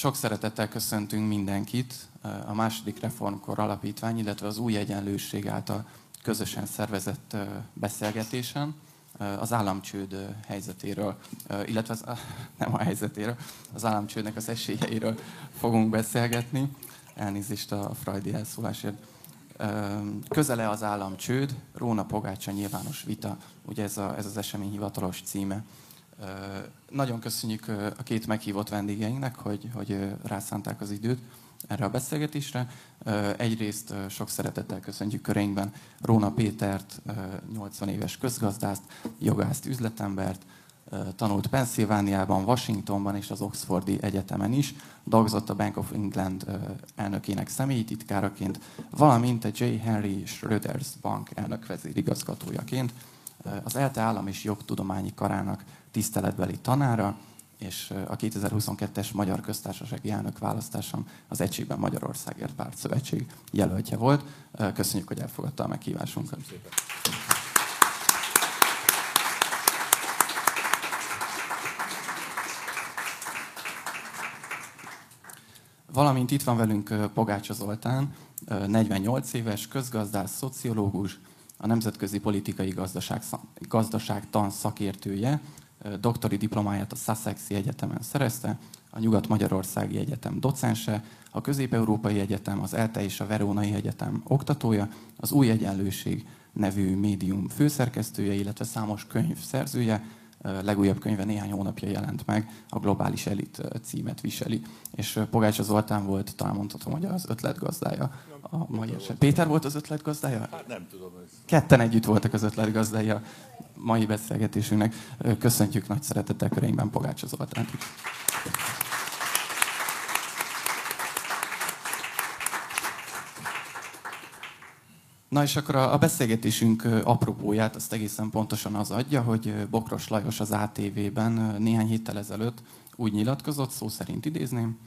Sok szeretettel köszöntünk mindenkit a második reformkor alapítvány, illetve az új egyenlőség által közösen szervezett beszélgetésen az államcsőd helyzetéről, illetve az, nem a helyzetéről, az államcsődnek az esélyeiről fogunk beszélgetni. Elnézést a Freudi elszólásért. Közele az államcsőd, Róna Pogácsa nyilvános vita, ugye ez, a, ez az esemény hivatalos címe. Nagyon köszönjük a két meghívott vendégeinknek, hogy, hogy rászánták az időt erre a beszélgetésre. Egyrészt sok szeretettel köszöntjük köreinkben Róna Pétert, 80 éves közgazdászt, jogászt, üzletembert, tanult Pennsylvániában, Washingtonban és az Oxfordi Egyetemen is, dolgozott a Bank of England elnökének személyi titkáraként, valamint a J. Henry Schröders Bank elnök vezérigazgatójaként, az ELTE állam és jogtudományi karának tiszteletbeli tanára, és a 2022-es Magyar Köztársasági Elnök választáson az Egységben Magyarországért Párt Szövetség jelöltje volt. Köszönjük, hogy elfogadta a meghívásunkat. Valamint itt van velünk Pogácsa Zoltán, 48 éves, közgazdász, szociológus, a Nemzetközi Politikai Gazdaság, Gazdaságtan szakértője, doktori diplomáját a Sussexi Egyetemen szerezte, a Nyugat-Magyarországi Egyetem docense, a Közép-Európai Egyetem, az ELTE és a Verónai Egyetem oktatója, az Új Egyenlőség nevű médium főszerkesztője, illetve számos könyv szerzője, legújabb könyve néhány hónapja jelent meg, a Globális Elit címet viseli. És Pogácsa Zoltán volt, talán mondhatom, hogy az ötletgazdája a mai eset. Péter volt az ötletgazdája? Hát nem tudom. Ketten együtt voltak az ötletgazdája a mai beszélgetésünknek. Köszöntjük nagy szeretettel köreinkben Pogácsa Zoltánt. Na és akkor a, beszélgetésünk apropóját azt egészen pontosan az adja, hogy Bokros Lajos az ATV-ben néhány héttel ezelőtt úgy nyilatkozott, szó szerint idézném,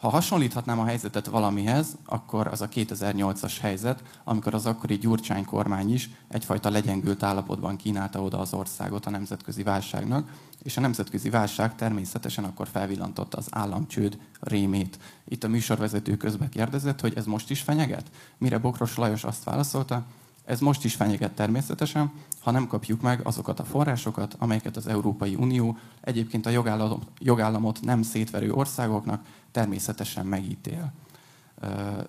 ha hasonlíthatnám a helyzetet valamihez, akkor az a 2008-as helyzet, amikor az akkori Gyurcsány kormány is egyfajta legyengült állapotban kínálta oda az országot a nemzetközi válságnak, és a nemzetközi válság természetesen akkor felvillantotta az államcsőd rémét. Itt a műsorvezető közbe kérdezett, hogy ez most is fenyeget? Mire Bokros Lajos azt válaszolta, ez most is fenyeget természetesen, ha nem kapjuk meg azokat a forrásokat, amelyeket az Európai Unió egyébként a jogállamot nem szétverő országoknak természetesen megítél.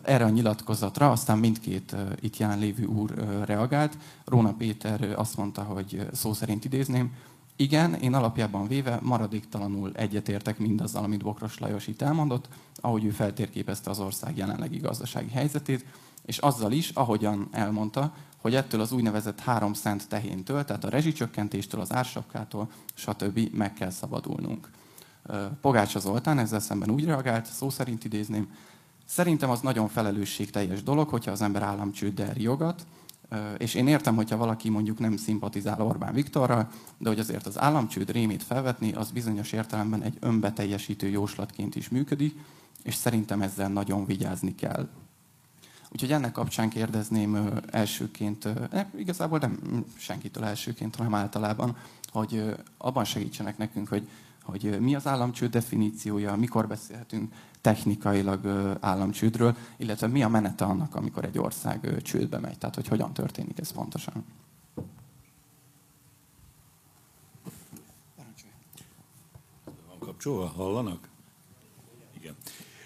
Erre a nyilatkozatra aztán mindkét itt jelenlévő úr reagált. Róna Péter azt mondta, hogy szó szerint idézném, igen, én alapjában véve maradéktalanul egyetértek mindazzal, amit Bokros Lajos itt elmondott, ahogy ő feltérképezte az ország jelenlegi gazdasági helyzetét, és azzal is, ahogyan elmondta, hogy ettől az úgynevezett három szent tehéntől, tehát a rezsicsökkentéstől, az ársapkától, stb. meg kell szabadulnunk. Pogácsa Zoltán ezzel szemben úgy reagált, szó szerint idézném, szerintem az nagyon felelősségteljes dolog, hogyha az ember államcsőddel riogat, és én értem, hogyha valaki mondjuk nem szimpatizál Orbán Viktorral, de hogy azért az államcsőd rémét felvetni, az bizonyos értelemben egy önbeteljesítő jóslatként is működik, és szerintem ezzel nagyon vigyázni kell. Úgyhogy ennek kapcsán kérdezném elsőként, igazából nem senkitől elsőként, hanem általában, hogy abban segítsenek nekünk, hogy, hogy mi az államcsőd definíciója, mikor beszélhetünk technikailag államcsődről, illetve mi a menete annak, amikor egy ország csődbe megy, tehát hogy hogyan történik ez pontosan. Van kapcsolva? Hallanak? Igen.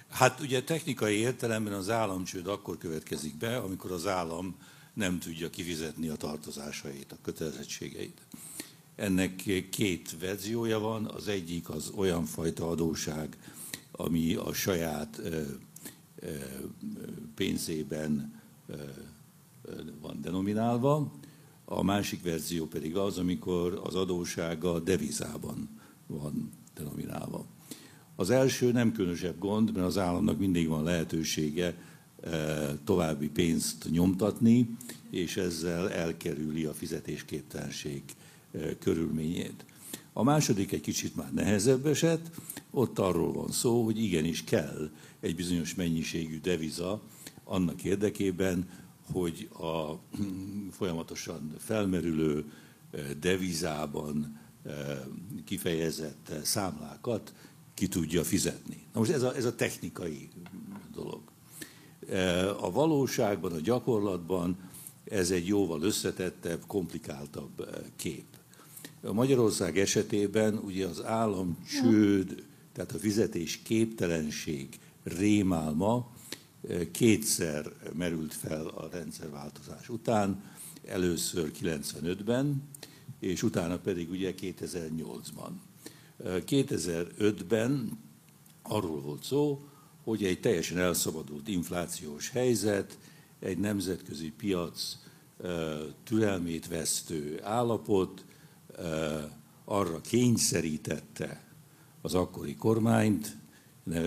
Hát ugye technikai értelemben az államcsőd akkor következik be, amikor az állam nem tudja kifizetni a tartozásait, a kötelezettségeit. Ennek két verziója van, az egyik az olyan fajta adóság, ami a saját pénzében van denominálva, a másik verzió pedig az, amikor az adósága devizában van denominálva. Az első nem különösebb gond, mert az államnak mindig van lehetősége további pénzt nyomtatni, és ezzel elkerüli a fizetésképtelenség körülményét. A második egy kicsit már nehezebb eset, ott arról van szó, hogy igenis kell egy bizonyos mennyiségű deviza annak érdekében, hogy a folyamatosan felmerülő devizában kifejezett számlákat ki tudja fizetni. Na most ez a, ez a technikai dolog. A valóságban, a gyakorlatban ez egy jóval összetettebb, komplikáltabb kép. Magyarország esetében ugye az állam csőd, tehát a fizetés képtelenség rémálma kétszer merült fel a rendszerváltozás után, először 95-ben, és utána pedig ugye 2008-ban. 2005-ben arról volt szó, hogy egy teljesen elszabadult inflációs helyzet, egy nemzetközi piac türelmét vesztő állapot arra kényszerítette az akkori kormányt,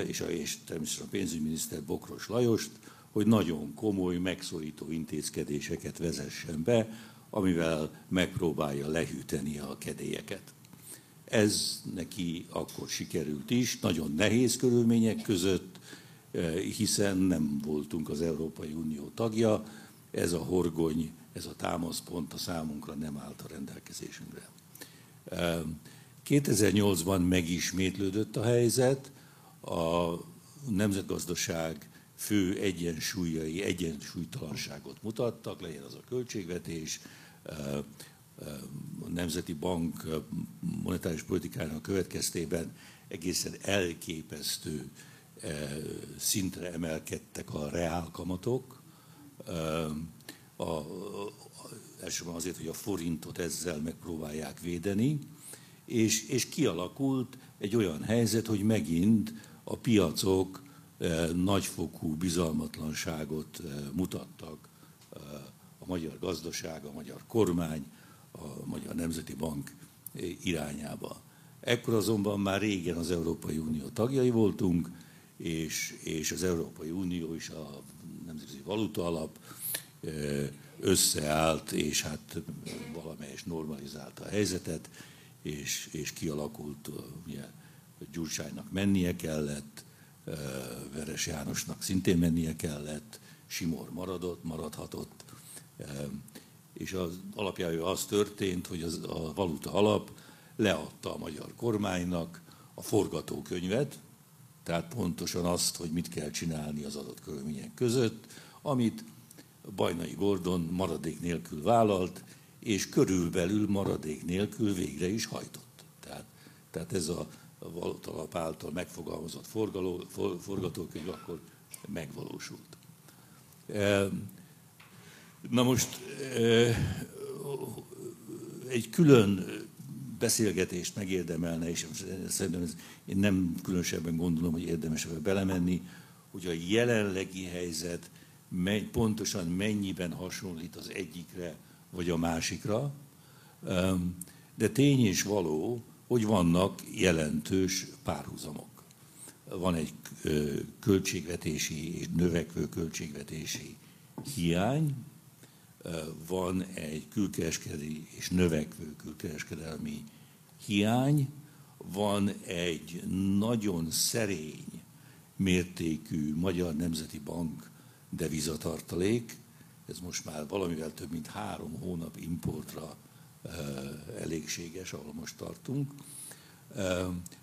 és, és természetesen a pénzügyminiszter Bokros Lajost, hogy nagyon komoly, megszorító intézkedéseket vezessen be, amivel megpróbálja lehűteni a kedélyeket. Ez neki akkor sikerült is, nagyon nehéz körülmények között, eh, hiszen nem voltunk az Európai Unió tagja, ez a horgony, ez a támaszpont a számunkra nem állt a rendelkezésünkre. 2008-ban eh, megismétlődött a helyzet, a nemzetgazdaság fő egyensúlyai egyensúlytalanságot mutattak, legyen az a költségvetés, a Nemzeti Bank monetáris politikájának következtében egészen elképesztő szintre emelkedtek a reálkamatok. A, elsősorban azért, hogy a forintot ezzel megpróbálják védeni, és, és kialakult egy olyan helyzet, hogy megint a piacok nagyfokú bizalmatlanságot mutattak a magyar gazdaság, a magyar kormány, a Magyar Nemzeti Bank irányába. Ekkor azonban már régen az Európai Unió tagjai voltunk, és, és az Európai Unió és a Nemzeti Valuta Alap összeállt, és hát valamelyes normalizálta a helyzetet, és, és kialakult, ugye, Gyurcsánynak mennie kellett, Veres Jánosnak szintén mennie kellett, Simor maradott, maradhatott, és az alapjául az történt, hogy az, a valuta alap leadta a magyar kormánynak a forgatókönyvet, tehát pontosan azt, hogy mit kell csinálni az adott körülmények között, amit Bajnai Gordon maradék nélkül vállalt, és körülbelül maradék nélkül végre is hajtott. Tehát, tehát ez a valutalap által megfogalmazott forgaló, for, forgatókönyv akkor megvalósult. Na most egy külön beszélgetést megérdemelne, és szerintem ez, én nem különösebben gondolom, hogy érdemes ebbe belemenni, hogy a jelenlegi helyzet pontosan mennyiben hasonlít az egyikre vagy a másikra, de tény és való, hogy vannak jelentős párhuzamok. Van egy költségvetési és növekvő költségvetési hiány, van egy külkereskedelmi és növekvő külkereskedelmi hiány, van egy nagyon szerény mértékű Magyar Nemzeti Bank devizatartalék, ez most már valamivel több mint három hónap importra elégséges, ahol most tartunk.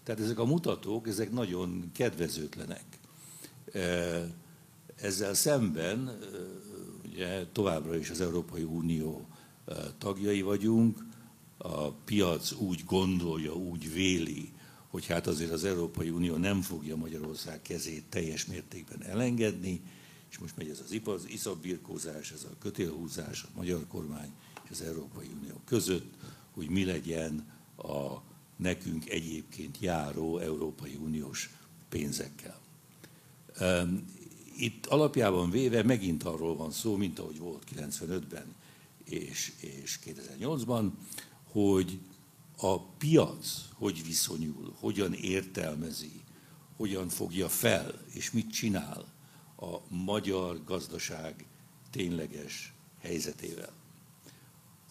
Tehát ezek a mutatók, ezek nagyon kedvezőtlenek. Ezzel szemben ugye továbbra is az Európai Unió tagjai vagyunk, a piac úgy gondolja, úgy véli, hogy hát azért az Európai Unió nem fogja Magyarország kezét teljes mértékben elengedni, és most megy ez az iszabbirkózás, ez a kötélhúzás, a magyar kormány és az Európai Unió között, hogy mi legyen a nekünk egyébként járó Európai Uniós pénzekkel. Itt alapjában véve megint arról van szó, mint ahogy volt 95-ben és, és 2008-ban, hogy a piac hogy viszonyul, hogyan értelmezi, hogyan fogja fel, és mit csinál a magyar gazdaság tényleges helyzetével.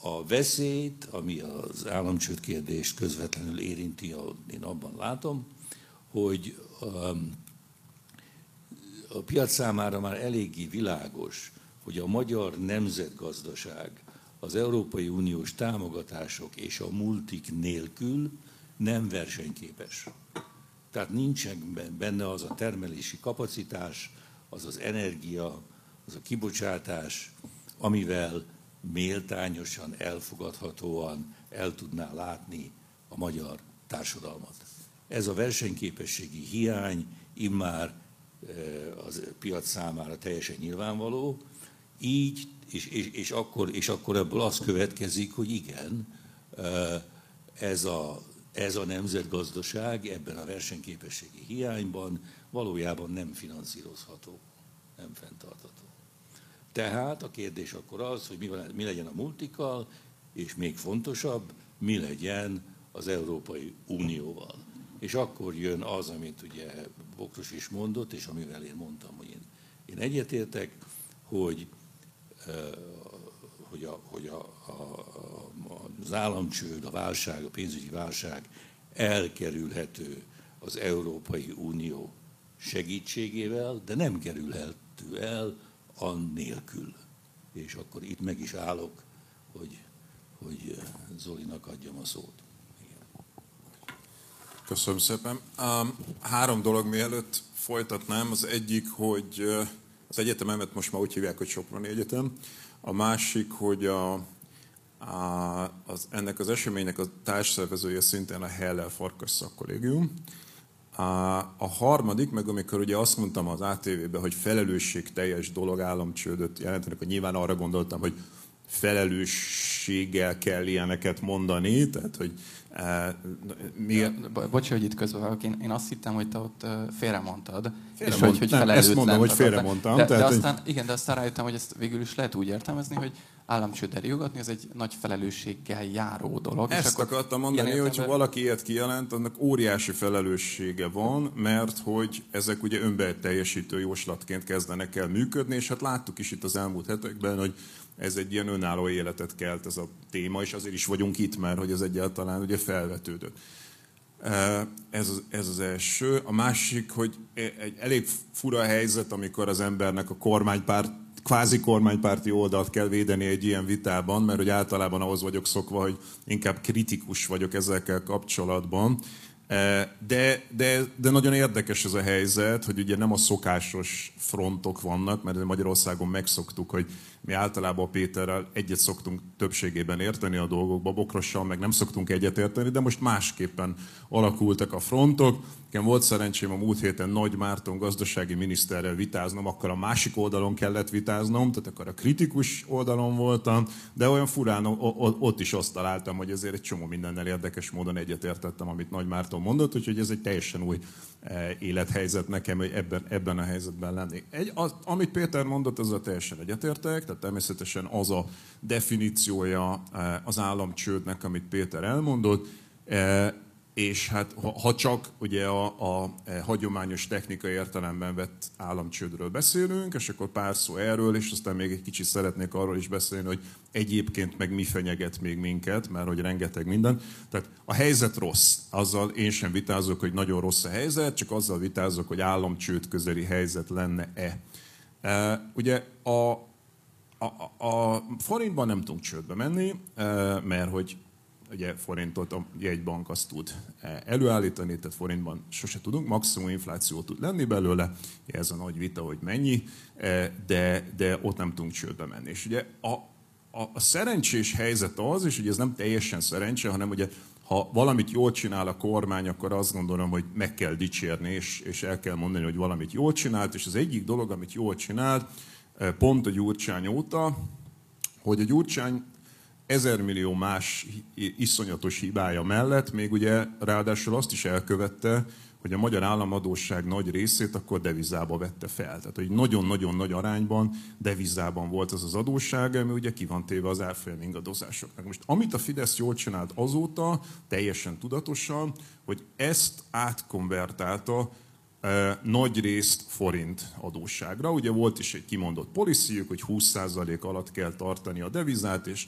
A veszélyt, ami az államcsőd kérdést közvetlenül érinti, én abban látom, hogy um, a piac számára már eléggé világos, hogy a magyar nemzetgazdaság az Európai Uniós támogatások és a multik nélkül nem versenyképes. Tehát nincsen benne az a termelési kapacitás, az az energia, az a kibocsátás, amivel méltányosan, elfogadhatóan el tudná látni a magyar társadalmat. Ez a versenyképességi hiány immár eh, az piac számára teljesen nyilvánvaló, így, és, és, és, akkor, és akkor ebből az következik, hogy igen, eh, ez a, ez a nemzetgazdaság ebben a versenyképességi hiányban valójában nem finanszírozható, nem fenntartható. Tehát a kérdés akkor az, hogy mi, legyen a multikkal, és még fontosabb, mi legyen az Európai Unióval. És akkor jön az, amit ugye Bokros is mondott, és amivel én mondtam, hogy én, én egyetértek, hogy, hogy, a, hogy a, a, az államcsőd, a válság, a pénzügyi válság elkerülhető az Európai Unió segítségével, de nem kerülhető el annélkül. És akkor itt meg is állok, hogy, hogy Zolinak adjam a szót. Köszönöm szépen. Három dolog mielőtt folytatnám. Az egyik, hogy az egyetememet most már úgy hívják, hogy Soproni Egyetem. A másik, hogy a, a, az, ennek az eseménynek a társszervezője szintén a Heller Farkas Szakkollégium. A, harmadik, meg amikor ugye azt mondtam az ATV-ben, hogy felelősségteljes dolog államcsődöt jelentenek, hogy nyilván arra gondoltam, hogy felelősséggel kell ilyeneket mondani, tehát hogy e, mi... Ja, bocs, hogy itt közben én, én azt hittem, hogy te ott uh, félremondtad. Félre és mond, hogy, hogy nem, ezt mondom, hogy félremondtam. De, tehát, de aztán, hogy... igen, de aztán rájöttem, hogy ezt végül is lehet úgy értelmezni, hogy államcsőd eljogatni, ez egy nagy felelősséggel járó dolog. Ezt és akkor akartam mondani, hogy értelme... ha valaki ilyet kijelent, annak óriási felelőssége van, mert hogy ezek ugye önbeteljesítő jóslatként kezdenek el működni, és hát láttuk is itt az elmúlt hetekben, hogy ez egy ilyen önálló életet kelt ez a téma, és azért is vagyunk itt, mert hogy ez egyáltalán ugye felvetődött. Ez az, ez az első. A másik, hogy egy elég fura helyzet, amikor az embernek a kormánypárt kvázi kormánypárti oldalt kell védeni egy ilyen vitában, mert hogy általában ahhoz vagyok szokva, hogy inkább kritikus vagyok ezekkel kapcsolatban. De, de, de nagyon érdekes ez a helyzet, hogy ugye nem a szokásos frontok vannak, mert Magyarországon megszoktuk, hogy mi általában Péterrel egyet szoktunk többségében érteni a dolgokba, Bokrossal meg nem szoktunk egyet érteni, de most másképpen alakultak a frontok. Nekem volt szerencsém a múlt héten Nagy Márton gazdasági miniszterrel vitáznom, akkor a másik oldalon kellett vitáznom, tehát akkor a kritikus oldalon voltam, de olyan furán ott is azt találtam, hogy ezért egy csomó mindennel érdekes módon egyetértettem, amit Nagy Márton mondott, úgyhogy ez egy teljesen új eh, élethelyzet nekem, hogy ebben, ebben a helyzetben lennék. Egy, az, amit Péter mondott, azzal teljesen egyetértek, tehát természetesen az a definíciója eh, az államcsődnek, amit Péter elmondott, eh, és hát ha csak ugye a, a e, hagyományos technikai értelemben vett államcsődről beszélünk, és akkor pár szó erről, és aztán még egy kicsit szeretnék arról is beszélni, hogy egyébként meg mi fenyeget még minket, mert hogy rengeteg minden. Tehát a helyzet rossz. Azzal én sem vitázok, hogy nagyon rossz a helyzet, csak azzal vitázok, hogy államcsőd közeli helyzet lenne-e. E, ugye a, a, a forintban nem tudunk csődbe menni, e, mert hogy ugye forintot a jegybank azt tud e, előállítani, tehát forintban sose tudunk, maximum infláció tud lenni belőle, ez a nagy vita, hogy mennyi, e, de, de ott nem tudunk csődbe menni. És ugye a, a, a szerencsés helyzet az, és ugye ez nem teljesen szerencse, hanem ugye ha valamit jól csinál a kormány, akkor azt gondolom, hogy meg kell dicsérni, és, és el kell mondani, hogy valamit jól csinált, és az egyik dolog, amit jól csinált, e, pont a Gyurcsány óta, hogy a Gyurcsány ezer millió más iszonyatos hibája mellett még ugye ráadásul azt is elkövette, hogy a magyar államadóság nagy részét akkor devizába vette fel. Tehát, hogy nagyon-nagyon nagy arányban devizában volt az az adósság, ami ugye ki van téve az árfolyam ingadozásoknak. Most amit a Fidesz jól csinált azóta, teljesen tudatosan, hogy ezt átkonvertálta e, nagy részt forint adósságra. Ugye volt is egy kimondott policyjük, hogy 20% alatt kell tartani a devizát, és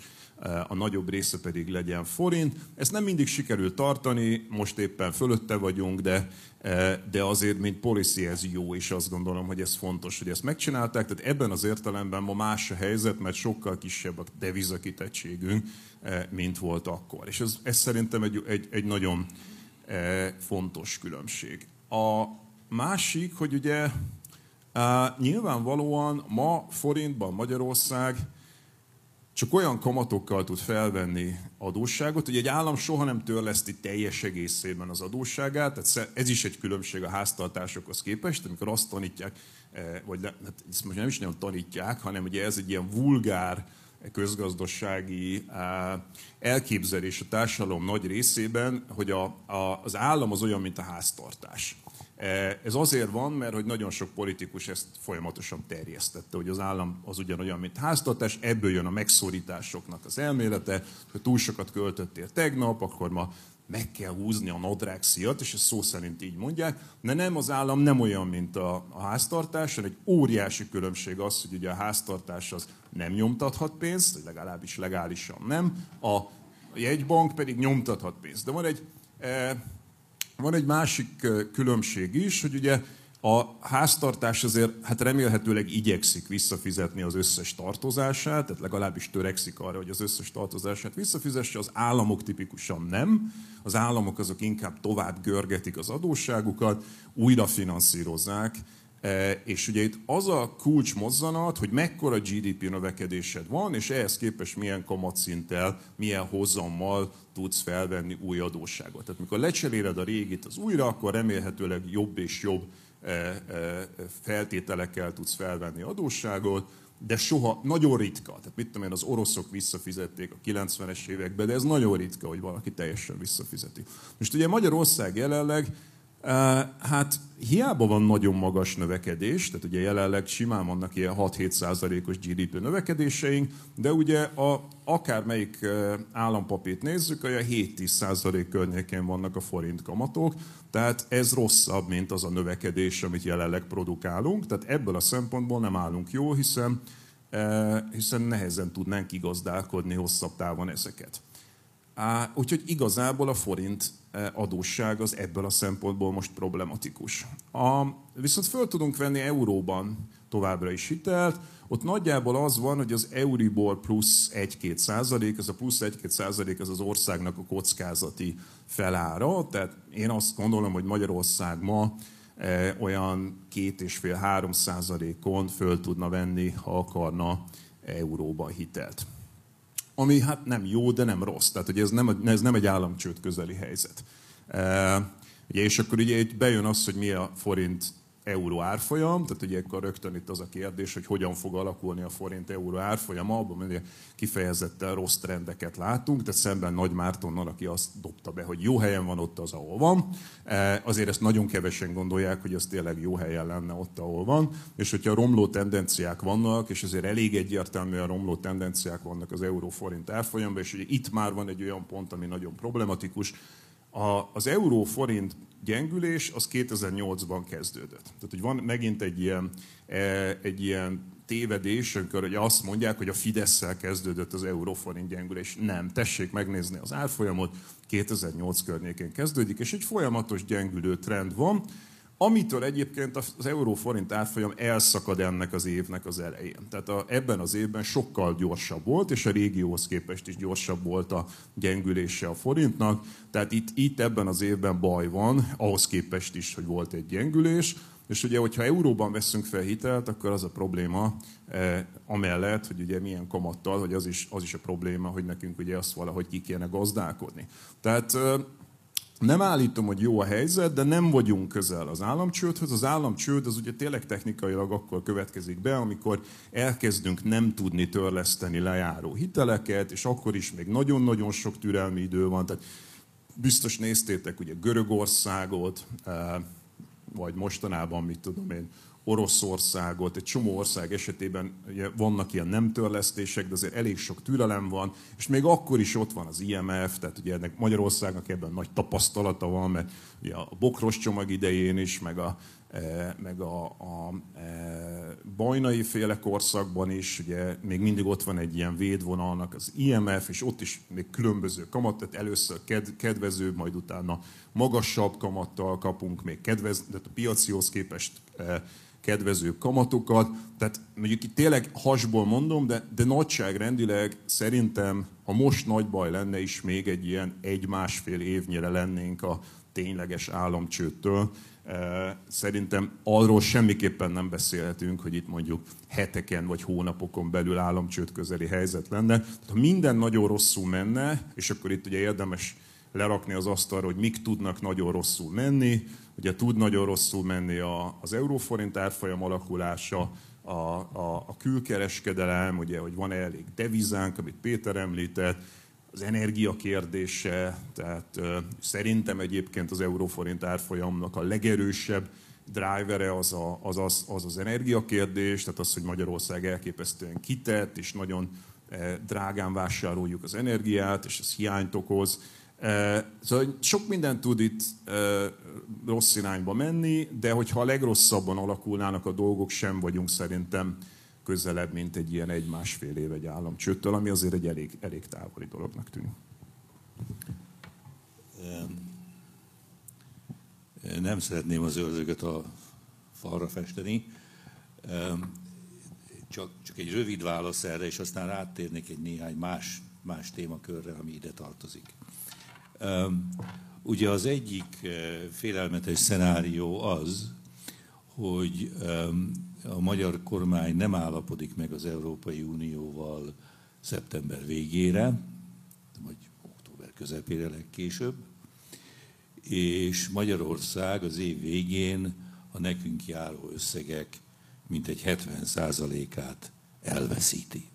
a nagyobb része pedig legyen forint. Ezt nem mindig sikerül tartani, most éppen fölötte vagyunk, de, de azért, mint policy ez jó, és azt gondolom, hogy ez fontos, hogy ezt megcsinálták. Tehát ebben az értelemben ma más a helyzet, mert sokkal kisebb a devizakitettségünk, mint volt akkor. És ez, ez szerintem egy, egy, egy nagyon fontos különbség. A másik, hogy ugye nyilvánvalóan ma forintban Magyarország csak olyan kamatokkal tud felvenni adósságot, hogy egy állam soha nem törleszti teljes egészében az adósságát, tehát ez is egy különbség a háztartásokhoz képest, amikor azt tanítják, eh, vagy hát ezt most nem is nagyon tanítják, hanem ugye ez egy ilyen vulgár közgazdasági eh, elképzelés a társadalom nagy részében, hogy a, a, az állam az olyan, mint a háztartás. Ez azért van, mert hogy nagyon sok politikus ezt folyamatosan terjesztette, hogy az állam az ugyanolyan, mint háztartás, ebből jön a megszorításoknak az elmélete, hogy túl sokat költöttél tegnap, akkor ma meg kell húzni a nadrágszíjat, és ezt szó szerint így mondják, de nem, az állam nem olyan, mint a, a háztartás, hanem egy óriási különbség az, hogy ugye a háztartás az nem nyomtathat pénzt, legalábbis legálisan nem, a jegybank pedig nyomtathat pénzt. De van egy eh, van egy másik különbség is, hogy ugye a háztartás azért hát remélhetőleg igyekszik visszafizetni az összes tartozását, tehát legalábbis törekszik arra, hogy az összes tartozását visszafizesse, az államok tipikusan nem. Az államok azok inkább tovább görgetik az adósságukat, újra finanszírozzák, és ugye itt az a kulcs mozzanat, hogy mekkora GDP növekedésed van, és ehhez képest milyen kamatszinttel, milyen hozammal tudsz felvenni új adósságot. Tehát mikor lecseréled a régit az újra, akkor remélhetőleg jobb és jobb e, e, feltételekkel tudsz felvenni adósságot, de soha, nagyon ritka. Tehát mit tudom én, az oroszok visszafizették a 90-es években, de ez nagyon ritka, hogy valaki teljesen visszafizeti. Most ugye Magyarország jelenleg Hát hiába van nagyon magas növekedés, tehát ugye jelenleg simán vannak ilyen 6-7 százalékos GDP növekedéseink, de ugye a, akármelyik állampapírt nézzük, olyan 7-10 százalék környékén vannak a forint kamatok, tehát ez rosszabb, mint az a növekedés, amit jelenleg produkálunk, tehát ebből a szempontból nem állunk jó, hiszen, hiszen nehezen tudnánk igazdálkodni hosszabb távon ezeket. Úgyhogy igazából a forint e, adósság az ebből a szempontból most problematikus. A, viszont föl tudunk venni euróban továbbra is hitelt, ott nagyjából az van, hogy az Euribor plusz 1-2 százalék, ez a plusz 1-2 százalék, ez az országnak a kockázati felára, tehát én azt gondolom, hogy Magyarország ma e, olyan 2,5-3 százalékon föl tudna venni, ha akarna euróban hitelt ami hát nem jó, de nem rossz. Tehát hogy ez nem, ez nem egy államcsőd közeli helyzet. Ugye, és akkor ugye bejön az, hogy mi a forint euró árfolyam, tehát ugye akkor rögtön itt az a kérdés, hogy hogyan fog alakulni a forint euró árfolyama, abban ugye kifejezetten rossz trendeket látunk, tehát szemben Nagy Mártonnal, aki azt dobta be, hogy jó helyen van ott az, ahol van. E, azért ezt nagyon kevesen gondolják, hogy az tényleg jó helyen lenne ott, ahol van, és hogyha romló tendenciák vannak, és azért elég egyértelműen romló tendenciák vannak az euró-forint árfolyamban, és ugye itt már van egy olyan pont, ami nagyon problematikus, a, az euró-forint gyengülés az 2008-ban kezdődött. Tehát, hogy van megint egy ilyen, e, egy ilyen tévedés, amikor hogy azt mondják, hogy a Fidesz-szel kezdődött az euróforint gyengülés. Nem, tessék megnézni az árfolyamot, 2008 környékén kezdődik, és egy folyamatos gyengülő trend van, amitől egyébként az euró-forint árfolyam elszakad ennek az évnek az elején. Tehát a, ebben az évben sokkal gyorsabb volt, és a régióhoz képest is gyorsabb volt a gyengülése a forintnak. Tehát itt, itt ebben az évben baj van, ahhoz képest is, hogy volt egy gyengülés. És ugye, hogyha euróban veszünk fel hitelt, akkor az a probléma, eh, amellett, hogy ugye milyen kamattal, hogy az is, az is a probléma, hogy nekünk ugye azt valahogy ki kéne gazdálkodni. Tehát eh, nem állítom, hogy jó a helyzet, de nem vagyunk közel az államcsődhöz. Az államcsőd az ugye tényleg technikailag akkor következik be, amikor elkezdünk nem tudni törleszteni lejáró hiteleket, és akkor is még nagyon-nagyon sok türelmi idő van. Tehát biztos néztétek ugye Görögországot, eh, vagy mostanában, mit tudom én, Oroszországot, egy csomó ország esetében ugye vannak ilyen nem törlesztések, de azért elég sok türelem van, és még akkor is ott van az IMF, tehát ugye ennek Magyarországnak ebben nagy tapasztalata van, mert ugye a bokros csomag idején is, meg a, e, meg a, a e, bajnai féle korszakban is, ugye még mindig ott van egy ilyen védvonalnak az IMF, és ott is még különböző kamat, tehát először ked, kedvező, majd utána magasabb kamattal kapunk még kedvező, tehát a piacihoz képest e, kedvező kamatokat. Tehát mondjuk itt tényleg hasból mondom, de, de nagyságrendileg szerintem, ha most nagy baj lenne is, még egy ilyen egy-másfél évnyire lennénk a tényleges államcsőttől. Szerintem arról semmiképpen nem beszélhetünk, hogy itt mondjuk heteken vagy hónapokon belül államcsőd közeli helyzet lenne. Ha minden nagyon rosszul menne, és akkor itt ugye érdemes lerakni az asztalra, hogy mik tudnak nagyon rosszul menni. Ugye tud nagyon rosszul menni az euróforint árfolyam alakulása, a, a, a külkereskedelem, ugye, hogy van-e elég devizánk, amit Péter említett, az energia kérdése, tehát uh, szerintem egyébként az euróforint árfolyamnak a legerősebb drivere az, a, az, az, az az energiakérdés, tehát az, hogy Magyarország elképesztően kitett, és nagyon eh, drágán vásároljuk az energiát, és ez hiányt okoz. Szóval sok minden tud itt rossz irányba menni, de hogyha a legrosszabban alakulnának a dolgok, sem vagyunk szerintem közelebb, mint egy ilyen egy-másfél év egy államcsőttől, ami azért egy elég, elég távoli dolognak tűnik. Nem szeretném az ördögöt a falra festeni, csak, csak egy rövid válasz erre, és aztán áttérnék egy néhány más, más témakörre, ami ide tartozik. Ugye az egyik félelmetes szenárió az, hogy a magyar kormány nem állapodik meg az Európai Unióval szeptember végére, vagy október közepére legkésőbb, és Magyarország az év végén a nekünk járó összegek mintegy 70%-át elveszíti.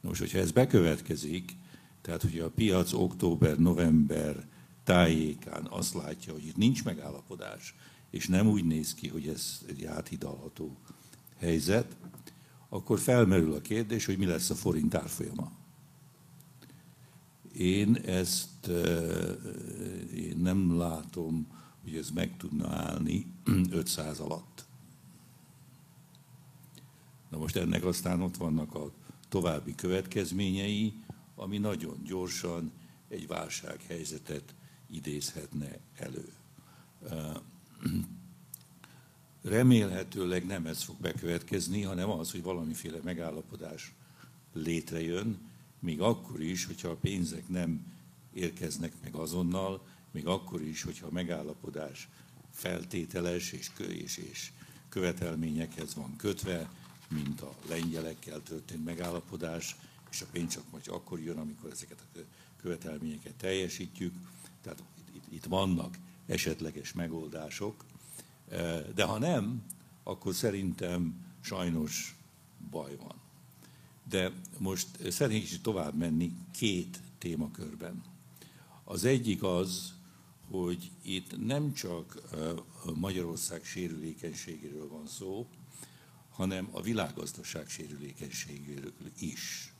Nos, hogyha ez bekövetkezik, tehát hogyha a piac október-november tájékán azt látja, hogy itt nincs megállapodás, és nem úgy néz ki, hogy ez egy áthidalható helyzet, akkor felmerül a kérdés, hogy mi lesz a forint árfolyama. Én ezt én nem látom, hogy ez meg tudna állni 500 alatt. Na most ennek aztán ott vannak a további következményei, ami nagyon gyorsan egy válsághelyzetet idézhetne elő. Remélhetőleg nem ez fog bekövetkezni, hanem az, hogy valamiféle megállapodás létrejön, még akkor is, hogyha a pénzek nem érkeznek meg azonnal, még akkor is, hogyha a megállapodás feltételes és, és, és követelményekhez van kötve, mint a lengyelekkel történt megállapodás, és a pénz csak majd akkor jön, amikor ezeket a követelményeket teljesítjük. Tehát itt, itt vannak esetleges megoldások, de ha nem, akkor szerintem sajnos baj van. De most szeretnék is tovább menni két témakörben. Az egyik az, hogy itt nem csak Magyarország sérülékenységéről van szó, hanem a világgazdaság sérülékenységéről is.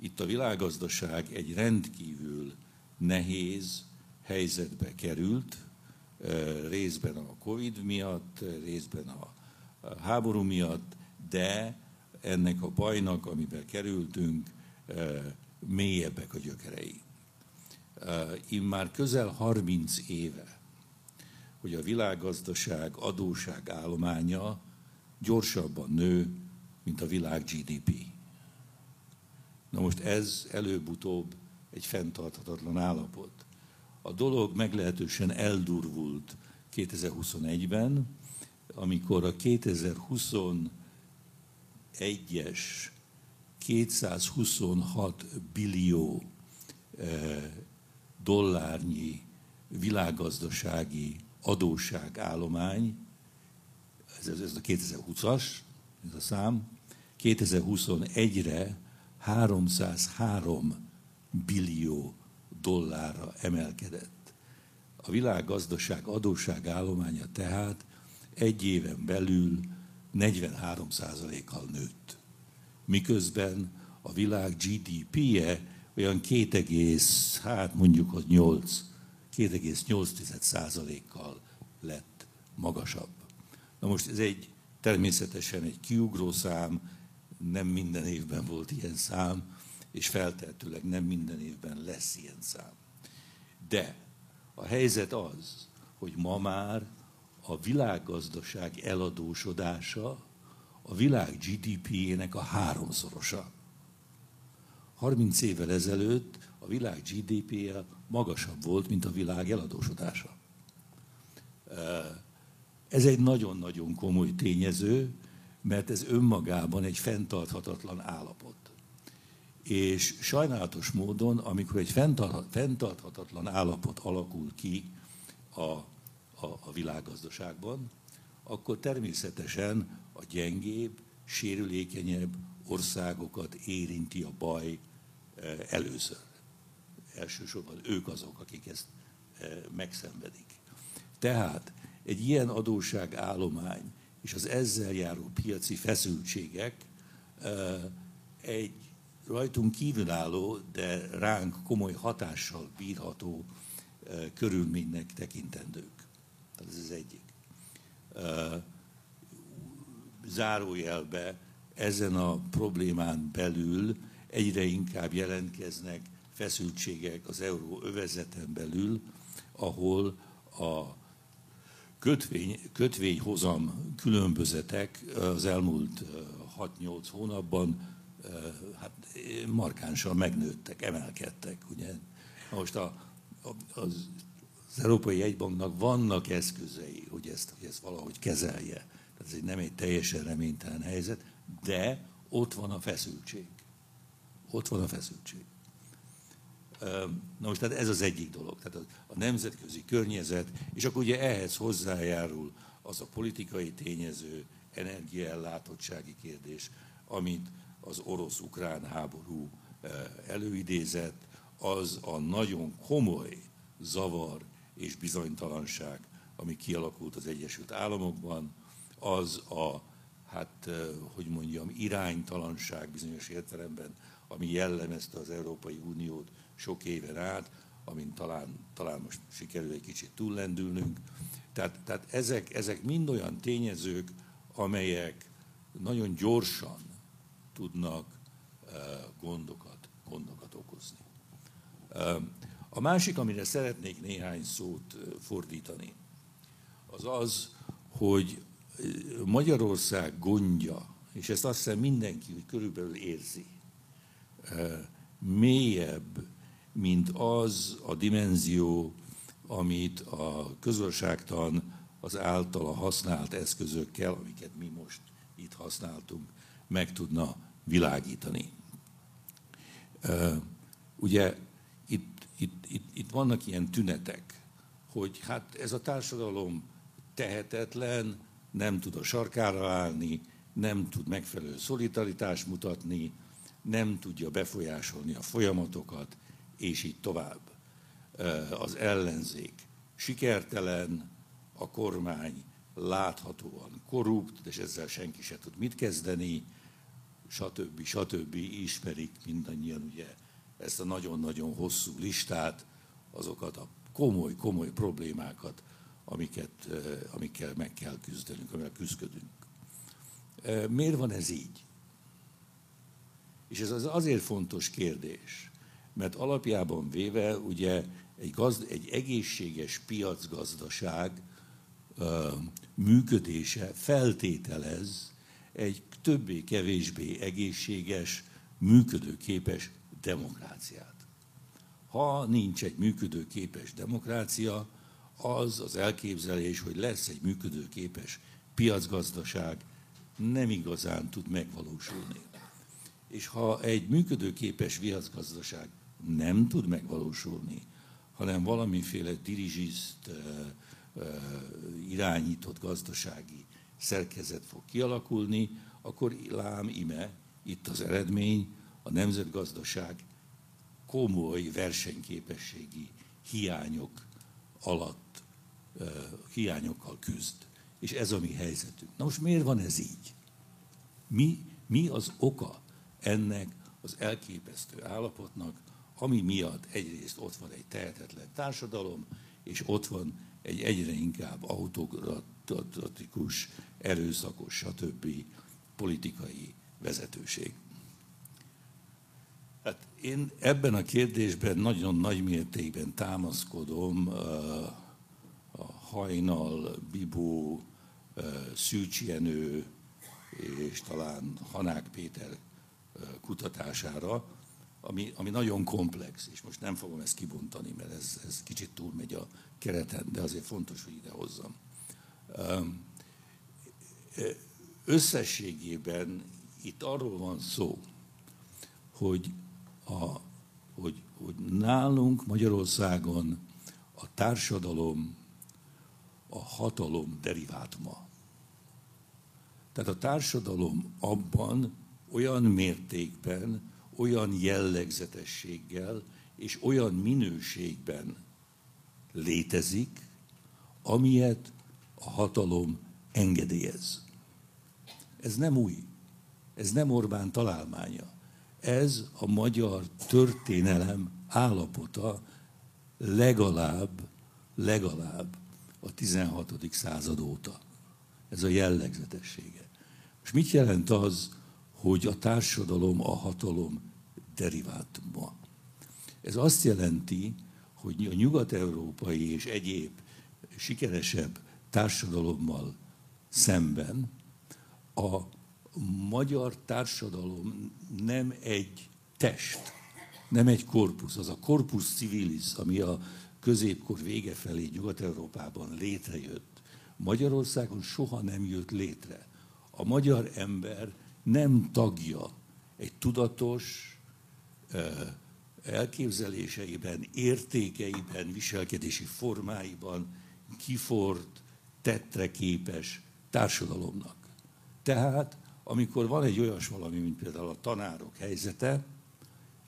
Itt a világgazdaság egy rendkívül nehéz helyzetbe került, részben a Covid miatt, részben a háború miatt, de ennek a bajnak, amiben kerültünk, mélyebbek a gyökerei. Én már közel 30 éve, hogy a világgazdaság adóság állománya gyorsabban nő, mint a világ GDP. Na most ez előbb-utóbb egy fenntarthatatlan állapot. A dolog meglehetősen eldurvult 2021-ben, amikor a 2021-es 226 billió eh, dollárnyi világgazdasági adósságállomány, ez, ez a 2020-as, ez a szám, 2021-re 303 billió dollárra emelkedett. A világgazdaság adósságállománya tehát egy éven belül 43%-kal nőtt. Miközben a világ GDP-je olyan 2, hát mondjuk hogy 8, 2,8%-kal lett magasabb. Na most ez egy természetesen egy kiugró szám, nem minden évben volt ilyen szám, és feltehetőleg nem minden évben lesz ilyen szám. De a helyzet az, hogy ma már a világgazdaság eladósodása a világ GDP-jének a háromszorosa. 30 évvel ezelőtt a világ GDP-je magasabb volt, mint a világ eladósodása. Ez egy nagyon-nagyon komoly tényező, mert ez önmagában egy fenntarthatatlan állapot. És sajnálatos módon, amikor egy fenntarthatatlan állapot alakul ki a, a, a világgazdaságban, akkor természetesen a gyengébb, sérülékenyebb országokat érinti a baj eh, először. Elsősorban ők azok, akik ezt eh, megszenvedik. Tehát egy ilyen adósságállomány és az ezzel járó piaci feszültségek egy rajtunk kívülálló, de ránk komoly hatással bírható körülménynek tekintendők. Tehát ez az egyik. Zárójelbe ezen a problémán belül egyre inkább jelentkeznek feszültségek az euró övezeten belül, ahol a kötvény, kötvényhozam különbözetek az elmúlt 6-8 hónapban hát markánsan megnőttek, emelkedtek. Ugye? Most a, a, az, az Európai Egybanknak vannak eszközei, hogy ezt, hogy ezt valahogy kezelje. Tehát ez nem egy teljesen reménytelen helyzet, de ott van a feszültség. Ott van a feszültség. Na most tehát ez az egyik dolog, tehát a nemzetközi környezet, és akkor ugye ehhez hozzájárul az a politikai tényező, energiaellátottsági kérdés, amit az orosz-ukrán háború előidézett, az a nagyon komoly zavar és bizonytalanság, ami kialakult az Egyesült Államokban, az a hát, hogy mondjam, iránytalanság bizonyos értelemben, ami jellemezte az Európai Uniót sok éven át, amin talán, talán most sikerül egy kicsit túllendülnünk. Tehát, tehát ezek, ezek mind olyan tényezők, amelyek nagyon gyorsan tudnak gondokat, gondokat okozni. A másik, amire szeretnék néhány szót fordítani, az az, hogy Magyarország gondja, és ezt azt hiszem mindenki körülbelül érzi, mélyebb, mint az a dimenzió, amit a közösségtan az általa használt eszközökkel, amiket mi most itt használtunk, meg tudna világítani. Ugye itt, itt, itt, itt vannak ilyen tünetek, hogy hát ez a társadalom tehetetlen, nem tud a sarkára állni, nem tud megfelelő szolidaritást mutatni, nem tudja befolyásolni a folyamatokat, és így tovább. Az ellenzék sikertelen, a kormány láthatóan korrupt, és ezzel senki se tud mit kezdeni, stb. stb. ismerik mindannyian ugye ezt a nagyon-nagyon hosszú listát, azokat a komoly-komoly problémákat, amiket, amikkel meg kell küzdenünk, amivel küzdködünk. Miért van ez így? És ez az azért fontos kérdés, mert alapjában véve ugye egy, gazd, egy egészséges piacgazdaság működése feltételez egy többé-kevésbé egészséges, működőképes demokráciát. Ha nincs egy működőképes demokrácia, az az elképzelés, hogy lesz egy működőképes piacgazdaság, nem igazán tud megvalósulni. És ha egy működőképes piacgazdaság nem tud megvalósulni, hanem valamiféle dirigist irányított gazdasági szerkezet fog kialakulni, akkor lám ime, itt az eredmény, a nemzetgazdaság komoly versenyképességi hiányok alatt, hiányokkal küzd. És ez a mi helyzetünk. Na most miért van ez így? Mi, mi az oka ennek az elképesztő állapotnak, ami miatt egyrészt ott van egy tehetetlen társadalom, és ott van egy egyre inkább autokratikus, erőszakos, stb. politikai vezetőség. Hát én ebben a kérdésben nagyon nagy mértékben támaszkodom a Hajnal, Bibó, Szűcs Jenő és talán Hanák Péter kutatására, ami, ami nagyon komplex, és most nem fogom ezt kibontani, mert ez, ez kicsit túlmegy a kereten, de azért fontos, hogy ide hozzam. Összességében itt arról van szó, hogy, a, hogy, hogy nálunk Magyarországon a társadalom a hatalom derivátuma. Tehát a társadalom abban olyan mértékben, olyan jellegzetességgel és olyan minőségben létezik, amilyet a hatalom engedélyez. Ez nem új, ez nem Orbán találmánya. Ez a magyar történelem állapota legalább, legalább a 16. század óta. Ez a jellegzetessége. És mit jelent az, hogy a társadalom a hatalom derivátuma? Ez azt jelenti, hogy a nyugat-európai és egyéb sikeresebb társadalommal szemben a magyar társadalom nem egy test, nem egy korpusz. Az a korpusz civilis, ami a középkor vége felé Nyugat-Európában létrejött, Magyarországon soha nem jött létre. A magyar ember nem tagja egy tudatos elképzeléseiben, értékeiben, viselkedési formáiban kifort, tettre képes társadalomnak. Tehát, amikor van egy olyas valami, mint például a tanárok helyzete,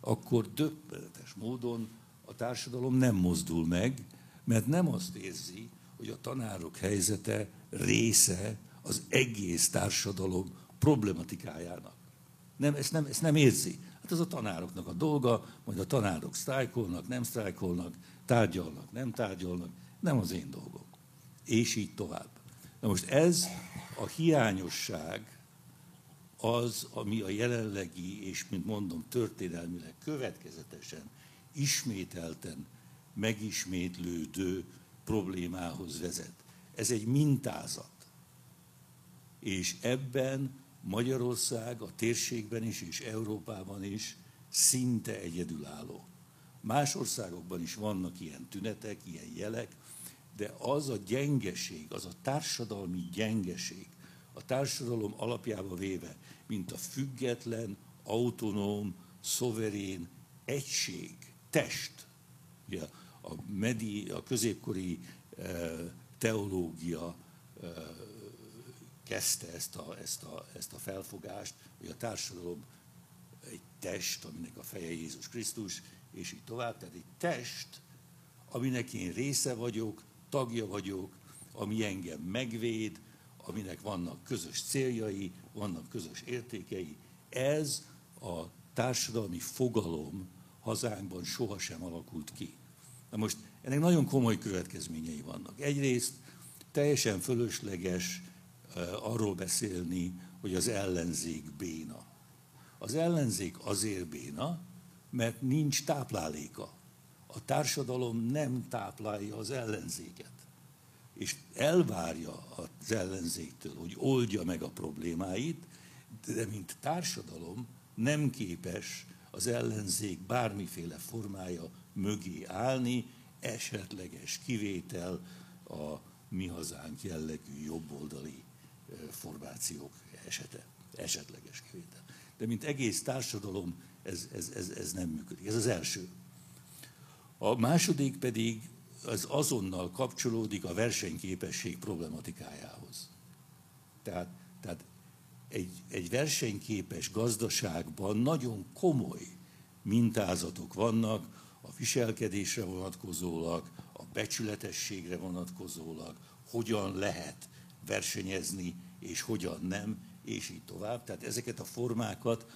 akkor döbbenetes módon a társadalom nem mozdul meg, mert nem azt érzi, hogy a tanárok helyzete része az egész társadalom problematikájának. Nem, ezt, nem, ezt nem érzi. Hát ez a tanároknak a dolga, majd a tanárok sztrájkolnak, nem sztrájkolnak, tárgyalnak, nem tárgyalnak, nem az én dolgom. És így tovább. Na most ez a hiányosság az, ami a jelenlegi, és mint mondom, történelmileg következetesen ismételten megismétlődő problémához vezet. Ez egy mintázat. És ebben Magyarország a térségben is és Európában is szinte egyedülálló. Más országokban is vannak ilyen tünetek, ilyen jelek, de az a gyengeség, az a társadalmi gyengeség, a társadalom alapjába véve, mint a független, autonóm, szoverén egység, test. Ugye a, medi, a középkori e, teológia e, kezdte ezt a, ezt, a, ezt a felfogást, hogy a társadalom egy test, aminek a feje Jézus Krisztus, és így tovább. Tehát egy test, aminek én része vagyok, tagja vagyok, ami engem megvéd, aminek vannak közös céljai, vannak közös értékei. Ez a társadalmi fogalom, hazánkban sohasem alakult ki. Na most ennek nagyon komoly következményei vannak. Egyrészt teljesen fölösleges arról beszélni, hogy az ellenzék béna. Az ellenzék azért béna, mert nincs tápláléka. A társadalom nem táplálja az ellenzéket. És elvárja az ellenzéktől, hogy oldja meg a problémáit, de mint társadalom nem képes az ellenzék bármiféle formája mögé állni, esetleges kivétel a mi hazánk jellegű jobboldali formációk esete, esetleges kivétel. De mint egész társadalom ez, ez, ez, ez nem működik. Ez az első. A második pedig az azonnal kapcsolódik a versenyképesség problematikájához. Tehát, tehát egy, egy versenyképes gazdaságban nagyon komoly mintázatok vannak a viselkedésre vonatkozólag, a becsületességre vonatkozólag, hogyan lehet versenyezni, és hogyan nem, és így tovább. Tehát ezeket a formákat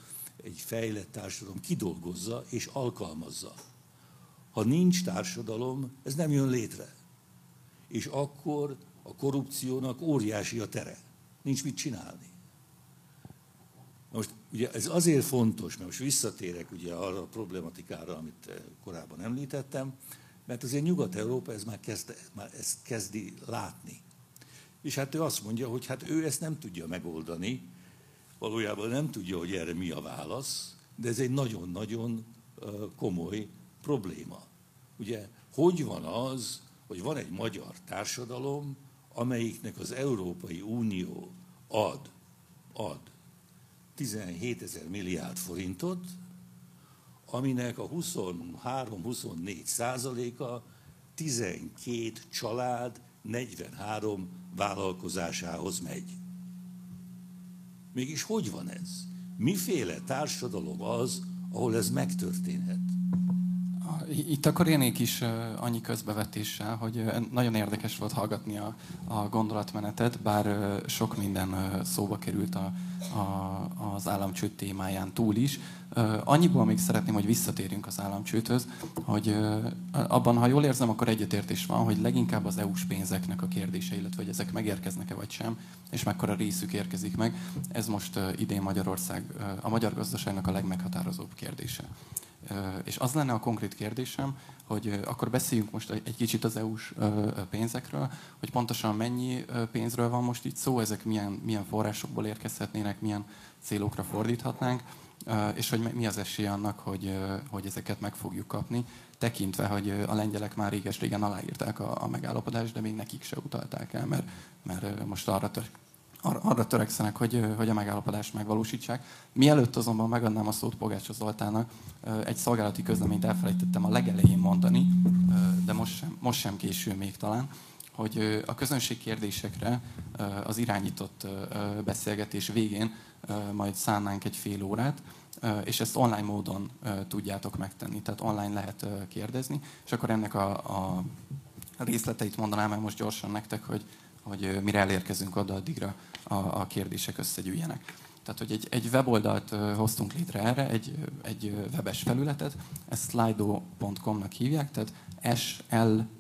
egy fejlett társadalom kidolgozza és alkalmazza. Ha nincs társadalom, ez nem jön létre. És akkor a korrupciónak óriási a tere. Nincs mit csinálni. Most ugye ez azért fontos, mert most visszatérek ugye arra a problematikára, amit eh, korábban említettem, mert azért Nyugat-Európa ez már, kezd, már ezt kezdi látni. És hát ő azt mondja, hogy hát ő ezt nem tudja megoldani, valójában nem tudja, hogy erre mi a válasz, de ez egy nagyon-nagyon komoly probléma. Ugye, hogy van az, hogy van egy magyar társadalom, amelyiknek az Európai Unió ad, ad 17 ezer milliárd forintot, aminek a 23-24 százaléka 12 család 43 vállalkozásához megy. Mégis hogy van ez? Miféle társadalom az, ahol ez megtörténhet? Itt akkor élnék is annyi közbevetéssel, hogy nagyon érdekes volt hallgatni a, a gondolatmenetet, bár sok minden szóba került a, a, az államcsőd témáján túl is. Annyiból még szeretném, hogy visszatérjünk az államcsődhöz, hogy abban, ha jól érzem, akkor egyetértés van, hogy leginkább az EU-s pénzeknek a kérdése, illetve hogy ezek megérkeznek-e vagy sem, és mekkora részük érkezik meg. Ez most idén Magyarország, a magyar gazdaságnak a legmeghatározóbb kérdése. És az lenne a konkrét kérdésem, hogy akkor beszéljünk most egy kicsit az EU-s pénzekről, hogy pontosan mennyi pénzről van most itt szó, ezek milyen, milyen forrásokból érkezhetnének, milyen célokra fordíthatnánk, és hogy mi az esély annak, hogy, hogy ezeket meg fogjuk kapni, tekintve, hogy a lengyelek már réges-régen aláírták a, a megállapodást, de még nekik se utalták el, mert, mert most arra arra törekszenek, hogy, hogy a megállapodást megvalósítsák. Mielőtt azonban megadnám a szót Pogács Zoltának, egy szolgálati közleményt elfelejtettem a legelején mondani, de most sem, most sem késő még talán, hogy a közönség kérdésekre az irányított beszélgetés végén majd szánnánk egy fél órát, és ezt online módon tudjátok megtenni, tehát online lehet kérdezni, és akkor ennek a, a részleteit mondanám el most gyorsan nektek, hogy, hogy mire elérkezünk oda, addigra a, a kérdések összegyűjjenek. Tehát, hogy egy, egy weboldalt hoztunk létre erre, egy, egy webes felületet, ezt slido.com-nak hívják, tehát s-l-i-d-o.com,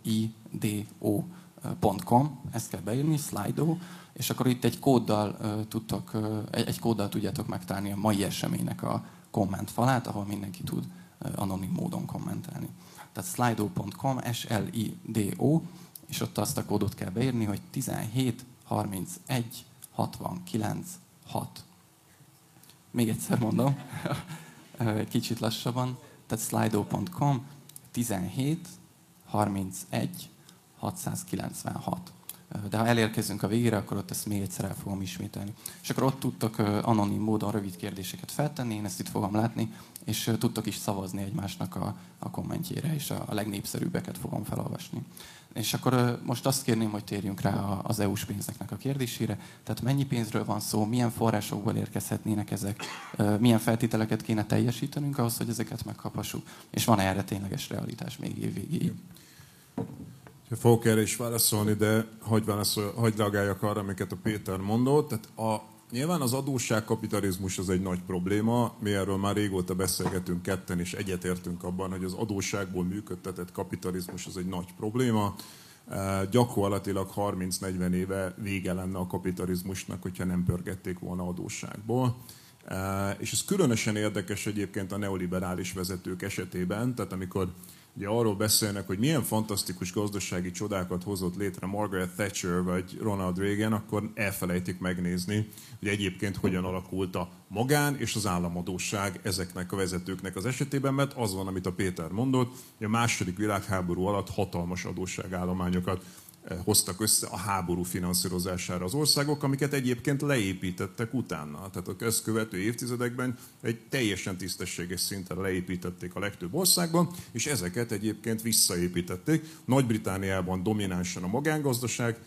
ezt kell beírni, Slido, és akkor itt egy kóddal tudtok, egy, egy kóddal tudjátok megtalálni a mai eseménynek a komment falát, ahol mindenki tud anonim módon kommentelni. Tehát slido.com, S-L-I-D-O, és ott azt a kódot kell beírni, hogy 17 31 69 6. Még egyszer mondom, kicsit lassabban, tehát slido.com 17 31 696 de ha elérkezünk a végére, akkor ott ezt még egyszer el fogom ismételni. És akkor ott tudtok anonim módon rövid kérdéseket feltenni, én ezt itt fogom látni, és tudtok is szavazni egymásnak a, a kommentjére, és a, a legnépszerűbbeket fogom felolvasni. És akkor most azt kérném, hogy térjünk rá az EU-s pénzeknek a kérdésére. Tehát mennyi pénzről van szó, milyen forrásokból érkezhetnének ezek, milyen feltételeket kéne teljesítenünk ahhoz, hogy ezeket megkaphassuk, és van erre tényleges realitás még év végéig. Fogok erre is válaszolni, de hagyj, válaszol, hagyj reagáljak arra, amiket a Péter mondott. Tehát a, nyilván az adósságkapitalizmus az egy nagy probléma. Mi erről már régóta beszélgetünk ketten, és egyetértünk abban, hogy az adósságból működtetett kapitalizmus az egy nagy probléma. E, gyakorlatilag 30-40 éve vége lenne a kapitalizmusnak, hogyha nem pörgették volna adósságból. E, és ez különösen érdekes egyébként a neoliberális vezetők esetében, tehát amikor ugye arról beszélnek, hogy milyen fantasztikus gazdasági csodákat hozott létre Margaret Thatcher vagy Ronald Reagan, akkor elfelejtik megnézni, hogy egyébként hogyan alakult a magán és az államadóság ezeknek a vezetőknek az esetében, mert az van, amit a Péter mondott, hogy a második világháború alatt hatalmas adósságállományokat hoztak össze a háború finanszírozására az országok, amiket egyébként leépítettek utána. Tehát a közkövető évtizedekben egy teljesen tisztességes szinten leépítették a legtöbb országban, és ezeket egyébként visszaépítették. Nagy-Britániában dominánsan a magángazdaság,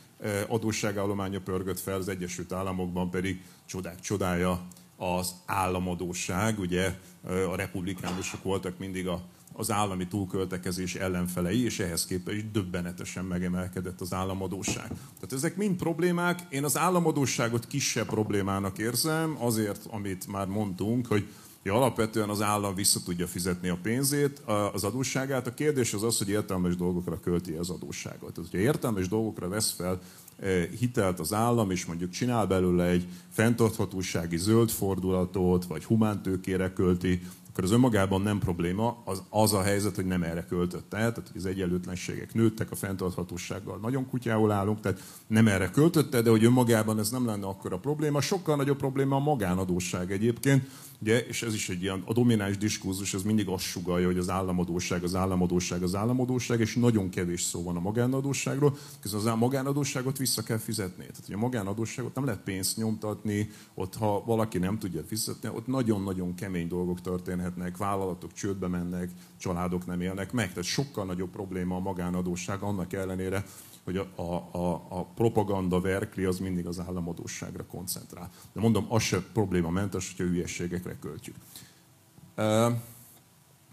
adósságállománya pörgött fel, az Egyesült Államokban pedig csodák csodája az államadóság. Ugye a republikánusok voltak mindig a az állami túlköltekezés ellenfelei, és ehhez képest döbbenetesen megemelkedett az államadóság. Tehát ezek mind problémák. Én az államadóságot kisebb problémának érzem, azért, amit már mondtunk, hogy Ja, alapvetően az állam vissza tudja fizetni a pénzét, az adósságát. A kérdés az az, hogy értelmes dolgokra költi az adósságot. Tehát, hogyha értelmes dolgokra vesz fel eh, hitelt az állam, és mondjuk csinál belőle egy fenntarthatósági zöld fordulatot, vagy humántőkére költi, akkor az önmagában nem probléma, az, az a helyzet, hogy nem erre költötte el, tehát hogy az egyenlőtlenségek nőttek, a fenntarthatósággal nagyon kutyául állunk, tehát nem erre költötte, de hogy önmagában ez nem lenne akkor a probléma. Sokkal nagyobb probléma a magánadóság egyébként, Ugye, és ez is egy ilyen, a domináns diskurzus, ez mindig azt sugalja, hogy az államadóság, az államadóság, az államadóság, és nagyon kevés szó van a magánadóságról, közben az magánadóságot vissza kell fizetni. Tehát, hogy a magánadóságot nem lehet pénzt nyomtatni, ott ha valaki nem tudja fizetni, ott nagyon-nagyon kemény dolgok történhetnek, vállalatok csődbe mennek, családok nem élnek meg, tehát sokkal nagyobb probléma a magánadóság annak ellenére, hogy a, a, a, a propaganda verkli az mindig az államadóságra koncentrál. De mondom, az se problémamentes, hogyha hülyességekre költjük.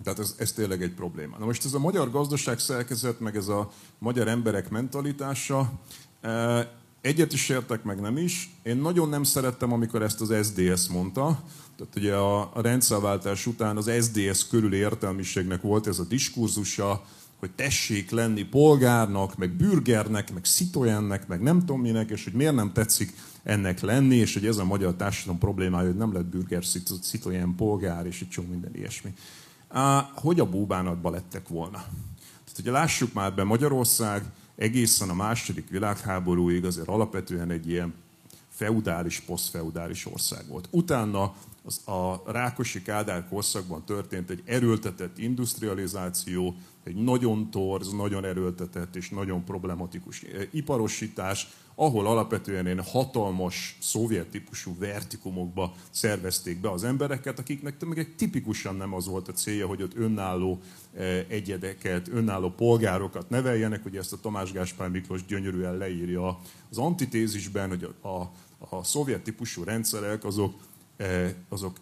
Tehát ez, ez tényleg egy probléma. Na most ez a magyar gazdaság szerkezet, meg ez a magyar emberek mentalitása, egyet is értek, meg nem is. Én nagyon nem szerettem, amikor ezt az SDS mondta. Tehát ugye a, a rendszerváltás után az SDS körül értelmiségnek volt ez a diskurzusa, hogy tessék lenni polgárnak, meg bürgernek, meg szitojennek, meg nem tudom minek, és hogy miért nem tetszik ennek lenni, és hogy ez a magyar társadalom problémája, hogy nem lett bürger, szitojen, polgár, és egy csomó minden ilyesmi. Hogy a búbánatba lettek volna? Tehát ugye lássuk már be, Magyarország egészen a második világháborúig azért alapvetően egy ilyen feudális, posztfeudális ország volt. Utána az a Rákosi Kádár korszakban történt egy erőltetett industrializáció, egy nagyon torz, nagyon erőltetett és nagyon problematikus eh, iparosítás, ahol alapvetően én hatalmas szovjet típusú vertikumokba szervezték be az embereket, akiknek meg egy tipikusan nem az volt a célja, hogy ott önálló eh, egyedeket, önálló polgárokat neveljenek. Ugye ezt a Tamás Gáspár Miklós gyönyörűen leírja az antitézisben, hogy a, a, a szovjet típusú rendszerek azok Eh, azok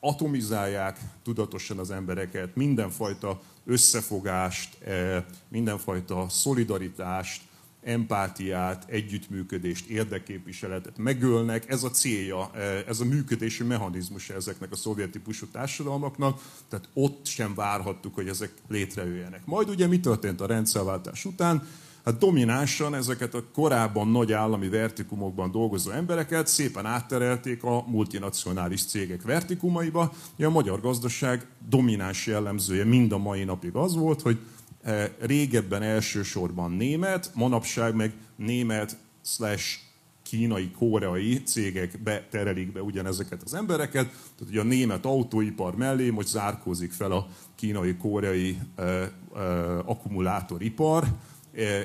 atomizálják tudatosan az embereket, mindenfajta összefogást, eh, mindenfajta szolidaritást, empátiát, együttműködést, érdekképviseletet megölnek. Ez a célja, eh, ez a működési mechanizmus ezeknek a szovjet típusú társadalmaknak, tehát ott sem várhattuk, hogy ezek létrejöjjenek. Majd ugye mi történt a rendszerváltás után? Hát dominánsan ezeket a korábban nagy állami vertikumokban dolgozó embereket szépen átterelték a multinacionális cégek vertikumaiba. A magyar gazdaság domináns jellemzője mind a mai napig az volt, hogy eh, régebben elsősorban német, manapság meg német slash kínai, koreai cégek beterelik be ugyanezeket az embereket. Tehát ugye a német autóipar mellé most zárkózik fel a kínai, koreai eh, eh, akkumulátoripar, Eh,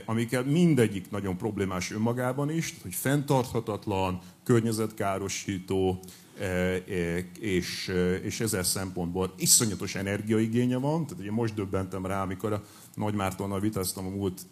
amikkel mindegyik nagyon problémás önmagában is, hogy fenntarthatatlan, környezetkárosító, eh, eh, és, és ezer szempontból iszonyatos energiaigénye van. Tehát ugye most döbbentem rá, amikor a Nagy Mártonnal vitáztam a múlt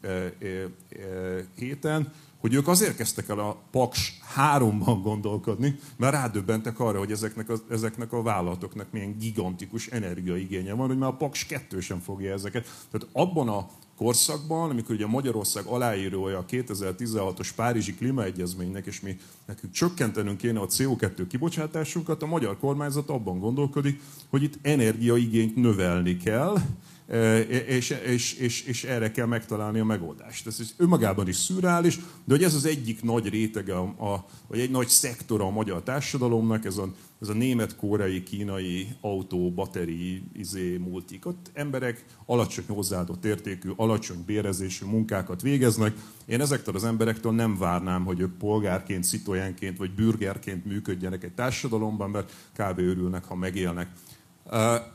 héten, hogy ők azért kezdtek el a Paks háromban gondolkodni, mert rádöbbentek arra, hogy ezeknek a, ezeknek a vállalatoknak milyen gigantikus energiaigénye van, hogy már a Paks kettő sem fogja ezeket. Tehát abban a korszakban, amikor ugye Magyarország aláírója a 2016-os Párizsi Klímaegyezménynek, és mi nekünk csökkentenünk kéne a CO2 kibocsátásunkat, a magyar kormányzat abban gondolkodik, hogy itt energiaigényt növelni kell, és, és, és, és erre kell megtalálni a megoldást. Ez önmagában is szürreális, de hogy ez az egyik nagy rétege, a, vagy egy nagy szektora a magyar társadalomnak, ez a, ez a német, koreai, kínai autó, batteri, izé, multik. Ott emberek alacsony hozzáadott értékű, alacsony bérezésű munkákat végeznek. Én ezektől az emberektől nem várnám, hogy ők polgárként, szitojenként vagy bürgerként működjenek egy társadalomban, mert kb. örülnek, ha megélnek.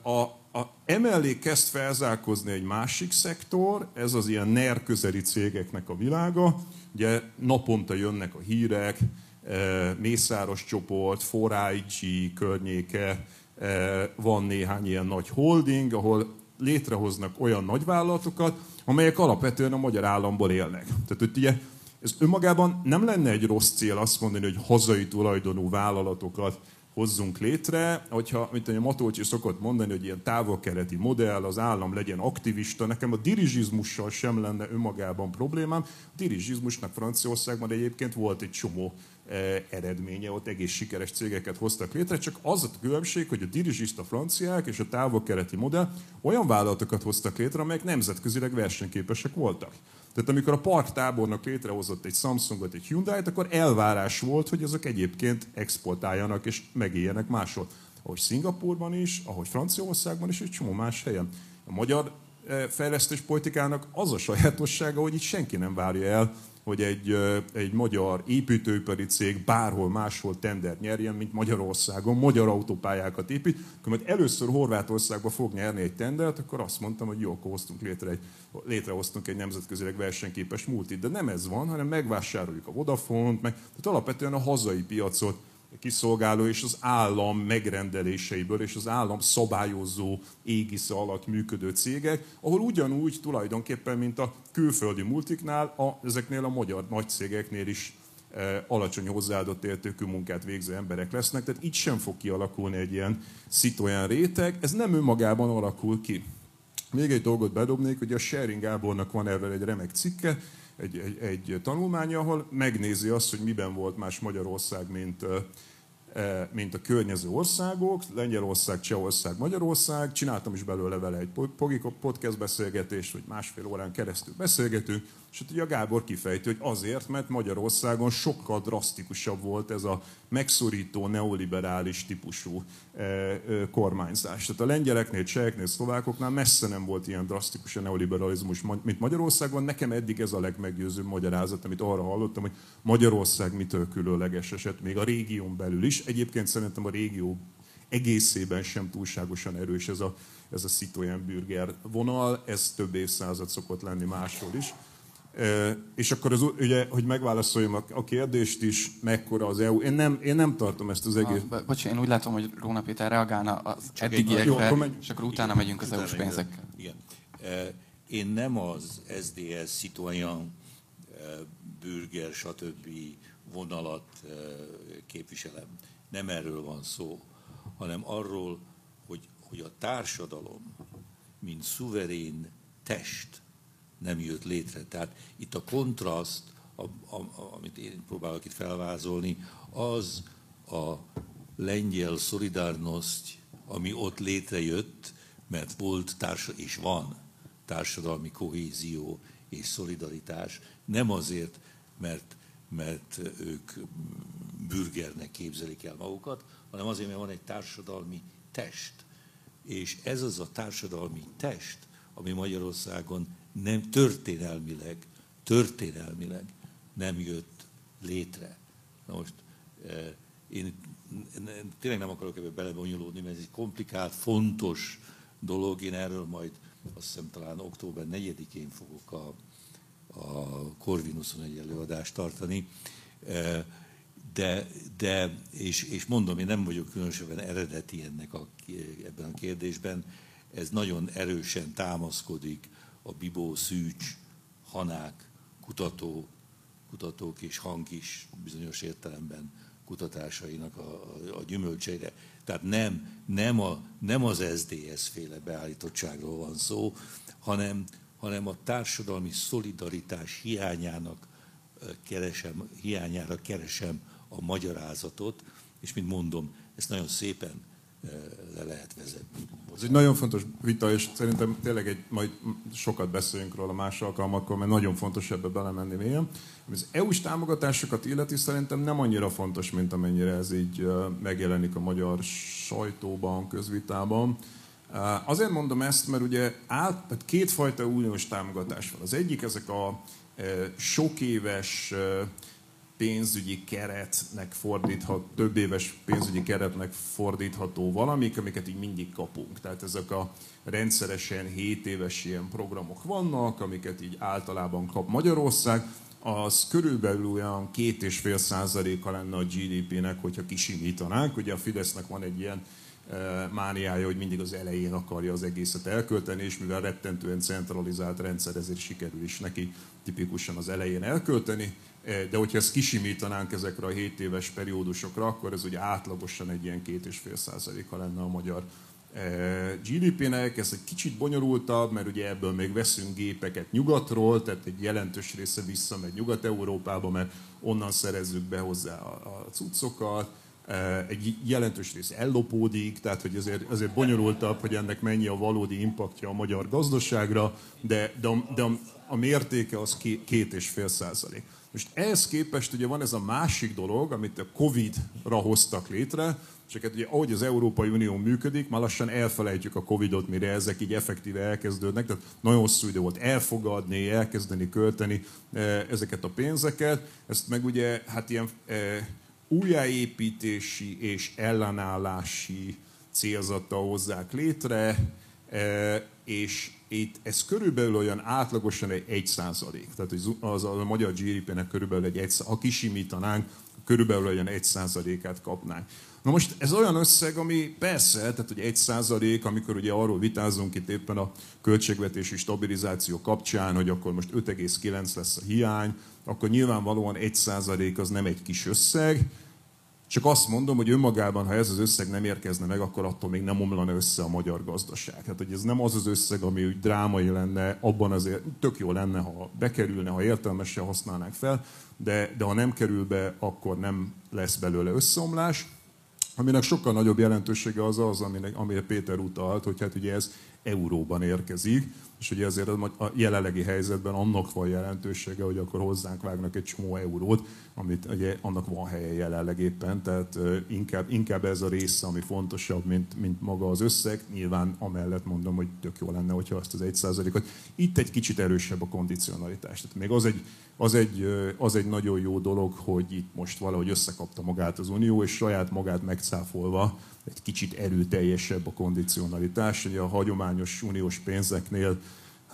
A, a, emellé kezd felzárkozni egy másik szektor, ez az ilyen NER közeli cégeknek a világa. Ugye naponta jönnek a hírek, e, Mészáros csoport, 4IG környéke, e, van néhány ilyen nagy holding, ahol létrehoznak olyan nagyvállalatokat, amelyek alapvetően a magyar államból élnek. Tehát hogy ugye ez önmagában nem lenne egy rossz cél azt mondani, hogy hazai tulajdonú vállalatokat hozzunk létre, hogyha, mint a Matolcsi szokott mondani, hogy ilyen távol-keleti modell, az állam legyen aktivista, nekem a dirigizmussal sem lenne önmagában problémám. A dirigizmusnak Franciaországban egyébként volt egy csomó e, eredménye, ott egész sikeres cégeket hoztak létre, csak az a különbség, hogy a dirigista franciák és a távol-keleti modell olyan vállalatokat hoztak létre, amelyek nemzetközileg versenyképesek voltak. Tehát amikor a park tábornok létrehozott egy Samsungot, egy Hyundai-t, akkor elvárás volt, hogy azok egyébként exportáljanak és megéljenek máshol. ahogy Szingapurban is, ahogy Franciaországban is, és csomó más helyen. A magyar fejlesztés politikának az a sajátossága, hogy itt senki nem várja el, hogy egy, egy magyar építőipari cég bárhol máshol tendert nyerjen, mint Magyarországon, magyar autópályákat épít, akkor majd először Horvátországba fog nyerni egy tendert, akkor azt mondtam, hogy jó, akkor hoztunk létre egy, létrehoztunk egy nemzetközileg versenyképes multit. De nem ez van, hanem megvásároljuk a Vodafont, meg, tehát alapvetően a hazai piacot kiszolgáló és az állam megrendeléseiből és az állam szabályozó égisze alatt működő cégek, ahol ugyanúgy tulajdonképpen, mint a külföldi multiknál, a, ezeknél a magyar nagy cégeknél is e, alacsony hozzáadott értékű munkát végző emberek lesznek, tehát itt sem fog kialakulni egy ilyen szitolyán réteg, ez nem önmagában alakul ki. Még egy dolgot bedobnék, hogy a Sharing Gábornak van erről egy remek cikke, egy, egy, egy tanulmánya, ahol megnézi azt, hogy miben volt más Magyarország, mint, mint a környező országok, Lengyelország, Csehország, Magyarország. Csináltam is belőle vele egy podcast beszélgetést, hogy másfél órán keresztül beszélgetünk, és ott ugye a Gábor kifejti, hogy azért, mert Magyarországon sokkal drasztikusabb volt ez a megszorító, neoliberális típusú kormányzás. Tehát a lengyeleknél, cseheknél, szlovákoknál messze nem volt ilyen drasztikus a neoliberalizmus, mint Magyarországon. Nekem eddig ez a legmeggyőzőbb magyarázat, amit arra hallottam, hogy Magyarország mitől különleges eset, még a régión belül is. Egyébként szerintem a régió egészében sem túlságosan erős ez a, ez a Citroen Bürger vonal, ez több évszázad szokott lenni máshol is. És akkor az, ugye, hogy megválaszoljam a kérdést is, mekkora az EU. Én nem, én nem tartom ezt az egész... Ah, bocs, én úgy látom, hogy Róna Péter reagálna az Csak eddigiekre, jó, megy... és akkor utána megyünk az EU-s pénzekkel. Igen. Én nem az SDS, Citoyen, Bürger, stb. vonalat képviselem. Nem erről van szó, hanem arról, hogy, hogy a társadalom, mint szuverén test, nem jött létre. Tehát itt a kontraszt, a, a, amit én próbálok itt felvázolni, az a lengyel szolidárnoszt, ami ott létrejött, mert volt társa, és van társadalmi kohézió és szolidaritás, nem azért, mert, mert ők bürgernek képzelik el magukat, hanem azért, mert van egy társadalmi test. És ez az a társadalmi test, ami Magyarországon nem történelmileg, történelmileg nem jött létre. Na most eh, én tényleg nem akarok ebbe belebonyolódni, mert ez egy komplikált, fontos dolog. Én erről majd azt hiszem talán október 4-én fogok a, a Corvin 21 előadást tartani. Eh, de, de és, és mondom, én nem vagyok különösebben eredeti ennek a, ebben a kérdésben, ez nagyon erősen támaszkodik a Bibó, Szűcs, Hanák, kutató, kutatók és hang is bizonyos értelemben kutatásainak a, a, a gyümölcseire. Tehát nem, nem, a, nem az SZDSZ féle beállítottságról van szó, hanem, hanem a társadalmi szolidaritás hiányának keresem, hiányára keresem a magyarázatot, és mint mondom, ezt nagyon szépen le lehet vezetni. Ez egy nagyon fontos vita, és szerintem tényleg egy, majd sokat beszélünk róla más alkalmakkor, mert nagyon fontos ebbe belemenni mélyen. Az EU-s támogatásokat illeti szerintem nem annyira fontos, mint amennyire ez így megjelenik a magyar sajtóban, közvitában. Azért mondom ezt, mert ugye át, kétfajta uniós támogatás van. Az egyik ezek a sok éves pénzügyi keretnek fordíthat, több éves pénzügyi keretnek fordítható valamik, amiket így mindig kapunk. Tehát ezek a rendszeresen 7 éves ilyen programok vannak, amiket így általában kap Magyarország, az körülbelül olyan két és fél százaléka lenne a GDP-nek, hogyha kisimítanánk. Ugye a Fidesznek van egy ilyen e, mániája, hogy mindig az elején akarja az egészet elkölteni, és mivel rettentően centralizált rendszer, ezért sikerül is neki tipikusan az elején elkölteni. Eh, de hogyha ezt kisimítanánk ezekre a 7 éves periódusokra, akkor ez ugye átlagosan egy ilyen 2,5 százaléka lenne a magyar eh, GDP-nek. Ez egy kicsit bonyolultabb, mert ugye ebből még veszünk gépeket nyugatról, tehát egy jelentős része visszamegy Nyugat-Európába, mert onnan szerezzük be hozzá a cuccokat. Egy jelentős rész ellopódik, tehát hogy azért, azért bonyolultabb, hogy ennek mennyi a valódi impaktja a magyar gazdaságra, de, de, de a mértéke az két és fél százalék. Most ehhez képest ugye van ez a másik dolog, amit a Covid-ra hoztak létre, és hát ugye ahogy az Európai Unió működik, már lassan elfelejtjük a Covid-ot, mire ezek így effektíve elkezdődnek, tehát nagyon hosszú idő volt elfogadni, elkezdeni költeni ezeket a pénzeket, ezt meg ugye hát ilyen újjáépítési és ellenállási célzattal hozzák létre, e, és itt ez körülbelül olyan átlagosan egy 1 százalék. Tehát az a magyar GDP-nek körülbelül egy, egy ha kisimítanánk, körülbelül olyan 1 százalékát kapnánk. Na most ez olyan összeg, ami persze, tehát hogy egy százalék, amikor ugye arról vitázunk itt éppen a költségvetési stabilizáció kapcsán, hogy akkor most 5,9 lesz a hiány, akkor nyilvánvalóan egy százalék az nem egy kis összeg, csak azt mondom, hogy önmagában, ha ez az összeg nem érkezne meg, akkor attól még nem omlana össze a magyar gazdaság. Hát, hogy ez nem az az összeg, ami úgy drámai lenne, abban azért tök jó lenne, ha bekerülne, ha értelmesen használnánk fel, de, de ha nem kerül be, akkor nem lesz belőle összeomlás. Aminek sokkal nagyobb jelentősége az az, amire Péter utalt, hogy hát ugye ez euróban érkezik, és ugye azért a jelenlegi helyzetben annak van jelentősége, hogy akkor hozzánk vágnak egy csomó eurót, amit ugye annak van helye jelenleg éppen, tehát inkább, inkább ez a része, ami fontosabb, mint, mint maga az összeg. Nyilván amellett mondom, hogy tök jó lenne, hogyha azt az egy százalékot. Itt egy kicsit erősebb a kondicionalitás. Tehát még az egy, az, egy, az egy nagyon jó dolog, hogy itt most valahogy összekapta magát az Unió, és saját magát megcáfolva egy kicsit erőteljesebb a kondicionalitás. Ugye a hagyományos uniós pénzeknél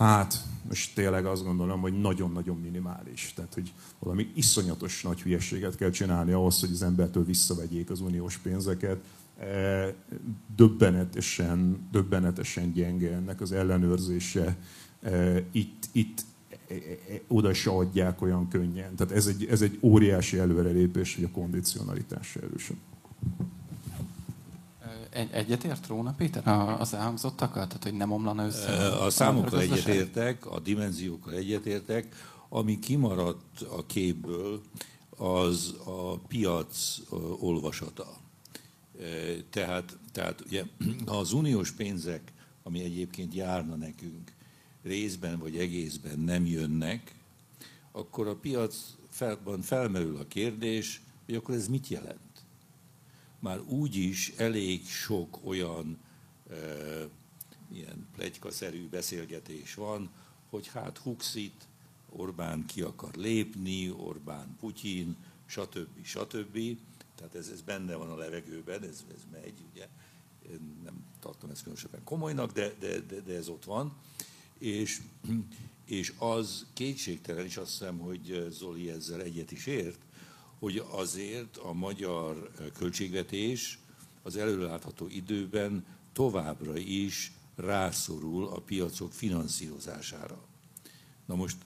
Hát, most tényleg azt gondolom, hogy nagyon-nagyon minimális. Tehát, hogy valami iszonyatos nagy hülyeséget kell csinálni ahhoz, hogy az embertől visszavegyék az uniós pénzeket. E, döbbenetesen, döbbenetesen gyenge ennek az ellenőrzése. E, itt, itt e, oda se adják olyan könnyen. Tehát ez egy, ez egy óriási előrelépés, hogy a kondicionalitás erősebb. Egyetért Róna Péter az elhangzottakkal? Tehát, hogy nem omlana össze? A számokkal egyetértek, a dimenziókkal egyetértek. Ami kimaradt a képből, az a piac olvasata. Tehát, tehát ugye az uniós pénzek, ami egyébként járna nekünk, részben vagy egészben nem jönnek, akkor a piacban felmerül a kérdés, hogy akkor ez mit jelent? Már úgy is elég sok olyan e, ilyen plegykaszerű beszélgetés van, hogy hát Huxit, Orbán ki akar lépni, Orbán Putyin, stb. stb. Tehát ez, ez benne van a levegőben, ez, ez megy, ugye. Én nem tartom ezt különösebben komolynak, de, de, de, de ez ott van. És, és az kétségtelen, és azt hiszem, hogy Zoli ezzel egyet is ért, hogy azért a magyar költségvetés az előrelátható időben továbbra is rászorul a piacok finanszírozására. Na most,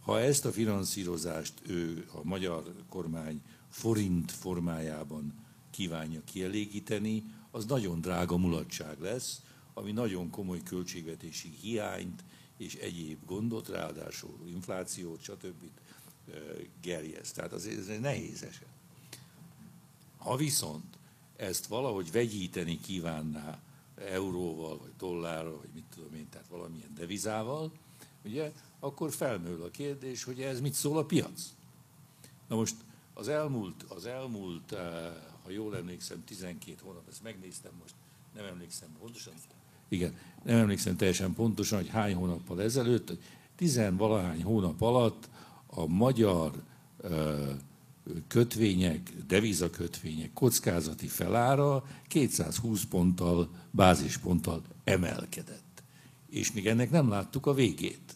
ha ezt a finanszírozást ő, a magyar kormány forint formájában kívánja kielégíteni, az nagyon drága mulatság lesz, ami nagyon komoly költségvetési hiányt és egyéb gondot, ráadásul inflációt, stb gerjeszt. Tehát azért ez egy nehéz eset. Ha viszont ezt valahogy vegyíteni kívánná euróval, vagy dollárral, vagy mit tudom én, tehát valamilyen devizával, ugye, akkor felmerül a kérdés, hogy ez mit szól a piac. Na most az elmúlt, az elmúlt, ha jól emlékszem, 12 hónap, ezt megnéztem most, nem emlékszem pontosan, igen, nem emlékszem teljesen pontosan, hogy hány hónappal ezelőtt, tizenvalahány hónap alatt a magyar kötvények, devizakötvények kockázati felára 220 ponttal, bázisponttal emelkedett. És még ennek nem láttuk a végét.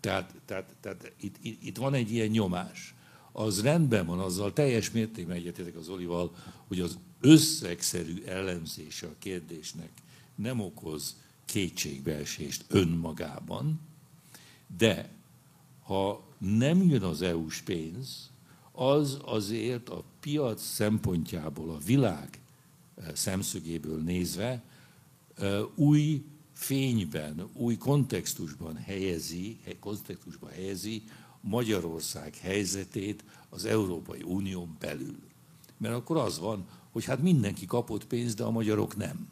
Tehát, tehát, tehát itt, itt, itt van egy ilyen nyomás. Az rendben van, azzal teljes mértékben egyetértek az Olival, hogy az összegszerű elemzése a kérdésnek nem okoz kétségbeesést önmagában, de ha nem jön az EU-s pénz, az azért a piac szempontjából, a világ eh, szemszögéből nézve eh, új fényben, új kontextusban helyezi, kontextusban helyezi Magyarország helyzetét az Európai Unión belül. Mert akkor az van, hogy hát mindenki kapott pénzt, de a magyarok nem.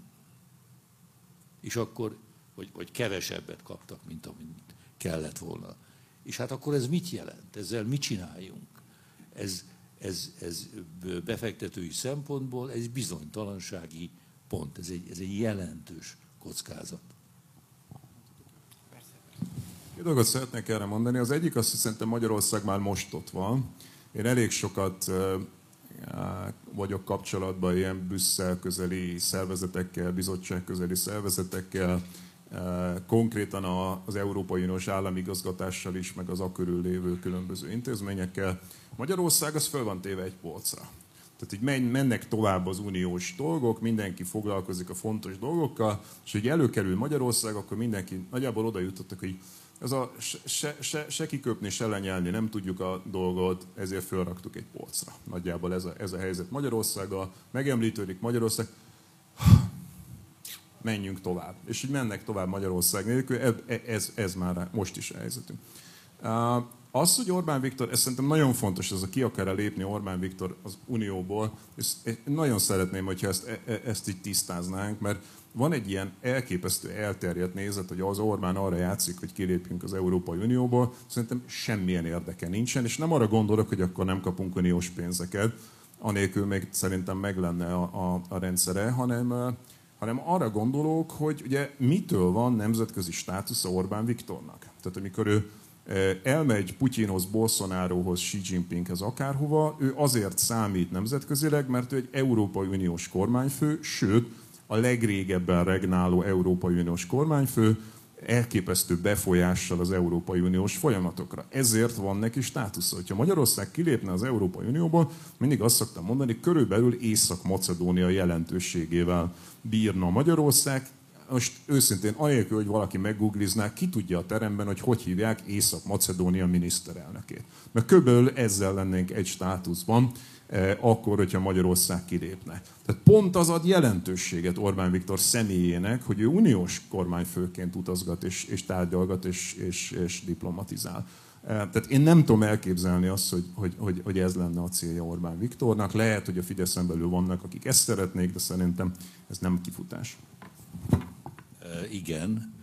És akkor, vagy, vagy kevesebbet kaptak, mint amit kellett volna. És hát akkor ez mit jelent? Ezzel mit csináljunk? Ez, ez, ez befektetői szempontból ez bizonytalansági pont, ez egy, ez egy jelentős kockázat. Két dolgot szeretnék erre mondani. Az egyik azt, hogy Magyarország már most ott van. Én elég sokat vagyok kapcsolatban ilyen Brüsszel közeli szervezetekkel, bizottság közeli szervezetekkel, konkrétan az Európai Uniós államigazgatással is, meg az akörül lévő különböző intézményekkel. Magyarország az föl van téve egy polcra. Tehát így mennek tovább az uniós dolgok, mindenki foglalkozik a fontos dolgokkal, és hogy előkerül Magyarország, akkor mindenki nagyjából oda jutottak, hogy ez a se, se, se kiköpni, se lenyelni, nem tudjuk a dolgot, ezért felraktuk egy polcra. Nagyjából ez a, ez a helyzet Magyarországgal. Megemlítődik Magyarország, menjünk tovább. És így mennek tovább Magyarország nélkül, ez, ez, ez már most is a helyzetünk. Az, hogy Orbán Viktor, ez szerintem nagyon fontos, ez a ki akar -e lépni Orbán Viktor az Unióból, és nagyon szeretném, hogyha ezt, e, e, ezt így tisztáznánk, mert van egy ilyen elképesztő elterjedt nézet, hogy az Orbán arra játszik, hogy kilépjünk az Európai Unióból. Szerintem semmilyen érdeke nincsen, és nem arra gondolok, hogy akkor nem kapunk uniós pénzeket, anélkül még szerintem meg lenne a, a, a rendszere, hanem, hanem arra gondolok, hogy ugye mitől van nemzetközi státusza Orbán Viktornak. Tehát amikor ő elmegy Putyinhoz, Bolsonarohoz, Xi Jinpinghez, akárhova, ő azért számít nemzetközileg, mert ő egy Európai Uniós kormányfő, sőt, a legrégebben regnáló Európai Uniós kormányfő, elképesztő befolyással az Európai Uniós folyamatokra. Ezért van neki státusza. Ha Magyarország kilépne az Európai Unióból, mindig azt szoktam mondani, körülbelül Észak-Macedónia jelentőségével bírna Magyarország, most őszintén, anélkül, hogy valaki meggooglizná, ki tudja a teremben, hogy hogy hívják Észak-Macedónia miniszterelnökét. Mert körülbelül ezzel lennénk egy státuszban, eh, akkor, hogyha Magyarország kilépne. Tehát pont az ad jelentőséget Orbán Viktor személyének, hogy ő uniós kormányfőként utazgat, és, és tárgyalgat, és, és, és diplomatizál. Eh, tehát én nem tudom elképzelni azt, hogy, hogy, hogy, hogy ez lenne a célja Orbán Viktornak. Lehet, hogy a Fideszen belül vannak, akik ezt szeretnék, de szerintem ez nem kifutás igen,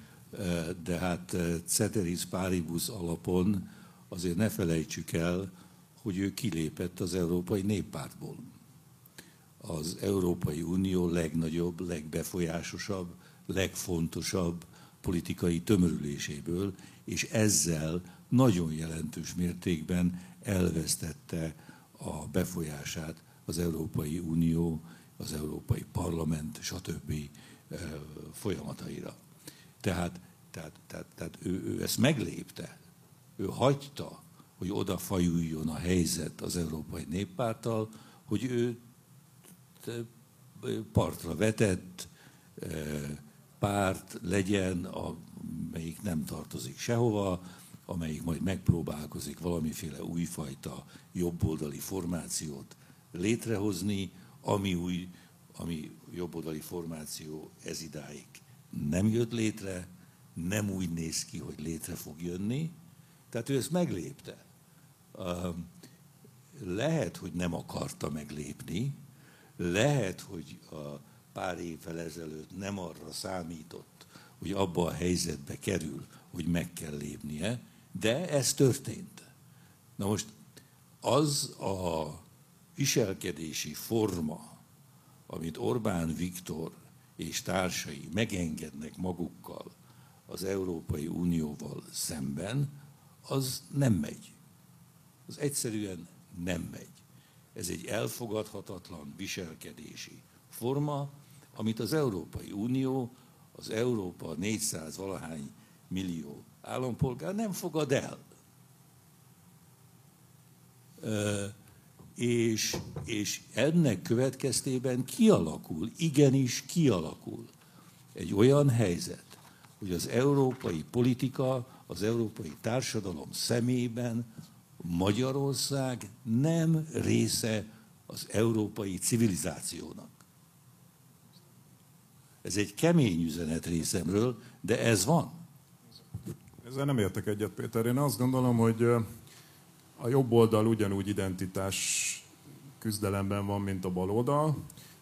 de hát Ceteris Paribus alapon azért ne felejtsük el, hogy ő kilépett az Európai Néppártból. Az Európai Unió legnagyobb, legbefolyásosabb, legfontosabb politikai tömörüléséből, és ezzel nagyon jelentős mértékben elvesztette a befolyását az Európai Unió, az Európai Parlament, stb folyamataira. Tehát, tehát, tehát, tehát ő, ő ezt meglépte, ő hagyta, hogy odafajuljon a helyzet az Európai Néppárttal, hogy ő partra vetett párt legyen, amelyik nem tartozik sehova, amelyik majd megpróbálkozik valamiféle újfajta jobboldali formációt létrehozni, ami új ami jobboldali formáció ez idáig nem jött létre, nem úgy néz ki, hogy létre fog jönni. Tehát ő ezt meglépte. Lehet, hogy nem akarta meglépni, lehet, hogy a pár évvel ezelőtt nem arra számított, hogy abba a helyzetbe kerül, hogy meg kell lépnie, de ez történt. Na most az a viselkedési forma, amit Orbán Viktor és társai megengednek magukkal az Európai Unióval szemben, az nem megy. Az egyszerűen nem megy. Ez egy elfogadhatatlan viselkedési forma, amit az Európai Unió, az Európa 400 valahány millió állampolgár nem fogad el és, és ennek következtében kialakul, igenis kialakul egy olyan helyzet, hogy az európai politika, az európai társadalom szemében Magyarország nem része az európai civilizációnak. Ez egy kemény üzenet részemről, de ez van. Ezzel nem értek egyet, Péter. Én azt gondolom, hogy a jobb oldal ugyanúgy identitás küzdelemben van, mint a bal oldal.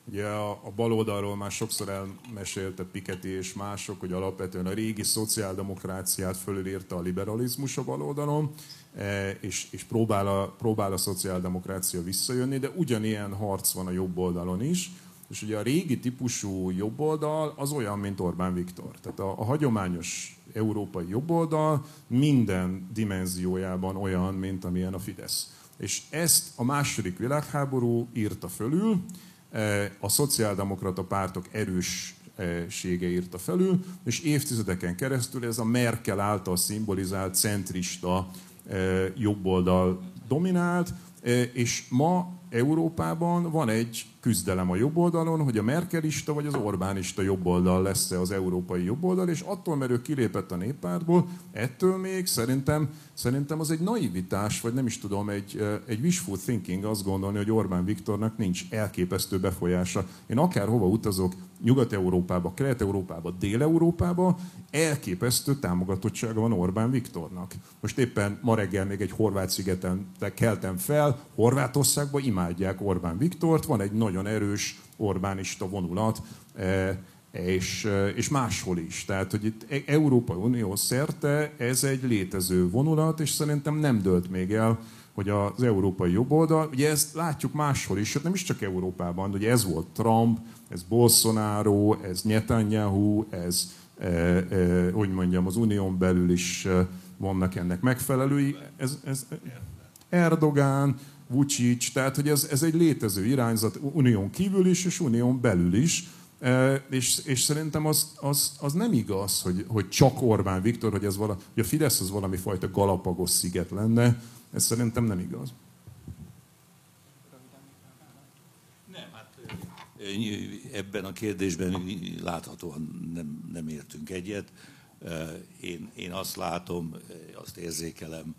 Ugye a, a baloldalról már sokszor elmesélte Piketty és mások, hogy alapvetően a régi szociáldemokráciát fölülírta a liberalizmus a baloldalon, e, és, és próbál, a, próbál a szociáldemokrácia visszajönni, de ugyanilyen harc van a jobb oldalon is. És ugye a régi típusú jobboldal az olyan, mint Orbán Viktor. Tehát a, a hagyományos európai jobboldal minden dimenziójában olyan, mint amilyen a Fidesz. És ezt a második világháború írta fölül, e, a szociáldemokrata pártok erőssége írta felül, és évtizedeken keresztül ez a Merkel által szimbolizált centrista e, jobboldal dominált, e, és ma Európában van egy küzdelem a jobb oldalon, hogy a merkelista vagy az Orbánista jobb oldal lesz-e az európai jobb oldal, és attól, mert ő kilépett a néppártból, ettől még szerintem, szerintem az egy naivitás, vagy nem is tudom, egy, egy wishful thinking azt gondolni, hogy Orbán Viktornak nincs elképesztő befolyása. Én akárhova utazok, Nyugat-Európába, Kelet-Európába, Dél-Európába, elképesztő támogatottsága van Orbán Viktornak. Most éppen ma reggel még egy horvát szigeten keltem fel, Horvátországban imádják Orbán Viktort, van egy nagyon erős Orbánista vonulat, e, és, e, és máshol is. Tehát, hogy itt e, Európa Unió szerte ez egy létező vonulat, és szerintem nem dölt még el, hogy az európai jobboldal, ugye ezt látjuk máshol is, nem is csak Európában, hogy ez volt Trump, ez Bolsonaro, ez Netanyahu, ez, e, e, hogy mondjam, az unión belül is vannak ennek megfelelői. Ez, ez Erdogán, Vucic, tehát hogy ez, ez egy létező irányzat unión kívül is, és unión belül is, e, és, és szerintem az, az, az nem igaz, hogy, hogy csak Orbán Viktor, hogy, ez vala, hogy a Fidesz az valami fajta Galapagos sziget lenne, ez szerintem nem igaz. Nem, hát ebben a kérdésben láthatóan nem, nem értünk egyet. Én, én azt látom, azt érzékelem,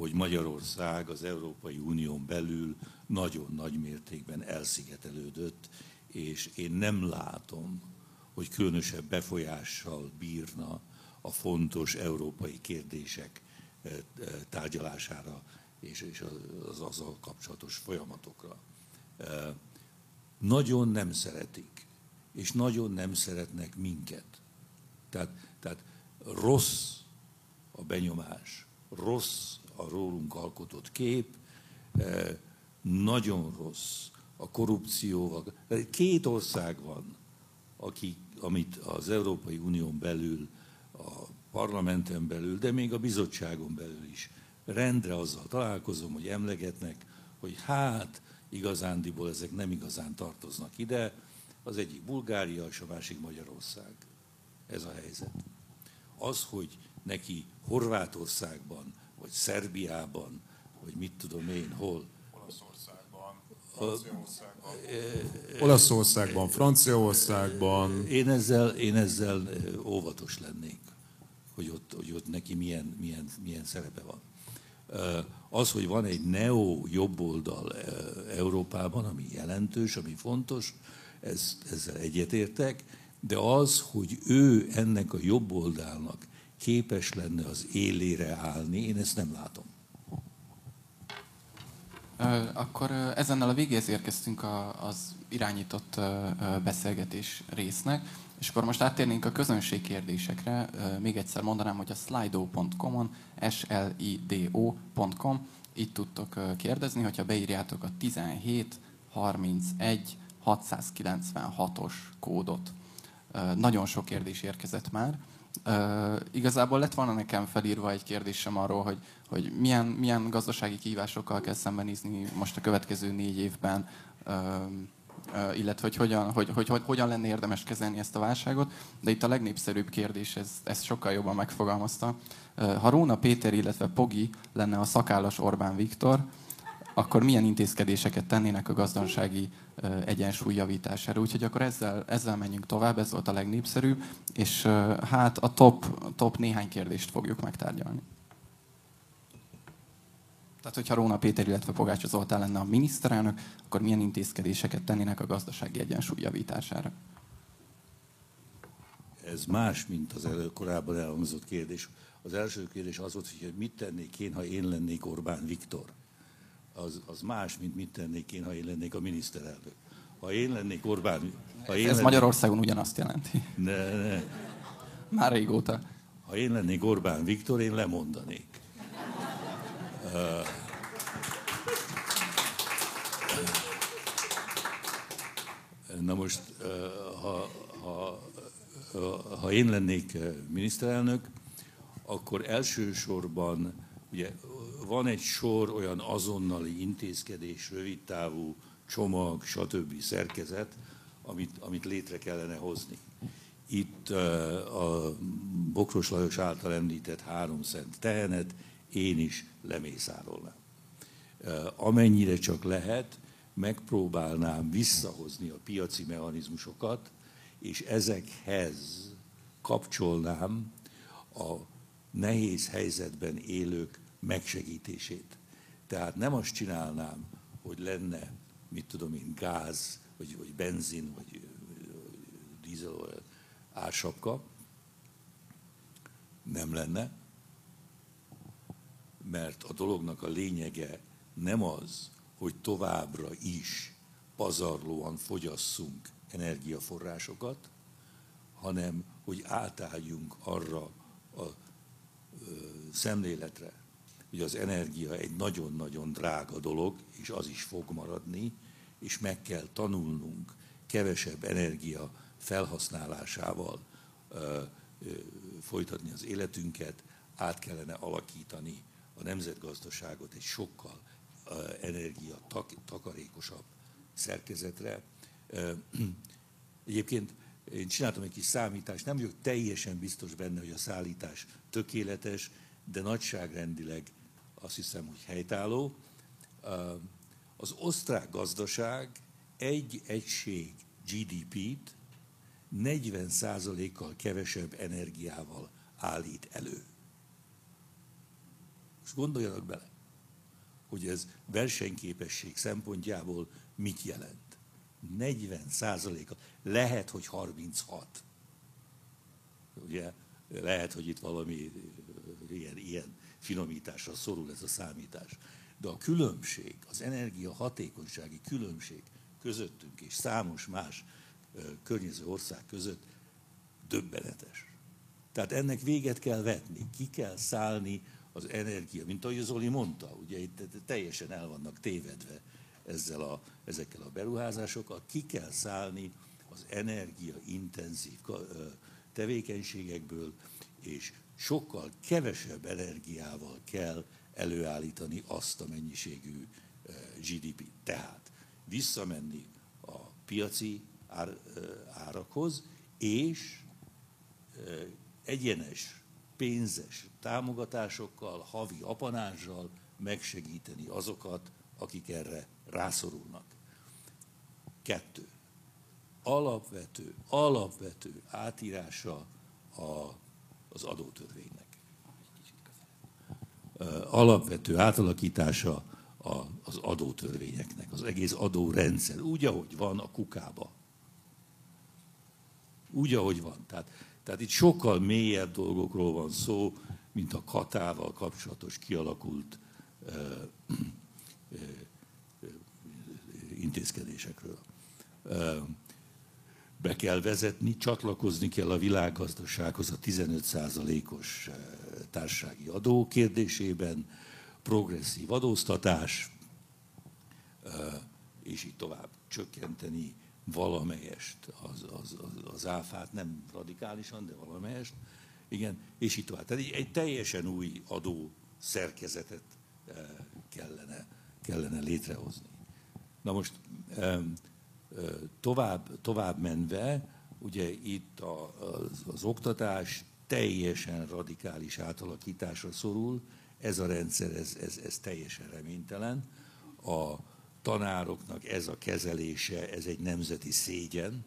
hogy Magyarország az Európai Unión belül nagyon nagy mértékben elszigetelődött, és én nem látom, hogy különösebb befolyással bírna a fontos európai kérdések eh, eh, tárgyalására és, az azzal kapcsolatos folyamatokra. Eh, nagyon nem szeretik, és nagyon nem szeretnek minket. Tehát, tehát rossz a benyomás, rossz a rólunk alkotott kép, eh, nagyon rossz a korrupcióval. Két ország van, aki, amit az Európai Unión belül, a parlamenten belül, de még a bizottságon belül is rendre azzal találkozom, hogy emlegetnek, hogy hát igazándiból ezek nem igazán tartoznak ide, az egyik Bulgária, és a másik Magyarország. Ez a helyzet. Az, hogy neki Horvátországban vagy Szerbiában, vagy mit tudom én, hol. Olaszországban, Franciaországban. Olaszországban, Franciaországban. Én ezzel, én ezzel óvatos lennék, hogy ott, hogy ott neki milyen, milyen, milyen szerepe van. Az, hogy van egy neo jobboldal Európában, ami jelentős, ami fontos, ez, ezzel egyetértek, de az, hogy ő ennek a jobboldalnak képes lenne az élére állni, én ezt nem látom. Akkor ezennel a végéhez érkeztünk az irányított beszélgetés résznek, és akkor most áttérnénk a közönség kérdésekre. Még egyszer mondanám, hogy a slido.com-on, slido.com, itt tudtok kérdezni, hogyha beírjátok a 17 31 696-os kódot. Nagyon sok kérdés érkezett már, Igazából lett volna nekem felírva egy kérdésem arról, hogy, hogy milyen, milyen gazdasági kihívásokkal kell szembenézni most a következő négy évben, uh, uh, illetve hogy hogyan, hogy, hogy, hogy hogyan lenne érdemes kezelni ezt a válságot. De itt a legnépszerűbb kérdés, ez, ezt sokkal jobban megfogalmazta. Ha Róna Péter, illetve Pogi lenne a szakállas Orbán Viktor, akkor milyen intézkedéseket tennének a gazdasági egyensúly javítására. Úgyhogy akkor ezzel, ezzel menjünk tovább, ez volt a legnépszerűbb, és hát a top, top néhány kérdést fogjuk megtárgyalni. Tehát, hogyha Róna Péter, illetve Pogács Zoltán lenne a miniszterelnök, akkor milyen intézkedéseket tennének a gazdasági egyensúly javítására? Ez más, mint az elő, korábban elhangzott kérdés. Az első kérdés az volt, hogy mit tennék én, ha én lennék Orbán Viktor az, az más, mint mit tennék én, ha én lennék a miniszterelnök. ha én lennék Orbán... Ha én Ez lennék, Magyarországon ugyanazt jelenti. Ne, ne. Már régóta. Ha én lennék Orbán Viktor, én lemondanék. Na most, ha, ha, ha én lennék miniszterelnök, akkor elsősorban ugye van egy sor olyan azonnali intézkedés, rövidtávú csomag, stb. szerkezet, amit, amit létre kellene hozni. Itt a Bokros Lajos által említett három szent tehenet én is lemészárolnám. Amennyire csak lehet, megpróbálnám visszahozni a piaci mechanizmusokat, és ezekhez kapcsolnám a nehéz helyzetben élők megsegítését. Tehát nem azt csinálnám, hogy lenne, mit tudom én, gáz, vagy, vagy benzin, vagy, dízel ársapka. Nem lenne, mert a dolognak a lényege nem az, hogy továbbra is pazarlóan fogyasszunk energiaforrásokat, hanem hogy átálljunk arra a szemléletre, hogy az energia egy nagyon-nagyon drága dolog, és az is fog maradni, és meg kell tanulnunk kevesebb energia felhasználásával ö, ö, folytatni az életünket, át kellene alakítani a nemzetgazdaságot egy sokkal energia takarékosabb szerkezetre. Egyébként én csináltam egy kis számítást, nem vagyok teljesen biztos benne, hogy a szállítás tökéletes, de nagyságrendileg azt hiszem, hogy helytálló. Az osztrák gazdaság egy egység GDP-t 40%-kal kevesebb energiával állít elő. Most gondoljanak bele, hogy ez versenyképesség szempontjából mit jelent. 40 százaléka. Lehet, hogy 36. Ugye, lehet, hogy itt valami ilyen, ilyen finomításra szorul ez a számítás. De a különbség, az energia hatékonysági különbség közöttünk és számos más környező ország között döbbenetes. Tehát ennek véget kell vetni, ki kell szállni az energia, mint ahogy Zoli mondta, ugye itt teljesen el vannak tévedve ezzel a, ezekkel a beruházásokkal, ki kell szállni az energiaintenzív tevékenységekből, és sokkal kevesebb energiával kell előállítani azt a mennyiségű GDP. Tehát visszamenni a piaci ár, árakhoz, és egyenes, pénzes támogatásokkal, havi apanással megsegíteni azokat, akik erre rászorulnak. Kettő. Alapvető, alapvető átírása a, az adótörvénynek. Alapvető átalakítása az adótörvényeknek, az egész adórendszer, úgy, ahogy van a kukába. Úgy, ahogy van. Tehát, tehát itt sokkal mélyebb dolgokról van szó, mint a katával kapcsolatos kialakult ö, ö, intézkedésekről. Be kell vezetni, csatlakozni kell a világgazdasághoz a 15%-os társasági adó kérdésében, progresszív adóztatás, és így tovább csökkenteni valamelyest az, az, az, az áfát, nem radikálisan, de valamelyest, igen, és így tovább. Tehát egy, egy teljesen új adó szerkezetet kellene, kellene létrehozni. Na most tovább, tovább menve, ugye itt az, az oktatás teljesen radikális átalakításra szorul, ez a rendszer, ez, ez, ez teljesen reménytelen. A tanároknak ez a kezelése, ez egy nemzeti szégyen,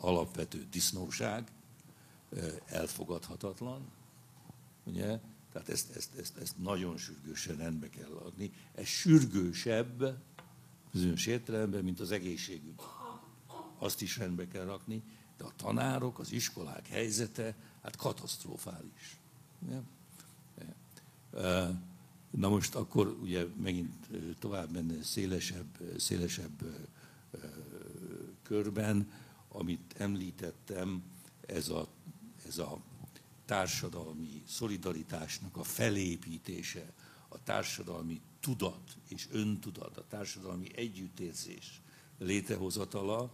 alapvető disznóság, elfogadhatatlan. Ugye? Tehát ezt, ezt, ezt, ezt nagyon sürgősen rendbe kell adni. Ez sürgősebb, bizonyos értelemben, mint az egészségügy. Azt is rendbe kell rakni, de a tanárok, az iskolák helyzete, hát katasztrofális. Na most akkor ugye megint tovább menne szélesebb, szélesebb körben, amit említettem, ez a, ez a társadalmi szolidaritásnak a felépítése, a társadalmi tudat és öntudat, a társadalmi együttérzés létrehozatala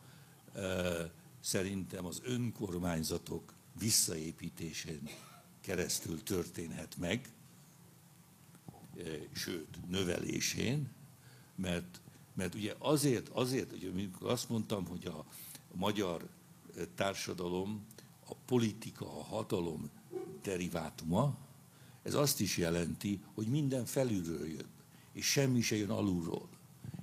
szerintem az önkormányzatok visszaépítésén keresztül történhet meg, sőt, növelésén, mert, mert ugye azért, azért, hogy azt mondtam, hogy a magyar társadalom, a politika, a hatalom derivátuma, ez azt is jelenti, hogy minden felülről jön, és semmi se jön alulról.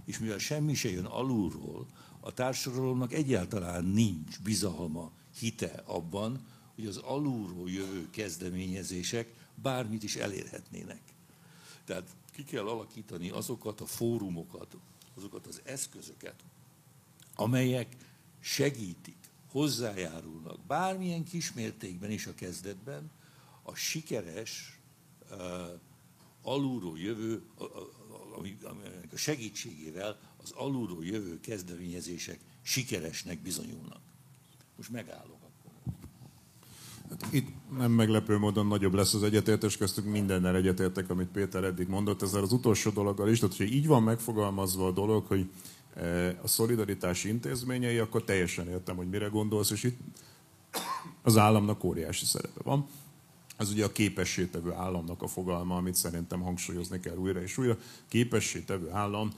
És mivel semmi se jön alulról, a társadalomnak egyáltalán nincs bizalma, hite abban, hogy az alulról jövő kezdeményezések bármit is elérhetnének. Tehát ki kell alakítani azokat a fórumokat, azokat az eszközöket, amelyek segítik, hozzájárulnak bármilyen kismértékben is a kezdetben a sikeres, alulról jövő, a, a, segítségével az alulról jövő kezdeményezések sikeresnek bizonyulnak. Most megállok. Hát itt nem meglepő módon nagyobb lesz az egyetértés köztük, mindennel egyetértek, amit Péter eddig mondott. Ezzel az utolsó dologgal is, tehát hogy így van megfogalmazva a dolog, hogy eh, a szolidaritási intézményei, akkor teljesen értem, hogy mire gondolsz, és itt az államnak óriási szerepe van. Ez ugye a képességtevő államnak a fogalma, amit szerintem hangsúlyozni kell újra és újra. Képességtevő állam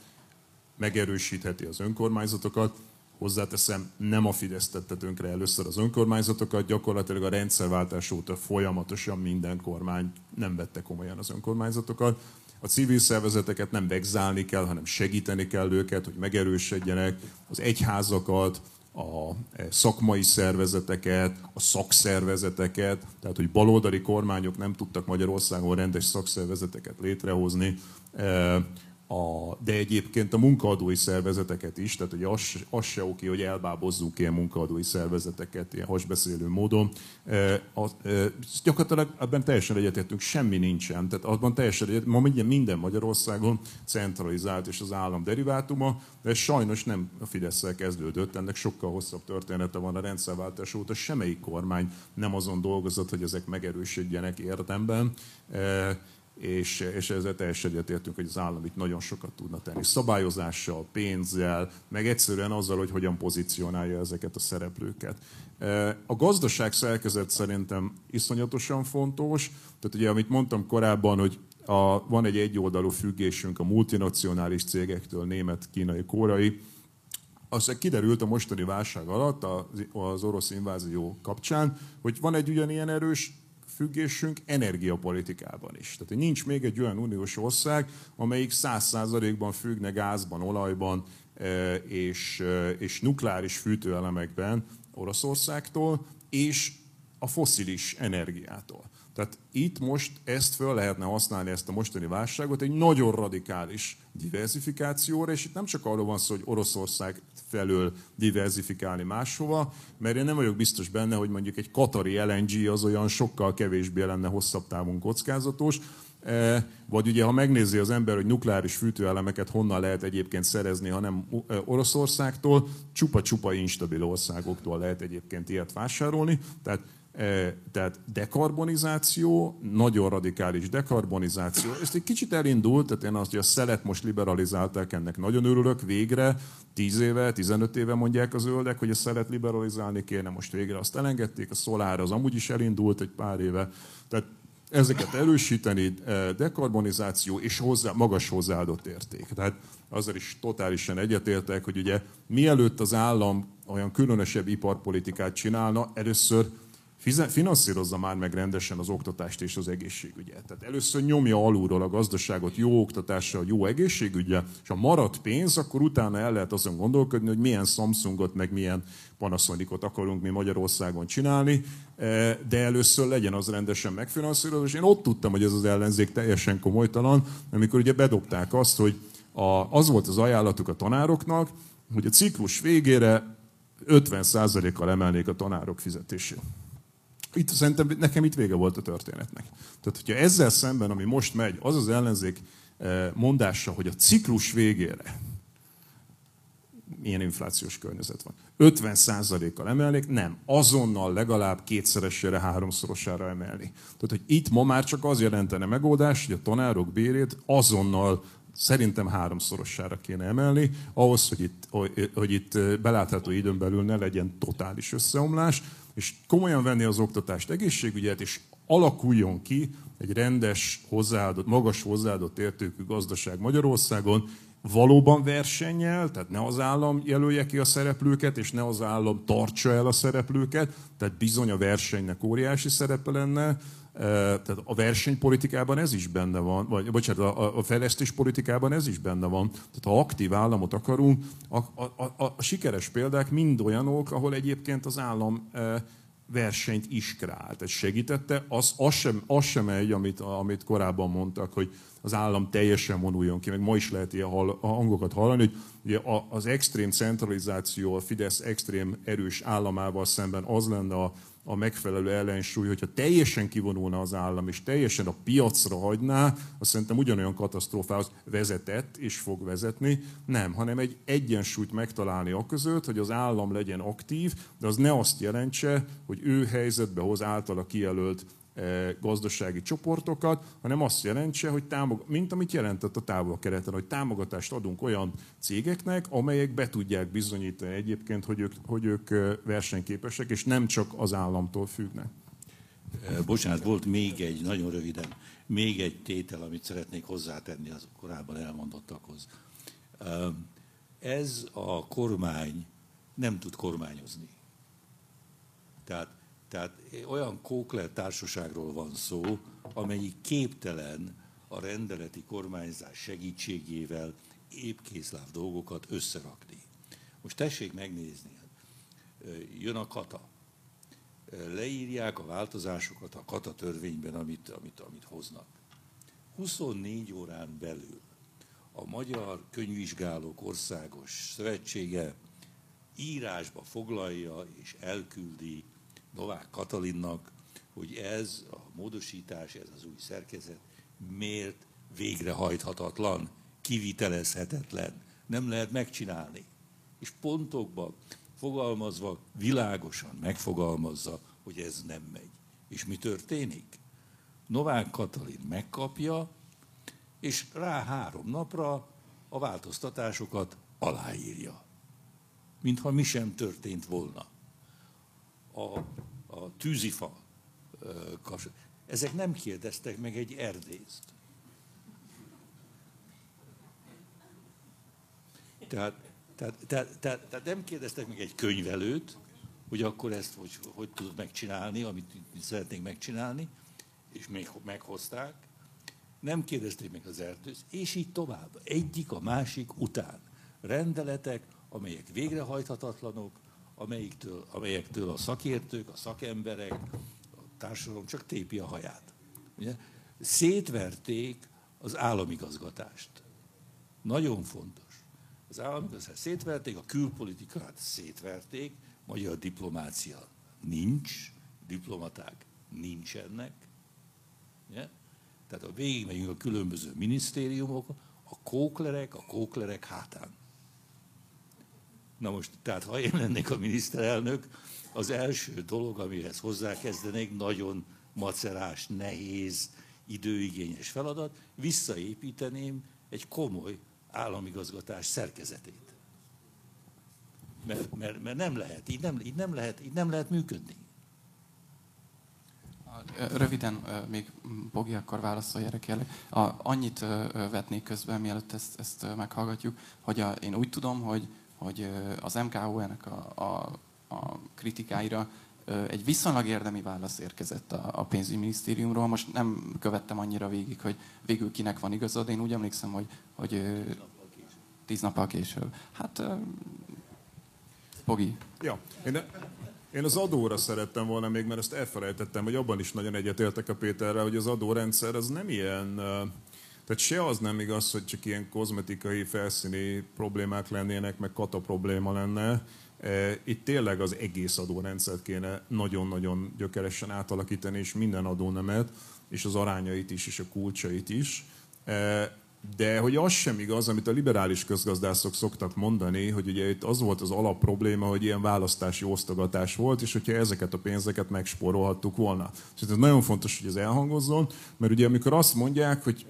megerősítheti az önkormányzatokat, Hozzáteszem, nem a Fidesz tette tönkre először az önkormányzatokat, gyakorlatilag a rendszerváltás óta folyamatosan minden kormány nem vette komolyan az önkormányzatokat. A civil szervezeteket nem vegzálni kell, hanem segíteni kell őket, hogy megerősödjenek, az egyházakat, a e, szakmai szervezeteket, a szakszervezeteket, tehát hogy baloldali kormányok nem tudtak Magyarországon rendes szakszervezeteket létrehozni, e, a, de egyébként a munkaadói szervezeteket is, tehát hogy az, az se oké, hogy elbábozzunk ilyen munkaadói szervezeteket ilyen hasbeszélő módon. E, a, e, gyakorlatilag ebben teljesen egyetértünk, semmi nincsen. Tehát abban teljesen egyet, ma minden, minden Magyarországon centralizált és az állam derivátuma, de ez sajnos nem a fidesz kezdődött, ennek sokkal hosszabb története van a rendszerváltás óta, semmelyik kormány nem azon dolgozott, hogy ezek megerősödjenek érdemben. E, és, és ezzel teljesen egyetértünk, hogy az állam itt nagyon sokat tudna tenni. Szabályozással, pénzzel, meg egyszerűen azzal, hogy hogyan pozícionálja ezeket a szereplőket. E, a gazdaság szerkezet szerintem iszonyatosan fontos. Tehát ugye, amit mondtam korábban, hogy a, van egy egyoldalú függésünk a multinacionális cégektől, német, kínai, kórai, az kiderült a mostani válság alatt, az orosz invázió kapcsán, hogy van egy ugyanilyen erős függésünk energiapolitikában is. Tehát nincs még egy olyan uniós ország, amelyik száz százalékban függne gázban, olajban e, és, e, és nukleáris fűtőelemekben Oroszországtól, és a foszilis energiától. Tehát itt most ezt föl lehetne használni, ezt a mostani válságot egy nagyon radikális diversifikációra, és itt nem csak arról van szó, hogy Oroszország felől diversifikálni máshova, mert én nem vagyok biztos benne, hogy mondjuk egy katari LNG az olyan sokkal kevésbé lenne hosszabb távon kockázatos, e, vagy ugye, ha megnézi az ember, hogy nukleáris fűtőelemeket honnan lehet egyébként szerezni, ha nem e, Oroszországtól, csupa-csupa instabil országoktól lehet egyébként ilyet vásárolni. Tehát tehát dekarbonizáció, nagyon radikális dekarbonizáció. Ezt egy kicsit elindult, tehát én azt, hogy a szelet most liberalizálták, ennek nagyon örülök, végre, 10 éve, 15 éve mondják az zöldek, hogy a szelet liberalizálni kéne, most végre azt elengedték, a szolár az amúgy is elindult egy pár éve. Tehát ezeket erősíteni, dekarbonizáció és hozzá, magas hozzáadott érték. Tehát azzal is totálisan egyetértek, hogy ugye mielőtt az állam olyan különösebb iparpolitikát csinálna, először finanszírozza már meg rendesen az oktatást és az egészségügyet. Tehát először nyomja alulról a gazdaságot jó oktatással, jó egészségügyel, és ha marad pénz, akkor utána el lehet azon gondolkodni, hogy milyen Samsungot, meg milyen Panasonicot akarunk mi Magyarországon csinálni, e, de először legyen az rendesen megfinanszírozva, és én ott tudtam, hogy ez az ellenzék teljesen komolytalan, amikor ugye bedobták azt, hogy a, az volt az ajánlatuk a tanároknak, hogy a ciklus végére 50%-kal emelnék a tanárok fizetését itt szerintem nekem itt vége volt a történetnek. Tehát, hogyha ezzel szemben, ami most megy, az az ellenzék eh, mondása, hogy a ciklus végére milyen inflációs környezet van. 50%-kal emelnék, nem. Azonnal legalább kétszeresére, háromszorosára emelni. Tehát, hogy itt ma már csak az jelentene megoldás, hogy a tanárok bérét azonnal szerintem háromszorosára kéne emelni, ahhoz, hogy itt, hogy, hogy itt belátható időn belül ne legyen totális összeomlás, és komolyan venni az oktatást, egészségügyet, és alakuljon ki egy rendes, hozzáadott, magas hozzáadott értékű gazdaság Magyarországon, valóban versennyel, tehát ne az állam jelölje ki a szereplőket, és ne az állam tartsa el a szereplőket, tehát bizony a versenynek óriási szerepe lenne, tehát a versenypolitikában ez is benne van, vagy bocsánat, a, a fejlesztéspolitikában ez is benne van. Tehát ha aktív államot akarunk, a, a, a, a sikeres példák mind olyanok, ahol egyébként az állam versenyt is kreált. Ez segítette, az, az, sem, az sem megy, amit, amit korábban mondtak, hogy az állam teljesen vonuljon ki, meg ma is lehet ilyen hall, hangokat hallani, hogy ugye az extrém centralizáció, a Fidesz extrém erős államával szemben az lenne a a megfelelő ellensúly, hogyha teljesen kivonulna az állam, és teljesen a piacra hagyná, azt szerintem ugyanolyan katasztrófához vezetett és fog vezetni. Nem, hanem egy egyensúlyt megtalálni a között, hogy az állam legyen aktív, de az ne azt jelentse, hogy ő helyzetbe hoz általa kijelölt gazdasági csoportokat, hanem azt jelentse, hogy támog, mint amit jelentett a távol kereten, hogy támogatást adunk olyan cégeknek, amelyek be tudják bizonyítani egyébként, hogy ők, hogy ők versenyképesek, és nem csak az államtól függnek. Bocsánat, volt még egy, nagyon röviden, még egy tétel, amit szeretnék hozzátenni az korábban elmondottakhoz. Ez a kormány nem tud kormányozni. Tehát tehát olyan Kókler társaságról van szó, amelyik képtelen a rendeleti kormányzás segítségével épkészláv dolgokat összerakni. Most tessék megnézni, jön a kata. Leírják a változásokat a kata törvényben, amit, amit, amit hoznak. 24 órán belül a Magyar Könyvvizsgálók Országos Szövetsége írásba foglalja és elküldi Novák Katalinnak, hogy ez a módosítás, ez az új szerkezet miért végrehajthatatlan, kivitelezhetetlen, nem lehet megcsinálni. És pontokban fogalmazva, világosan megfogalmazza, hogy ez nem megy. És mi történik? Novák Katalin megkapja, és rá három napra a változtatásokat aláírja. Mintha mi sem történt volna a, a tűzifa kas. Ezek nem kérdeztek meg egy erdészt. Tehát, tehát, tehát, tehát, tehát nem kérdeztek meg egy könyvelőt, hogy akkor ezt hogy, hogy tudod megcsinálni, amit szeretnénk megcsinálni, és még meghozták. Nem kérdezték meg az erdőt, és így tovább. Egyik a másik után. Rendeletek, amelyek végrehajthatatlanok, amelyiktől, amelyektől a szakértők, a szakemberek, a társadalom csak tépi a haját. Ugye? Szétverték az államigazgatást. Nagyon fontos. Az államigazgatást szétverték, a külpolitikát szétverték, magyar diplomácia nincs, diplomaták nincsenek. Ugye? Tehát a végigmegyünk a különböző minisztériumok, a kóklerek, a kóklerek hátán. Na most, tehát ha én lennék a miniszterelnök, az első dolog, amihez hozzákezdenék, nagyon macerás, nehéz, időigényes feladat, visszaépíteném egy komoly államigazgatás szerkezetét. Mert, mert, mert nem lehet, így nem, így, nem lehet, így nem lehet működni. Röviden még Bogi, akkor válaszolj erre kérlek. Annyit vetnék közben, mielőtt ezt, ezt meghallgatjuk, hogy a, én úgy tudom, hogy hogy az MKO-nek a, a, a kritikáira egy viszonylag érdemi válasz érkezett a, a pénzügyminisztériumról. Most nem követtem annyira végig, hogy végül kinek van igazad. Én úgy emlékszem, hogy, hogy tíz nappal később. Hát, Bogi. Ja, én, én az adóra szerettem volna még, mert ezt elfelejtettem, hogy abban is nagyon egyetértek a Péterrel, hogy az adórendszer az nem ilyen tehát se az nem igaz, hogy csak ilyen kozmetikai, felszíni problémák lennének, meg kata probléma lenne. E, itt tényleg az egész adórendszert kéne nagyon-nagyon gyökeresen átalakítani, és minden adónemet, és az arányait is, és a kulcsait is. De hogy az sem igaz, amit a liberális közgazdászok szoktak mondani, hogy ugye itt az volt az alap probléma, hogy ilyen választási osztogatás volt, és hogyha ezeket a pénzeket megspórolhattuk volna. És ez nagyon fontos, hogy ez elhangozzon, mert ugye amikor azt mondják, hogy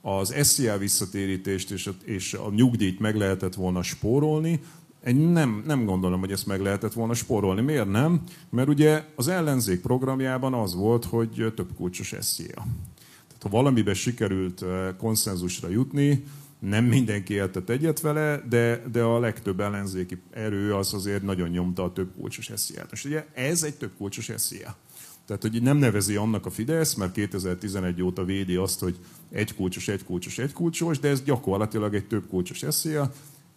az SZIA visszatérítést és a, és a nyugdíjt meg lehetett volna spórolni, én nem, nem gondolom, hogy ezt meg lehetett volna spórolni. Miért nem? Mert ugye az ellenzék programjában az volt, hogy több kulcsos SZIA. Ha valamiben sikerült konszenzusra jutni, nem mindenki értett egyet vele, de, de a legtöbb ellenzéki erő az azért nagyon nyomta a több kulcsos SZIA-t. Most ugye ez egy több kulcsos SZIA. Tehát, hogy nem nevezi annak a Fidesz, mert 2011 óta védi azt, hogy egy kulcsos, egy kulcsos, egy kulcsos, de ez gyakorlatilag egy több kulcsos eszéja.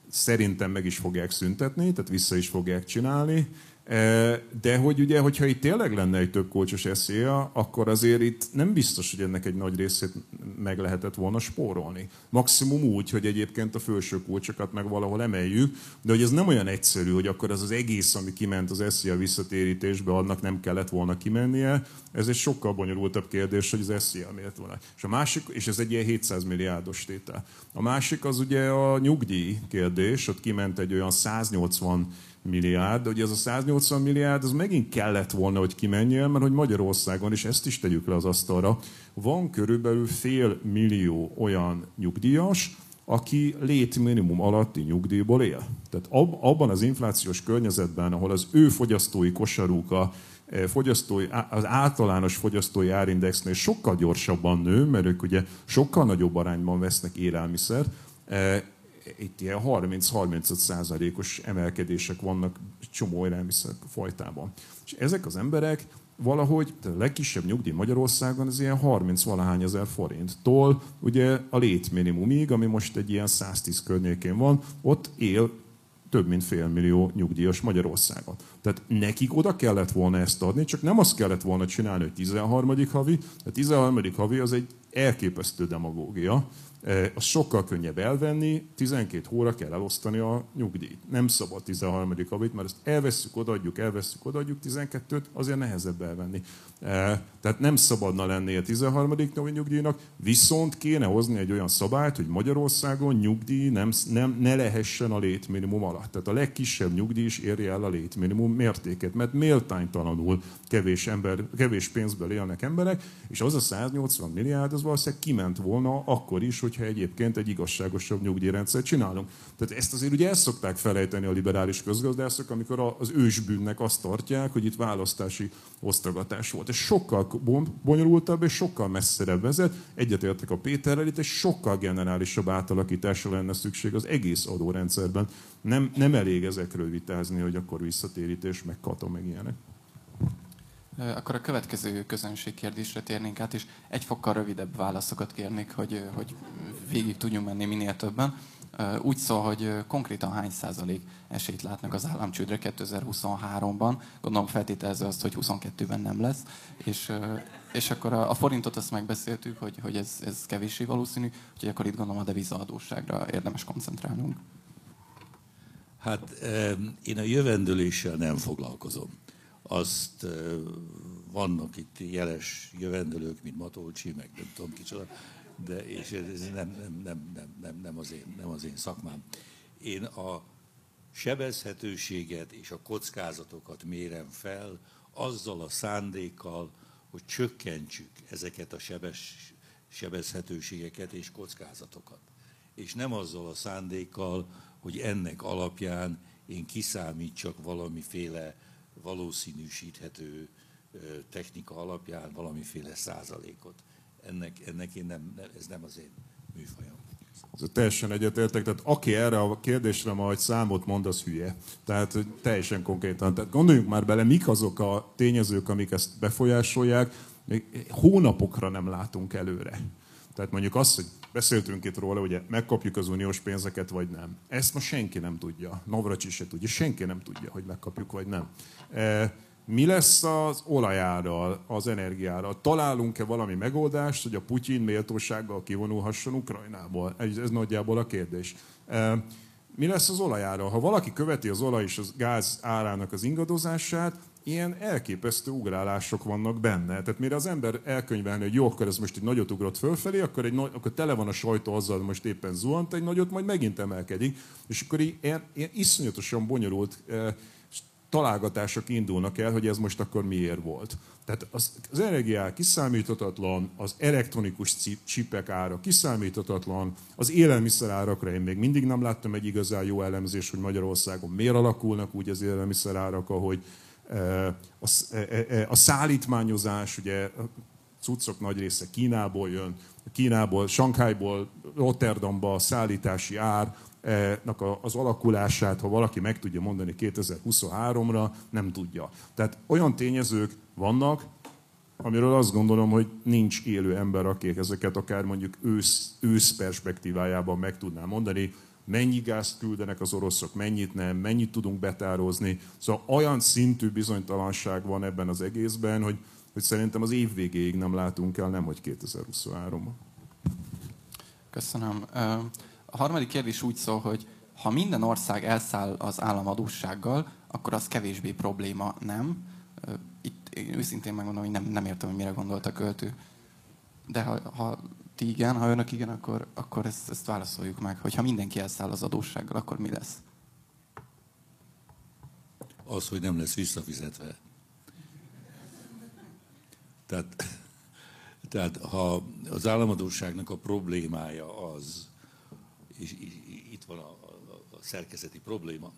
Szerintem meg is fogják szüntetni, tehát vissza is fogják csinálni. De hogy ugye, hogyha itt tényleg lenne egy több kulcsos eszéja, akkor azért itt nem biztos, hogy ennek egy nagy részét meg lehetett volna spórolni. Maximum úgy, hogy egyébként a felső kulcsokat meg valahol emeljük, de hogy ez nem olyan egyszerű, hogy akkor az az egész, ami kiment az eszéja visszatérítésbe, annak nem kellett volna kimennie. Ez egy sokkal bonyolultabb kérdés, hogy az eszéja miért volna. És a másik, és ez egy ilyen 700 milliárdos tétel. A másik az ugye a nyugdíj kérdés, ott kiment egy olyan 180 milliárd, de ugye ez a 180 milliárd, az megint kellett volna, hogy kimenjen, mert hogy Magyarországon, és ezt is tegyük le az asztalra, van körülbelül fél millió olyan nyugdíjas, aki létminimum alatti nyugdíjból él. Tehát abban az inflációs környezetben, ahol az ő fogyasztói kosarúka eh, fogyasztói, az általános fogyasztói árindexnél sokkal gyorsabban nő, mert ők ugye sokkal nagyobb arányban vesznek élelmiszer, eh, itt ilyen 30-35 százalékos emelkedések vannak csomó élelmiszer fajtában. És ezek az emberek valahogy, a legkisebb nyugdíj Magyarországon az ilyen 30 valahány ezer forinttól, ugye a létminimumig, ami most egy ilyen 110 környékén van, ott él több mint fél millió nyugdíjas Magyarországon. Tehát nekik oda kellett volna ezt adni, csak nem azt kellett volna csinálni, hogy 13. havi, a 13. havi az egy elképesztő demagógia, az sokkal könnyebb elvenni, 12 hóra kell elosztani a nyugdíjt. Nem szabad 13. havit, mert ezt elveszük, odaadjuk, elveszük, odaadjuk, 12-t azért nehezebb elvenni. Tehát nem szabadna lenni a 13. navi nyugdíjnak, viszont kéne hozni egy olyan szabályt, hogy Magyarországon nyugdíj nem, nem, ne lehessen a létminimum alatt. Tehát a legkisebb nyugdíj is érje el a létminimum mértéket, mert méltánytalanul kevés, ember, kevés pénzből élnek emberek, és az a 180 milliárd az valószínűleg kiment volna akkor is, hogyha egyébként egy igazságosabb nyugdíjrendszert csinálunk. Tehát ezt azért ugye ezt szokták felejteni a liberális közgazdászok, amikor az ősbűnnek azt tartják, hogy itt választási osztogatás volt. Ez sokkal bonyolultabb és sokkal messzire vezet. Egyetértek a Péterrel, itt egy sokkal generálisabb átalakításra lenne szükség az egész adórendszerben. Nem, nem elég ezekről vitázni, hogy akkor visszatérítés, meg katon, meg ilyenek. Akkor a következő közönség kérdésre térnénk át, és egy fokkal rövidebb válaszokat kérnék, hogy, hogy végig tudjunk menni minél többen. Úgy szól, hogy konkrétan hány százalék esélyt látnak az államcsődre 2023-ban. Gondolom feltételező azt, hogy 22-ben nem lesz. És, és akkor a, a forintot azt megbeszéltük, hogy, hogy ez, ez kevéssé valószínű, úgyhogy akkor itt gondolom a devizaadóságra érdemes koncentrálnunk. Hát én a jövendőléssel nem foglalkozom azt vannak itt jeles jövendőlők, mint Matolcsi, meg nem tudom kicsoda, de és ez nem, nem, nem, nem, nem, nem, az én, nem az én szakmám. Én a sebezhetőséget és a kockázatokat mérem fel azzal a szándékkal, hogy csökkentsük ezeket a sebes, sebezhetőségeket és kockázatokat. És nem azzal a szándékkal, hogy ennek alapján én kiszámítsak valamiféle valószínűsíthető technika alapján valamiféle százalékot. Ennek, ennek én nem, ez nem az én műfajom. Ez teljesen egyetértek, tehát aki erre a kérdésre majd számot mond, az hülye. Tehát teljesen konkrétan. Tehát gondoljunk már bele, mik azok a tényezők, amik ezt befolyásolják, még hónapokra nem látunk előre. Tehát mondjuk azt, hogy beszéltünk itt róla, hogy megkapjuk az uniós pénzeket, vagy nem. Ezt ma senki nem tudja. Navracsi se tudja. Senki nem tudja, hogy megkapjuk, vagy nem. E, mi lesz az olajáral, az energiára? Találunk-e valami megoldást, hogy a Putyin méltósággal kivonulhasson Ukrajnából? Ez, ez nagyjából a kérdés. E, mi lesz az olajára? Ha valaki követi az olaj és az gáz árának az ingadozását, ilyen elképesztő ugrálások vannak benne. Tehát mire az ember elkönyvelni, hogy jó, akkor ez most egy nagyot ugrott fölfelé, akkor, egy, akkor tele van a sajtó azzal, hogy most éppen zuhant egy nagyot, majd megint emelkedik. És akkor ilyen, ilyen iszonyatosan bonyolult eh, találgatások indulnak el, hogy ez most akkor miért volt. Tehát az, az energiák kiszámíthatatlan, az elektronikus csipek ára kiszámíthatatlan, az élelmiszer árakra én még mindig nem láttam egy igazán jó elemzés, hogy Magyarországon miért alakulnak úgy az élelmiszer árak, ahogy a, szállítmányozás, ugye a cuccok nagy része Kínából jön, Kínából, Sankhájból, Rotterdamba a szállítási ár, az alakulását, ha valaki meg tudja mondani 2023-ra, nem tudja. Tehát olyan tényezők vannak, amiről azt gondolom, hogy nincs élő ember, akik ezeket akár mondjuk ősz, ősz perspektívájában meg tudná mondani, mennyi gázt küldenek az oroszok, mennyit nem, mennyit tudunk betározni. Szóval olyan szintű bizonytalanság van ebben az egészben, hogy, hogy szerintem az év végéig nem látunk el, nem hogy 2023-ban. Köszönöm. A harmadik kérdés úgy szól, hogy ha minden ország elszáll az államadósággal, akkor az kevésbé probléma, nem? Itt én őszintén megmondom, hogy nem, nem értem, hogy mire gondolt a költő. De ha, ha ti igen, ha önök igen, akkor, akkor ezt, ezt válaszoljuk meg. Hogyha mindenki elszáll az adóssággal, akkor mi lesz? Az, hogy nem lesz visszafizetve. Tehát, tehát ha az államadóságnak a problémája az, és itt van a, a, a szerkezeti probléma,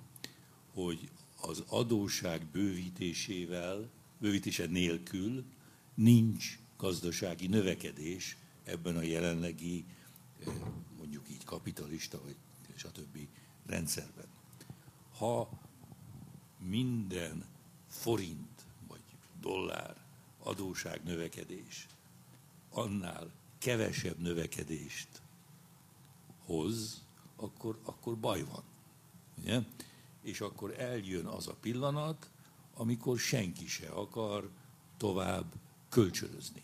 hogy az adóság bővítésével, bővítése nélkül nincs gazdasági növekedés ebben a jelenlegi, eh, mondjuk így kapitalista, vagy stb. rendszerben. Ha minden forint vagy dollár adóság növekedés annál kevesebb növekedést hoz, akkor, akkor baj van. Ugye? És akkor eljön az a pillanat, amikor senki se akar tovább kölcsönözni.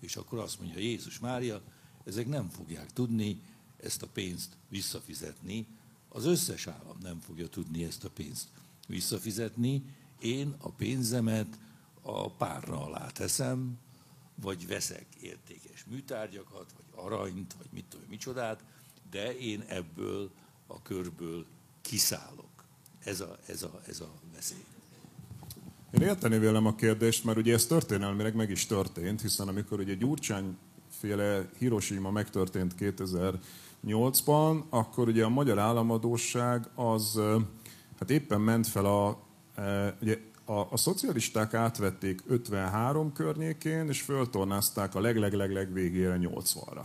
És akkor azt mondja Jézus Mária, ezek nem fogják tudni ezt a pénzt visszafizetni, az összes állam nem fogja tudni ezt a pénzt visszafizetni, én a pénzemet a párra alá teszem, vagy veszek értékes műtárgyakat, vagy aranyt, vagy mit tudom, micsodát, de én ebből a körből kiszállok. Ez a, ez a, ez a veszély. Én érteni vélem a kérdést, mert ugye ez történelmileg meg is történt, hiszen amikor ugye Gyurcsány féle Hiroshima megtörtént 2008-ban, akkor ugye a magyar államadóság az hát éppen ment fel a, ugye a, a szocialisták átvették 53 környékén, és föltornázták a legleglegleg végére 80-ra.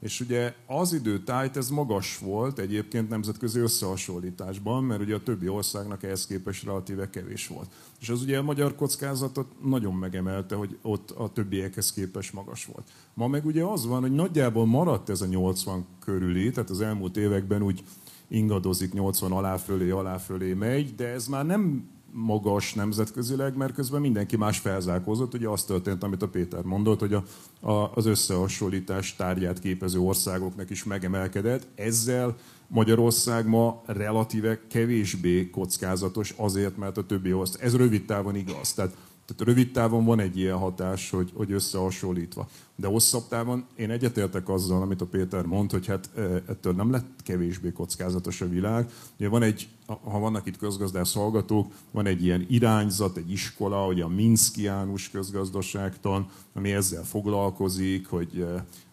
És ugye az időtájt ez magas volt egyébként nemzetközi összehasonlításban, mert ugye a többi országnak ehhez képest relatíve kevés volt. És az ugye a magyar kockázatot nagyon megemelte, hogy ott a többiekhez képest magas volt. Ma meg ugye az van, hogy nagyjából maradt ez a 80 körüli, tehát az elmúlt években úgy ingadozik 80 alá fölé, alá fölé megy, de ez már nem magas nemzetközileg, mert közben mindenki más felzárkózott. Ugye az történt, amit a Péter mondott, hogy a, a, az összehasonlítás tárgyát képező országoknak is megemelkedett. Ezzel Magyarország ma relatíve kevésbé kockázatos azért, mert a többi ország, ez rövid távon igaz. Tehát tehát rövid távon van egy ilyen hatás, hogy, hogy összehasonlítva. De hosszabb távon én egyetértek azzal, amit a Péter mond, hogy hát ettől nem lett kevésbé kockázatos a világ. Ugye van egy, ha vannak itt közgazdász hallgatók, van egy ilyen irányzat, egy iskola, hogy a Minszkiánus közgazdaságtan, ami ezzel foglalkozik, hogy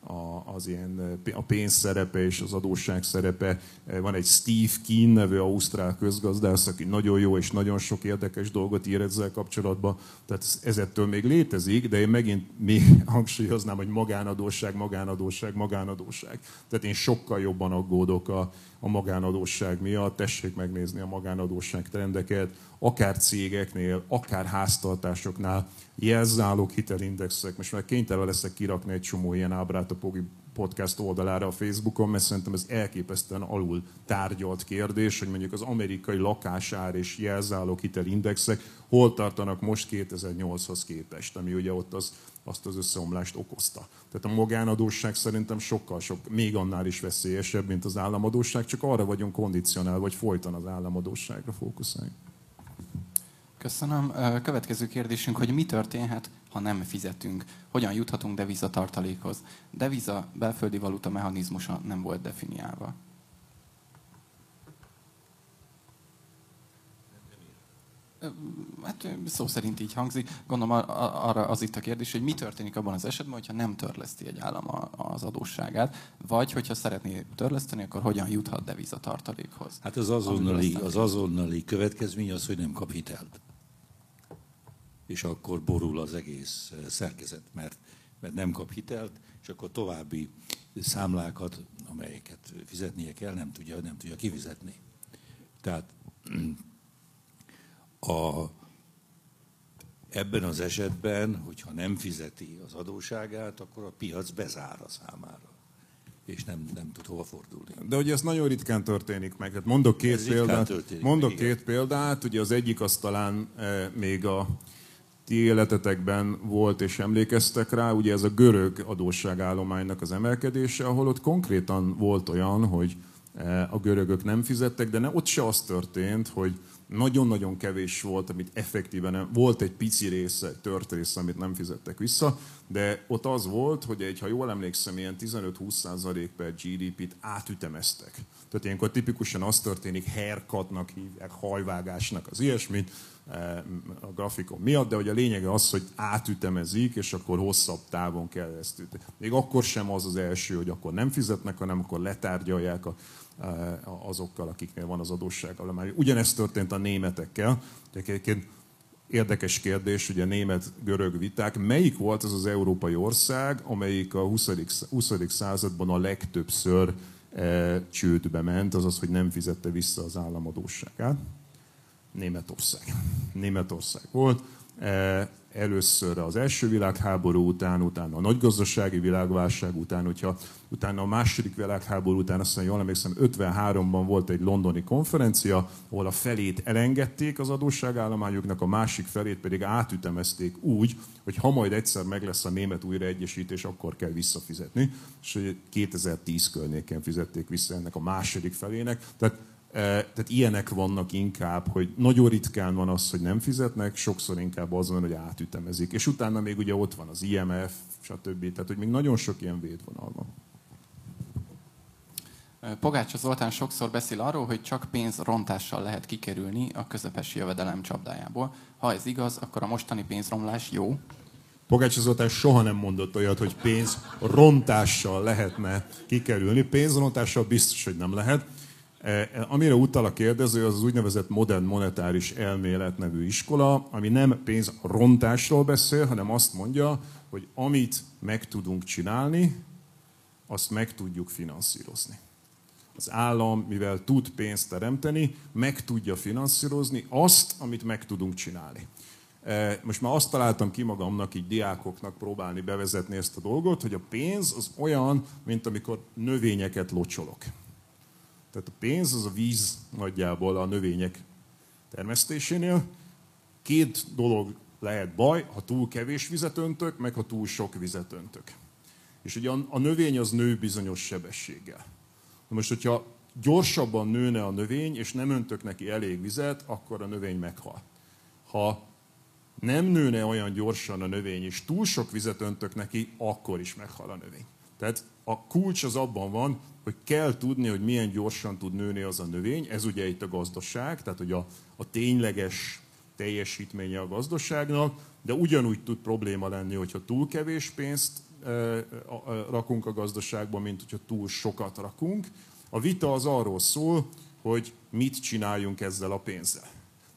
a, az ilyen, a pénz szerepe és az adósság szerepe. Van egy Steve Keen nevű ausztrál közgazdász, aki nagyon jó és nagyon sok érdekes dolgot ír ezzel kapcsolatban. Tehát ez ettől még létezik, de én megint még hangsúlyoznám, hogy magánadósság, magánadósság, magánadósság. Tehát én sokkal jobban aggódok a, a magánadósság miatt. Tessék megnézni a magánadósság trendeket, akár cégeknél, akár háztartásoknál, jelzálók hitelindexek. Most már kénytelen leszek kirakni egy csomó ilyen ábrát a Pogi podcast oldalára a Facebookon, mert szerintem ez elképesztően alul tárgyalt kérdés, hogy mondjuk az amerikai lakásár és jelzálók hitelindexek hol tartanak most 2008-hoz képest, ami ugye ott az, azt az összeomlást okozta. Tehát a magánadóság szerintem sokkal sok, még annál is veszélyesebb, mint az államadóság, csak arra vagyunk kondicionálva, hogy folyton az államadóságra fókuszáljunk. Köszönöm. Következő kérdésünk, hogy mi történhet, ha nem fizetünk? Hogyan juthatunk devizatartalékhoz? Deviza belföldi valuta mechanizmusa nem volt definiálva. Hát szó szerint így hangzik. Gondolom arra az itt a kérdés, hogy mi történik abban az esetben, hogyha nem törleszti egy állam az adósságát, vagy hogyha szeretné törleszteni, akkor hogyan juthat devizatartalékhoz? Hát az azonnali, az azonnali következmény az, hogy nem kap hitelt. És akkor borul az egész szerkezet, mert, mert nem kap hitelt, és akkor további számlákat, amelyeket fizetnie kell, nem tudja, nem tudja kifizetni. Tehát a, ebben az esetben, hogyha nem fizeti az adóságát, akkor a piac bezár a számára és nem, nem tud hova fordulni. De ugye ez nagyon ritkán történik meg. Hát mondok két ez példát. Mondok meg, két példát. Ugye az egyik az talán e, még a ti életetekben volt és emlékeztek rá, ugye ez a görög adósságállománynak az emelkedése, ahol ott konkrétan volt olyan, hogy e, a görögök nem fizettek, de ne, ott se az történt, hogy nagyon-nagyon kevés volt, amit effektíven nem, volt egy pici része, tört része, amit nem fizettek vissza, de ott az volt, hogy egy, ha jól emlékszem, ilyen 15-20% per GDP-t átütemeztek. Tehát ilyenkor tipikusan az történik, herkatnak hívják, hajvágásnak, az ilyesmit, eh, a grafikon miatt, de hogy a lényege az, hogy átütemezik, és akkor hosszabb távon kell ezt ütni. Még akkor sem az az első, hogy akkor nem fizetnek, hanem akkor letárgyalják a azokkal, akiknél van az adósságállomány. Ugyanezt történt a németekkel. Egyébként érdekes kérdés, ugye német-görög viták. Melyik volt az az európai ország, amelyik a 20. 20. században a legtöbbször e, csődbe ment, azaz, hogy nem fizette vissza az államadóságát? Németország. Németország volt. E, először az első világháború után, utána a nagy gazdasági világválság után, hogyha utána a második világháború után, azt mondja, jól emlékszem, 53-ban volt egy londoni konferencia, ahol a felét elengedték az adósságállományoknak, a másik felét pedig átütemezték úgy, hogy ha majd egyszer meg lesz a német újraegyesítés, akkor kell visszafizetni. És 2010 környéken fizették vissza ennek a második felének. Tehát tehát ilyenek vannak inkább, hogy nagyon ritkán van az, hogy nem fizetnek, sokszor inkább az van, hogy átütemezik. És utána még ugye ott van az IMF, stb. Tehát, hogy még nagyon sok ilyen védvonal van. Pogácsa Zoltán sokszor beszél arról, hogy csak pénzrontással lehet kikerülni a közepes jövedelem csapdájából. Ha ez igaz, akkor a mostani pénzromlás jó? Pogácsa Zoltán soha nem mondott olyat, hogy pénzrontással lehetne kikerülni. Pénzrontással biztos, hogy nem lehet. E, amire utal a kérdező, az az úgynevezett modern monetáris elmélet nevű iskola, ami nem pénzrontásról beszél, hanem azt mondja, hogy amit meg tudunk csinálni, azt meg tudjuk finanszírozni. Az állam, mivel tud pénzt teremteni, meg tudja finanszírozni azt, amit meg tudunk csinálni. E, most már azt találtam ki magamnak, így diákoknak próbálni bevezetni ezt a dolgot, hogy a pénz az olyan, mint amikor növényeket locsolok. Tehát a pénz az a víz nagyjából a növények termesztésénél. Két dolog lehet baj, ha túl kevés vizet öntök, meg ha túl sok vizet öntök. És ugye a növény az nő bizonyos sebességgel. Na most, hogyha gyorsabban nőne a növény, és nem öntök neki elég vizet, akkor a növény meghal. Ha nem nőne olyan gyorsan a növény, és túl sok vizet öntök neki, akkor is meghal a növény. Tehát a kulcs az abban van, hogy kell tudni, hogy milyen gyorsan tud nőni az a növény. Ez ugye itt a gazdaság, tehát hogy a, a tényleges teljesítménye a gazdaságnak, de ugyanúgy tud probléma lenni, hogyha túl kevés pénzt e, rakunk a gazdaságba, mint hogyha túl sokat rakunk. A vita az arról szól, hogy mit csináljunk ezzel a pénzzel.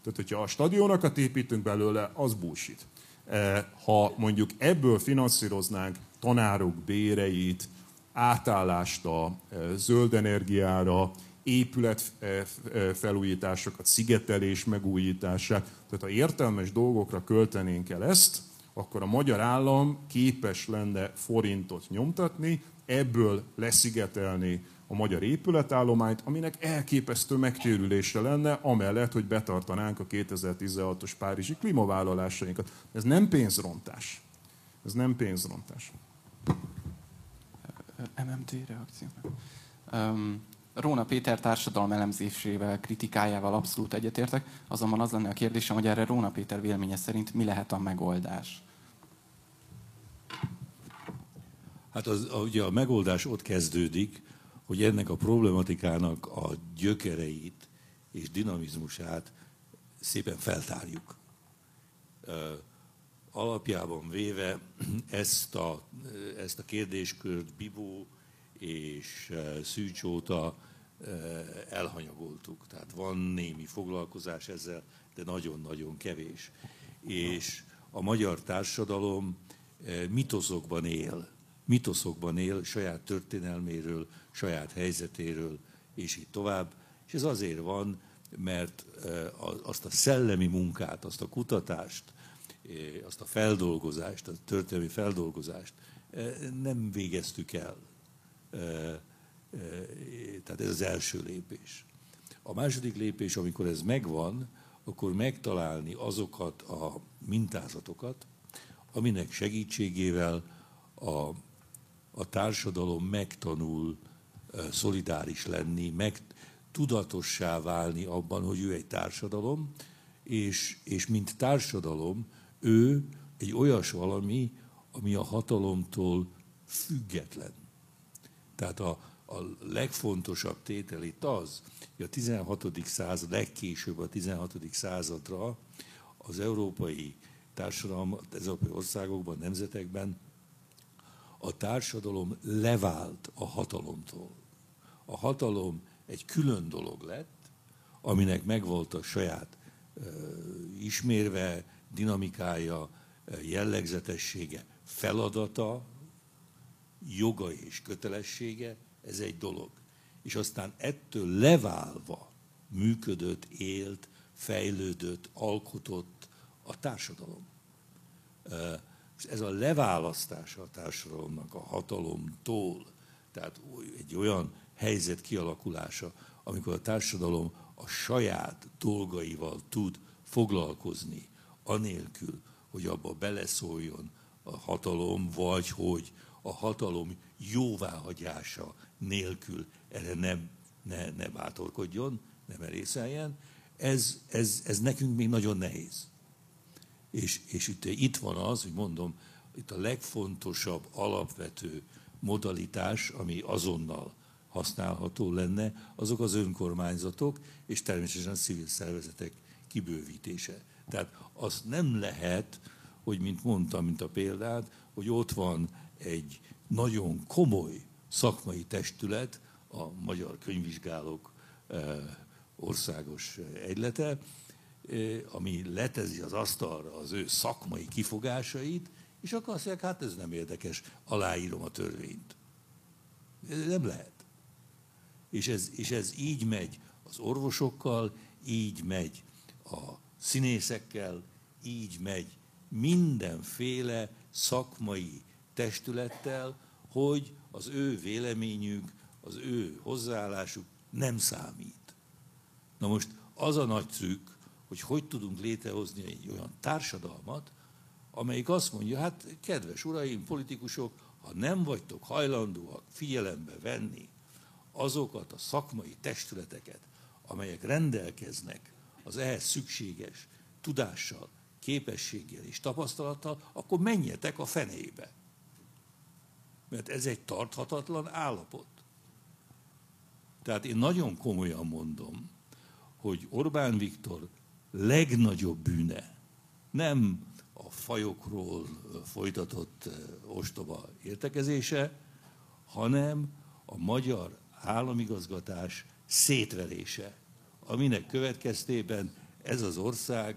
Tehát, hogyha a stadionokat építünk belőle, az bullshit. E, ha mondjuk ebből finanszíroznánk tanárok béreit, átállást a zöld energiára, épület e, e, felújításokat, szigetelés megújítását. Tehát ha értelmes dolgokra költenénk el ezt, akkor a magyar állam képes lenne forintot nyomtatni, ebből leszigetelni a magyar épületállományt, aminek elképesztő megtérülése lenne, amellett, hogy betartanánk a 2016-os Párizsi klímavállalásainkat. Ez nem pénzrontás. Ez nem pénzrontás. MMT reakció. Um, Róna Péter társadalom elemzésével, kritikájával abszolút egyetértek, azonban az lenne a kérdésem, hogy erre Róna Péter véleménye szerint mi lehet a megoldás? Hát az, ugye a megoldás ott kezdődik, hogy ennek a problematikának a gyökereit és dinamizmusát szépen feltárjuk. Alapjában véve ezt a, ezt a kérdéskört Bibó és Szűcs óta elhanyagoltuk. Tehát van némi foglalkozás ezzel, de nagyon-nagyon kevés. És a magyar társadalom mitoszokban él. Mitoszokban él saját történelméről, saját helyzetéről, és így tovább. És ez azért van, mert azt a szellemi munkát, azt a kutatást, azt a feldolgozást, a történelmi feldolgozást nem végeztük el. Tehát ez az első lépés. A második lépés, amikor ez megvan, akkor megtalálni azokat a mintázatokat, aminek segítségével a, a társadalom megtanul szolidáris lenni, meg tudatossá válni abban, hogy ő egy társadalom, és, és mint társadalom ő egy olyas valami, ami a hatalomtól független. Tehát a, a legfontosabb tétel itt az, hogy a 16. század, legkésőbb a 16. századra az európai társadalom, az európai országokban, nemzetekben a társadalom levált a hatalomtól. A hatalom egy külön dolog lett, aminek megvolt a saját uh, ismérve, dinamikája, jellegzetessége, feladata, joga és kötelessége, ez egy dolog. És aztán ettől leválva működött, élt, fejlődött, alkotott a társadalom. És ez a leválasztása a társadalomnak a hatalomtól, tehát egy olyan helyzet kialakulása, amikor a társadalom a saját dolgaival tud foglalkozni, anélkül, hogy abba beleszóljon a hatalom, vagy hogy a hatalom jóváhagyása nélkül erre nem, ne, ne bátorkodjon, ne merészeljen, ez, ez, ez nekünk még nagyon nehéz. És, és itt, itt van az, hogy mondom, itt a legfontosabb, alapvető modalitás, ami azonnal használható lenne, azok az önkormányzatok, és természetesen a civil szervezetek kibővítése. Tehát az nem lehet, hogy mint mondtam, mint a példát, hogy ott van egy nagyon komoly szakmai testület, a Magyar Könyvvizsgálók eh, országos egylete, eh, ami letezi az asztalra az ő szakmai kifogásait, és akkor azt mondják, hát ez nem érdekes, aláírom a törvényt. Nem lehet. És ez, és ez így megy az orvosokkal, így megy a színészekkel, így megy mindenféle szakmai testülettel, hogy az ő véleményük, az ő hozzáállásuk nem számít. Na most az a nagy trükk, hogy hogy tudunk létrehozni egy olyan társadalmat, amelyik azt mondja, hát kedves uraim, politikusok, ha nem vagytok hajlandóak figyelembe venni azokat a szakmai testületeket, amelyek rendelkeznek az ehhez szükséges tudással, képességgel és tapasztalattal, akkor menjetek a fenébe. Mert ez egy tarthatatlan állapot. Tehát én nagyon komolyan mondom, hogy Orbán Viktor legnagyobb bűne nem a fajokról folytatott ostoba értekezése, hanem a magyar államigazgatás szétverése, aminek következtében ez az ország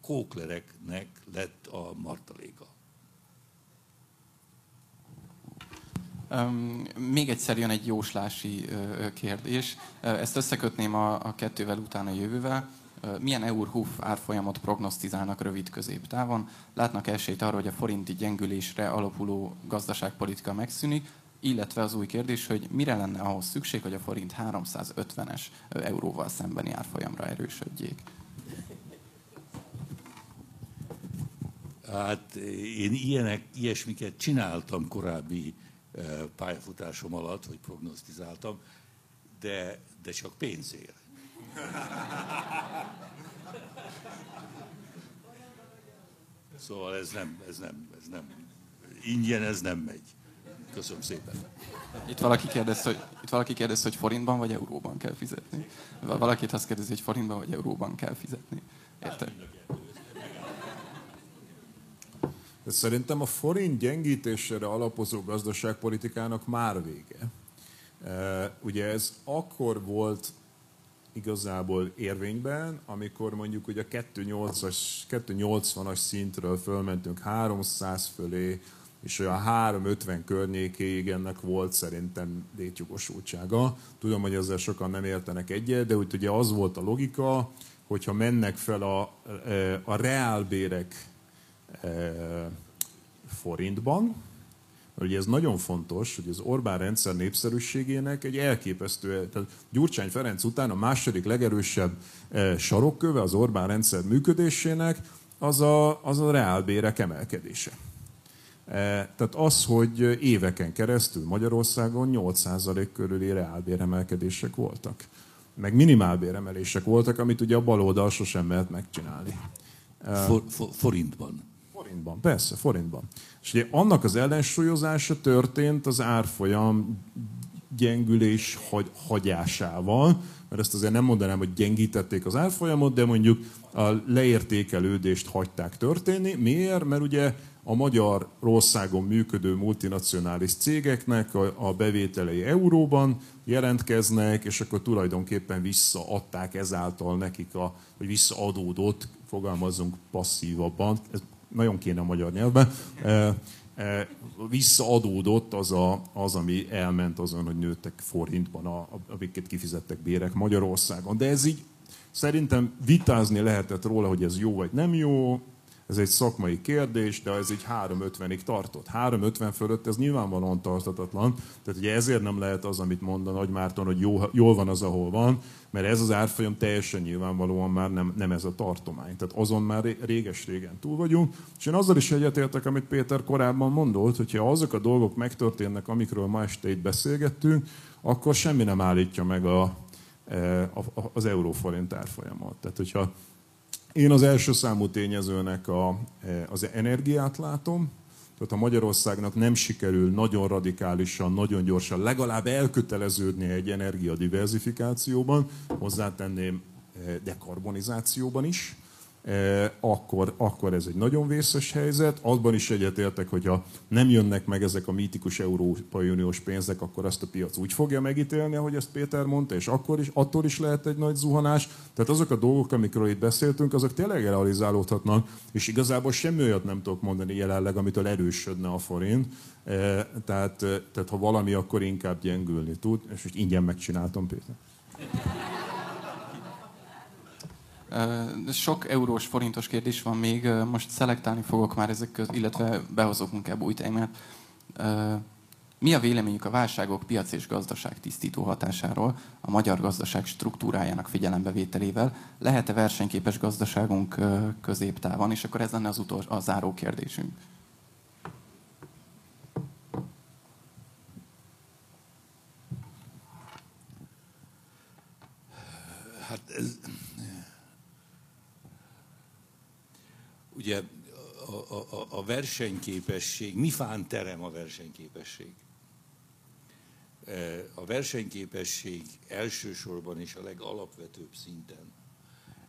kóklereknek lett a martaléka. Um, még egyszer jön egy jóslási uh, kérdés. Uh, ezt összekötném a, a kettővel utána jövővel. Uh, milyen eur-huf árfolyamot prognosztizálnak rövid középtávon? Látnak esélyt arra, hogy a forinti gyengülésre alapuló gazdaságpolitika megszűnik, illetve az új kérdés, hogy mire lenne ahhoz szükség, hogy a forint 350-es euróval szembeni árfolyamra erősödjék? Hát én ilyenek, ilyesmiket csináltam korábbi pályafutásom alatt, hogy prognosztizáltam, de, de csak pénzért. Szóval ez nem, ez nem, ez nem, ingyen ez nem megy. Köszönöm szépen. Itt valaki kérdez, hogy, itt valaki kérdez, hogy forintban vagy euróban kell fizetni. Valakit azt kérdezi, hogy forintban vagy euróban kell fizetni. Érted? De szerintem a forint gyengítésére alapozó gazdaságpolitikának már vége. Ugye ez akkor volt igazából érvényben, amikor mondjuk ugye a 280-as szintről fölmentünk 300 fölé, és olyan 350 környékéig ennek volt szerintem létjogosultsága. Tudom, hogy ezzel sokan nem értenek egyet, de úgy ugye az volt a logika, hogyha mennek fel a, a reálbérek forintban, mert ugye ez nagyon fontos, hogy az Orbán rendszer népszerűségének egy elképesztő, tehát Gyurcsány Ferenc után a második legerősebb sarokköve az Orbán rendszer működésének az a, az a reálbérek emelkedése. Tehát az, hogy éveken keresztül Magyarországon 8% körüli reálbéremelkedések voltak. Meg minimálbéremelések voltak, amit ugye a baloldal sosem mehet megcsinálni. For, for, forintban. Forintban, persze, forintban. És ugye annak az ellensúlyozása történt az árfolyam gyengülés hagy, hagyásával, mert ezt azért nem mondanám, hogy gyengítették az árfolyamot, de mondjuk a leértékelődést hagyták történni. Miért? Mert ugye a Magyarországon működő multinacionális cégeknek a, bevételei euróban jelentkeznek, és akkor tulajdonképpen visszaadták ezáltal nekik, a, vagy visszaadódott, fogalmazunk passzívabban, ez nagyon kéne a magyar nyelvben, e, e, visszaadódott az, a, az, ami elment azon, hogy nőttek forintban, a, amiket kifizettek bérek Magyarországon. De ez így szerintem vitázni lehetett róla, hogy ez jó vagy nem jó, ez egy szakmai kérdés, de ez egy 350-ig tartott. 350 fölött ez nyilvánvalóan tartatatlan, tehát ugye ezért nem lehet az, amit mond a Nagy Márton, hogy jó, jól van az, ahol van, mert ez az árfolyam teljesen nyilvánvalóan már nem, nem ez a tartomány. Tehát azon már réges-régen túl vagyunk. És én azzal is egyetértek, amit Péter korábban mondott, hogyha azok a dolgok megtörténnek, amikről ma este itt beszélgettünk, akkor semmi nem állítja meg a, e, a, az euróforint árfolyamot. Tehát, hogyha én az első számú tényezőnek a, e, az energiát látom, tehát ha Magyarországnak nem sikerül nagyon radikálisan, nagyon gyorsan legalább elköteleződni egy energiadiverzifikációban, hozzátenném e, dekarbonizációban is, akkor, akkor ez egy nagyon vészes helyzet. Abban is egyetértek, hogy ha nem jönnek meg ezek a mítikus Európai Uniós pénzek, akkor azt a piac úgy fogja megítélni, ahogy ezt Péter mondta, és akkor is, attól is lehet egy nagy zuhanás. Tehát azok a dolgok, amikről itt beszéltünk, azok tényleg realizálódhatnak, és igazából semmi olyat nem tudok mondani jelenleg, amitől erősödne a forint. Tehát, tehát ha valami, akkor inkább gyengülni tud, és most ingyen megcsináltam, Péter. Sok eurós, forintos kérdés van még, most szelektálni fogok már ezek között, illetve behozok inkább új témát. Mi a véleményük a válságok piac és gazdaság tisztító hatásáról a magyar gazdaság struktúrájának figyelembevételével? Lehet-e versenyképes gazdaságunk középtávon? És akkor ez lenne az utolsó, a záró kérdésünk. Hát ez, ugye a, a, a versenyképesség, mi fán terem a versenyképesség? E, a versenyképesség elsősorban és a legalapvetőbb szinten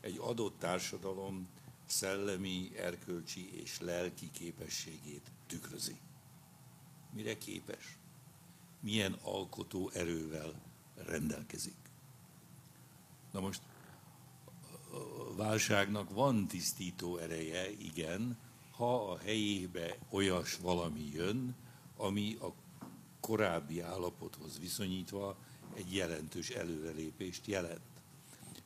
egy adott társadalom szellemi, erkölcsi és lelki képességét tükrözi. Mire képes? Milyen alkotó erővel rendelkezik? Na most válságnak van tisztító ereje, igen, ha a helyébe olyas valami jön, ami a korábbi állapothoz viszonyítva egy jelentős előrelépést jelent.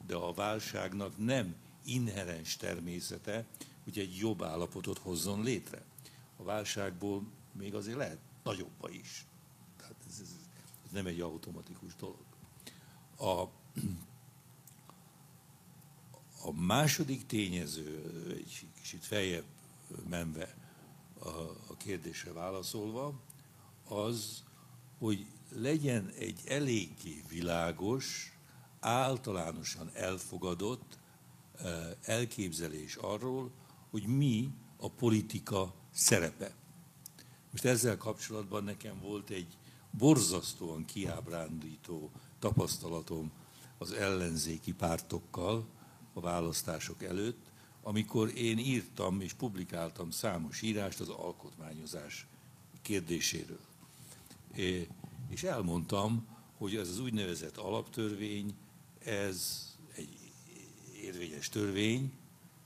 De a válságnak nem inherens természete, hogy egy jobb állapotot hozzon létre. A válságból még azért lehet nagyobba is. Tehát ez, ez, ez nem egy automatikus dolog. A a második tényező, egy kicsit feljebb menve a, a kérdésre válaszolva, az hogy legyen egy eléggé világos, általánosan elfogadott eh, elképzelés arról, hogy mi a politika szerepe. Most ezzel kapcsolatban nekem volt egy borzasztóan kiábrándító tapasztalatom az ellenzéki pártokkal a választások előtt, amikor én írtam és publikáltam számos írást az alkotmányozás kérdéséről. És elmondtam, hogy ez az úgynevezett alaptörvény, ez egy érvényes törvény,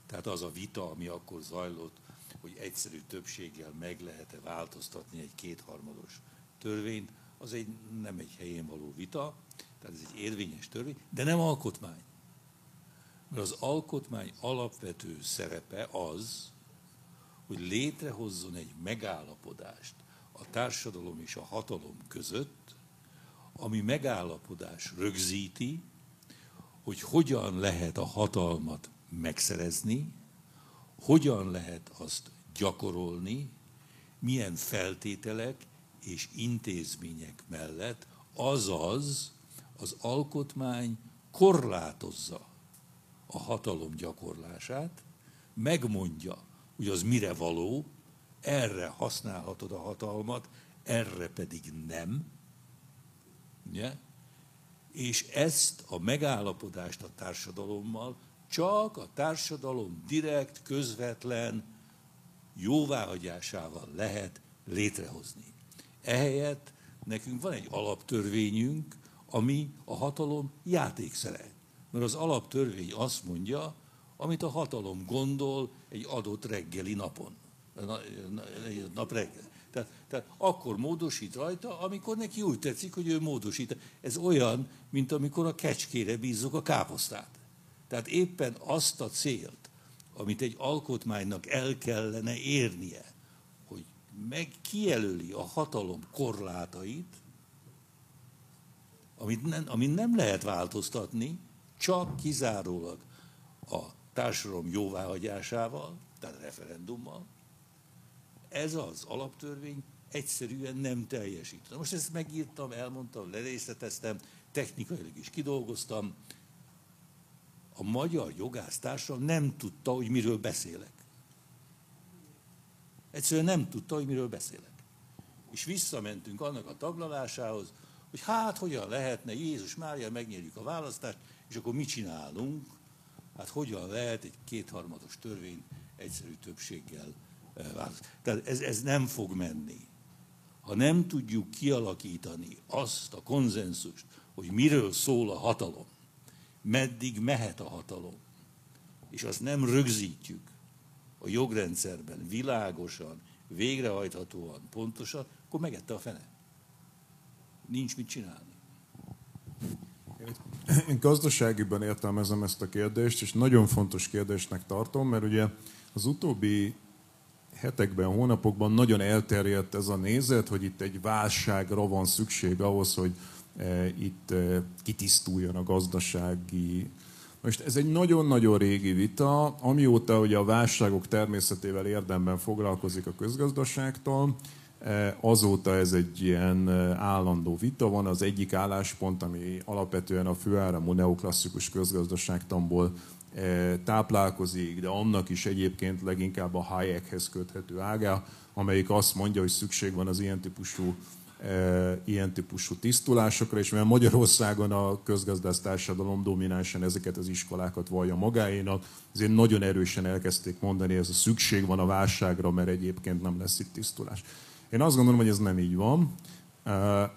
tehát az a vita, ami akkor zajlott, hogy egyszerű többséggel meg lehet-e változtatni egy kétharmados törvényt, az egy, nem egy helyén való vita, tehát ez egy érvényes törvény, de nem alkotmány. Mert az alkotmány alapvető szerepe az, hogy létrehozzon egy megállapodást a társadalom és a hatalom között, ami megállapodás rögzíti, hogy hogyan lehet a hatalmat megszerezni, hogyan lehet azt gyakorolni, milyen feltételek és intézmények mellett, azaz az alkotmány korlátozza a hatalom gyakorlását, megmondja, hogy az mire való, erre használhatod a hatalmat, erre pedig nem. Ugye? És ezt a megállapodást a társadalommal csak a társadalom direkt, közvetlen jóváhagyásával lehet létrehozni. Ehelyett nekünk van egy alaptörvényünk, ami a hatalom játékszere. Mert az alaptörvény azt mondja, amit a hatalom gondol egy adott reggeli napon. Nap reggel. Tehát, tehát akkor módosít rajta, amikor neki úgy tetszik, hogy ő módosít. Ez olyan, mint amikor a kecskére bízzuk a káposztát. Tehát éppen azt a célt, amit egy alkotmánynak el kellene érnie, hogy meg kijelöli a hatalom korlátait, amit nem, amit nem lehet változtatni, csak kizárólag a társadalom jóváhagyásával, tehát referendummal, ez az alaptörvény egyszerűen nem teljesít. most ezt megírtam, elmondtam, lerészleteztem, technikailag is kidolgoztam. A magyar jogásztársadalom nem tudta, hogy miről beszélek. Egyszerűen nem tudta, hogy miről beszélek. És visszamentünk annak a taglalásához, hogy hát hogyan lehetne Jézus Mária megnyerjük a választást, és akkor mit csinálunk? Hát hogyan lehet egy kétharmados törvény egyszerű többséggel eh, választani? Tehát ez, ez nem fog menni. Ha nem tudjuk kialakítani azt a konzenzust, hogy miről szól a hatalom, meddig mehet a hatalom, és azt nem rögzítjük a jogrendszerben világosan, végrehajthatóan, pontosan, akkor megette a fene. Nincs mit csinálni. Én gazdaságiban értelmezem ezt a kérdést, és nagyon fontos kérdésnek tartom, mert ugye az utóbbi hetekben, hónapokban nagyon elterjedt ez a nézet, hogy itt egy válságra van szükség ahhoz, hogy e, itt e, kitisztuljon a gazdasági. Most ez egy nagyon-nagyon régi vita, amióta ugye a válságok természetével érdemben foglalkozik a közgazdaságtól, azóta ez egy ilyen e, állandó vita van. Az egyik álláspont, ami alapvetően a főáramú neoklasszikus közgazdaságtamból e, táplálkozik, de annak is egyébként leginkább a Hayekhez köthető ága, amelyik azt mondja, hogy szükség van az ilyen típusú ilyen típusú tisztulásokra, és mivel Magyarországon a közgazdász társadalom dominánsan ezeket az iskolákat vallja magáénak, ezért nagyon erősen elkezdték mondani, ez a szükség van a válságra, mert egyébként nem lesz itt tisztulás. Én azt gondolom, hogy ez nem így van.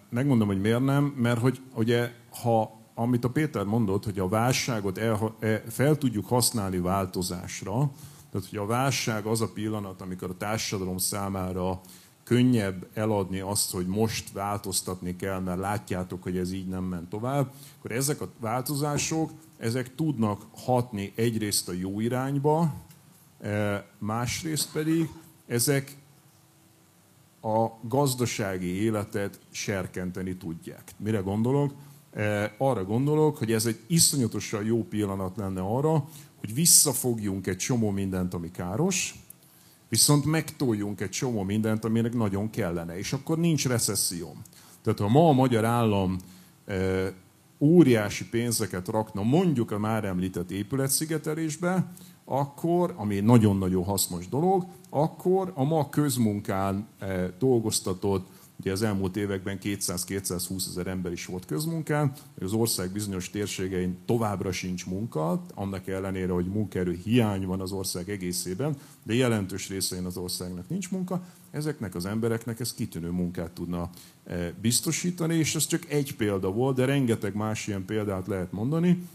Megmondom, hogy miért nem, mert hogy ugye, ha amit a Péter mondott, hogy a válságot e, fel tudjuk használni változásra, tehát hogy a válság az a pillanat, amikor a társadalom számára könnyebb eladni azt, hogy most változtatni kell, mert látjátok, hogy ez így nem ment tovább, akkor ezek a változások, ezek tudnak hatni egyrészt a jó irányba, e, másrészt pedig ezek a gazdasági életet serkenteni tudják. Mire gondolok? E, arra gondolok, hogy ez egy iszonyatosan jó pillanat lenne arra, hogy visszafogjunk egy csomó mindent, ami káros, viszont megtoljunk egy csomó mindent, aminek nagyon kellene, és akkor nincs recesszió. Tehát ha ma a magyar állam e, óriási pénzeket rakna mondjuk a már említett épületszigetelésbe, akkor, ami nagyon-nagyon hasznos dolog, akkor a ma közmunkán e, dolgoztatott Ugye az elmúlt években 200-220 ezer ember is volt közmunkán, az ország bizonyos térségein továbbra sincs munka, annak ellenére, hogy munkaerő hiány van az ország egészében, de jelentős részein az országnak nincs munka, ezeknek az embereknek ez kitűnő munkát tudna eh, biztosítani, és ez csak egy példa volt, de rengeteg más ilyen példát lehet mondani,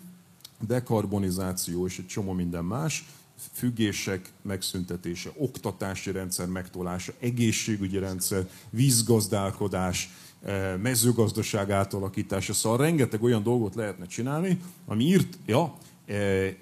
dekarbonizáció és egy csomó minden más, függések megszüntetése, oktatási rendszer megtolása, egészségügyi rendszer, vízgazdálkodás, eh, mezőgazdaság átalakítása, szóval rengeteg olyan dolgot lehetne csinálni, ami írt, ja, e, e,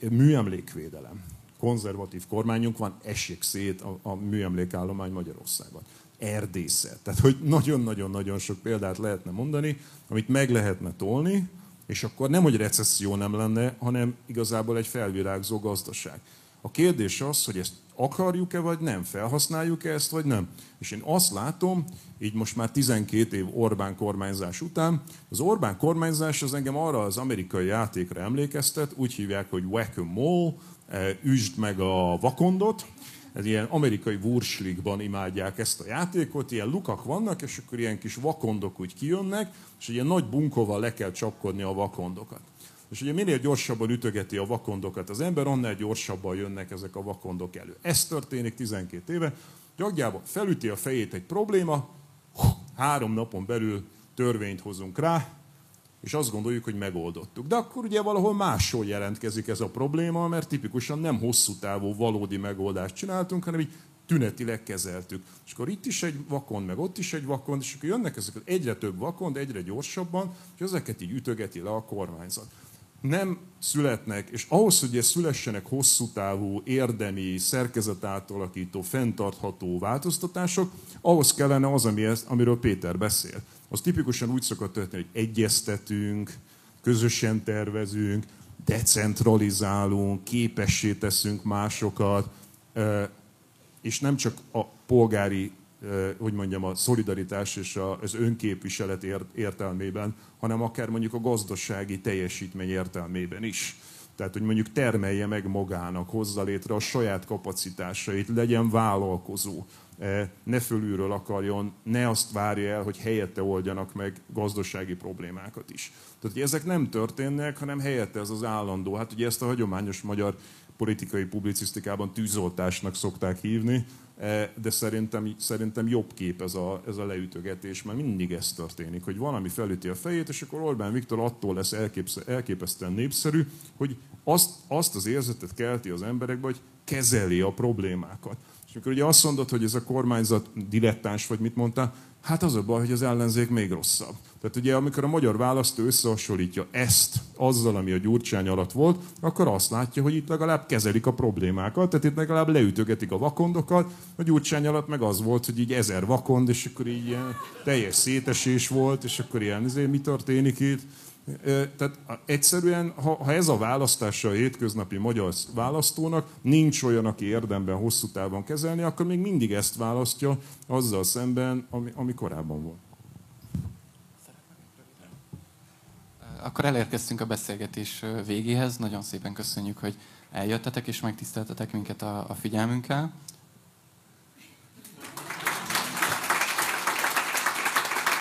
e, műemlékvédelem. Konzervatív kormányunk van, esik szét a, a műemlékállomány Magyarországon. Erdészet. Tehát, hogy nagyon-nagyon-nagyon sok példát lehetne mondani, amit meg lehetne tolni, és akkor nem, hogy recesszió nem lenne, hanem igazából egy felvirágzó gazdaság. A kérdés az, hogy ezt akarjuk-e, vagy nem, felhasználjuk-e ezt, vagy nem. És én azt látom, így most már 12 év Orbán kormányzás után, az Orbán kormányzás az engem arra az amerikai játékra emlékeztet, úgy hívják, hogy whack-a-mole, eh, üsd meg a vakondot, ez ilyen amerikai wursligban imádják ezt a játékot, ilyen lukak vannak, és akkor ilyen kis vakondok úgy kijönnek, és ilyen nagy bunkóval le kell csapkodni a vakondokat. És ugye minél gyorsabban ütögeti a vakondokat az ember, annál gyorsabban jönnek ezek a vakondok elő. Ez történik 12 éve. Gyagjában felüti a fejét egy probléma, három napon belül törvényt hozunk rá, és azt gondoljuk, hogy megoldottuk. De akkor ugye valahol máshol jelentkezik ez a probléma, mert tipikusan nem hosszú távú valódi megoldást csináltunk, hanem így tünetileg kezeltük. És akkor itt is egy vakon, meg ott is egy vakon, és akkor jönnek ezek egyre több vakon, de egyre gyorsabban, és ezeket így ütögeti le a kormányzat. Nem születnek, és ahhoz, hogy ez szülessenek hosszú távú, érdemi, szerkezet átalakító, fenntartható változtatások, ahhoz kellene az, amiről Péter beszél. Az tipikusan úgy szokott történni, hogy egyeztetünk, közösen tervezünk, decentralizálunk, képessé teszünk másokat, és nem csak a polgári, hogy mondjam, a szolidaritás és az önképviselet értelmében, hanem akár mondjuk a gazdasági teljesítmény értelmében is. Tehát, hogy mondjuk termelje meg magának, hozza létre a saját kapacitásait, legyen vállalkozó, ne fölülről akarjon, ne azt várja el, hogy helyette oldjanak meg gazdasági problémákat is. Tehát, hogy ezek nem történnek, hanem helyette ez az állandó. Hát ugye ezt a hagyományos magyar politikai publicisztikában tűzoltásnak szokták hívni, e, de szerintem, szerintem jobb kép ez a, ez a leütögetés, mert mindig ez történik, hogy valami felüti a fejét, és akkor Orbán Viktor attól lesz elképesztően népszerű, hogy azt, azt az érzetet kelti az emberekbe, hogy kezeli a problémákat. És amikor ugye azt mondod, hogy ez a kormányzat dilettáns, vagy mit mondta, hát az a baj, hogy az ellenzék még rosszabb. Tehát ugye amikor a magyar választó összehasonlítja ezt azzal, ami a Gyurcsány alatt volt, akkor azt látja, hogy itt legalább kezelik a problémákat, tehát itt legalább leütögetik a vakondokat, a Gyurcsány alatt meg az volt, hogy így ezer vakond, és akkor így ilyen teljes szétesés volt, és akkor ilyen, ezért mi történik itt. Tehát egyszerűen, ha, ha ez a választása a hétköznapi magyar választónak, nincs olyan, aki érdemben hosszú távon kezelni, akkor még mindig ezt választja azzal szemben, ami, ami korábban volt. Akkor elérkeztünk a beszélgetés végéhez. Nagyon szépen köszönjük, hogy eljöttetek és megtiszteltetek minket a, a figyelmünkkel.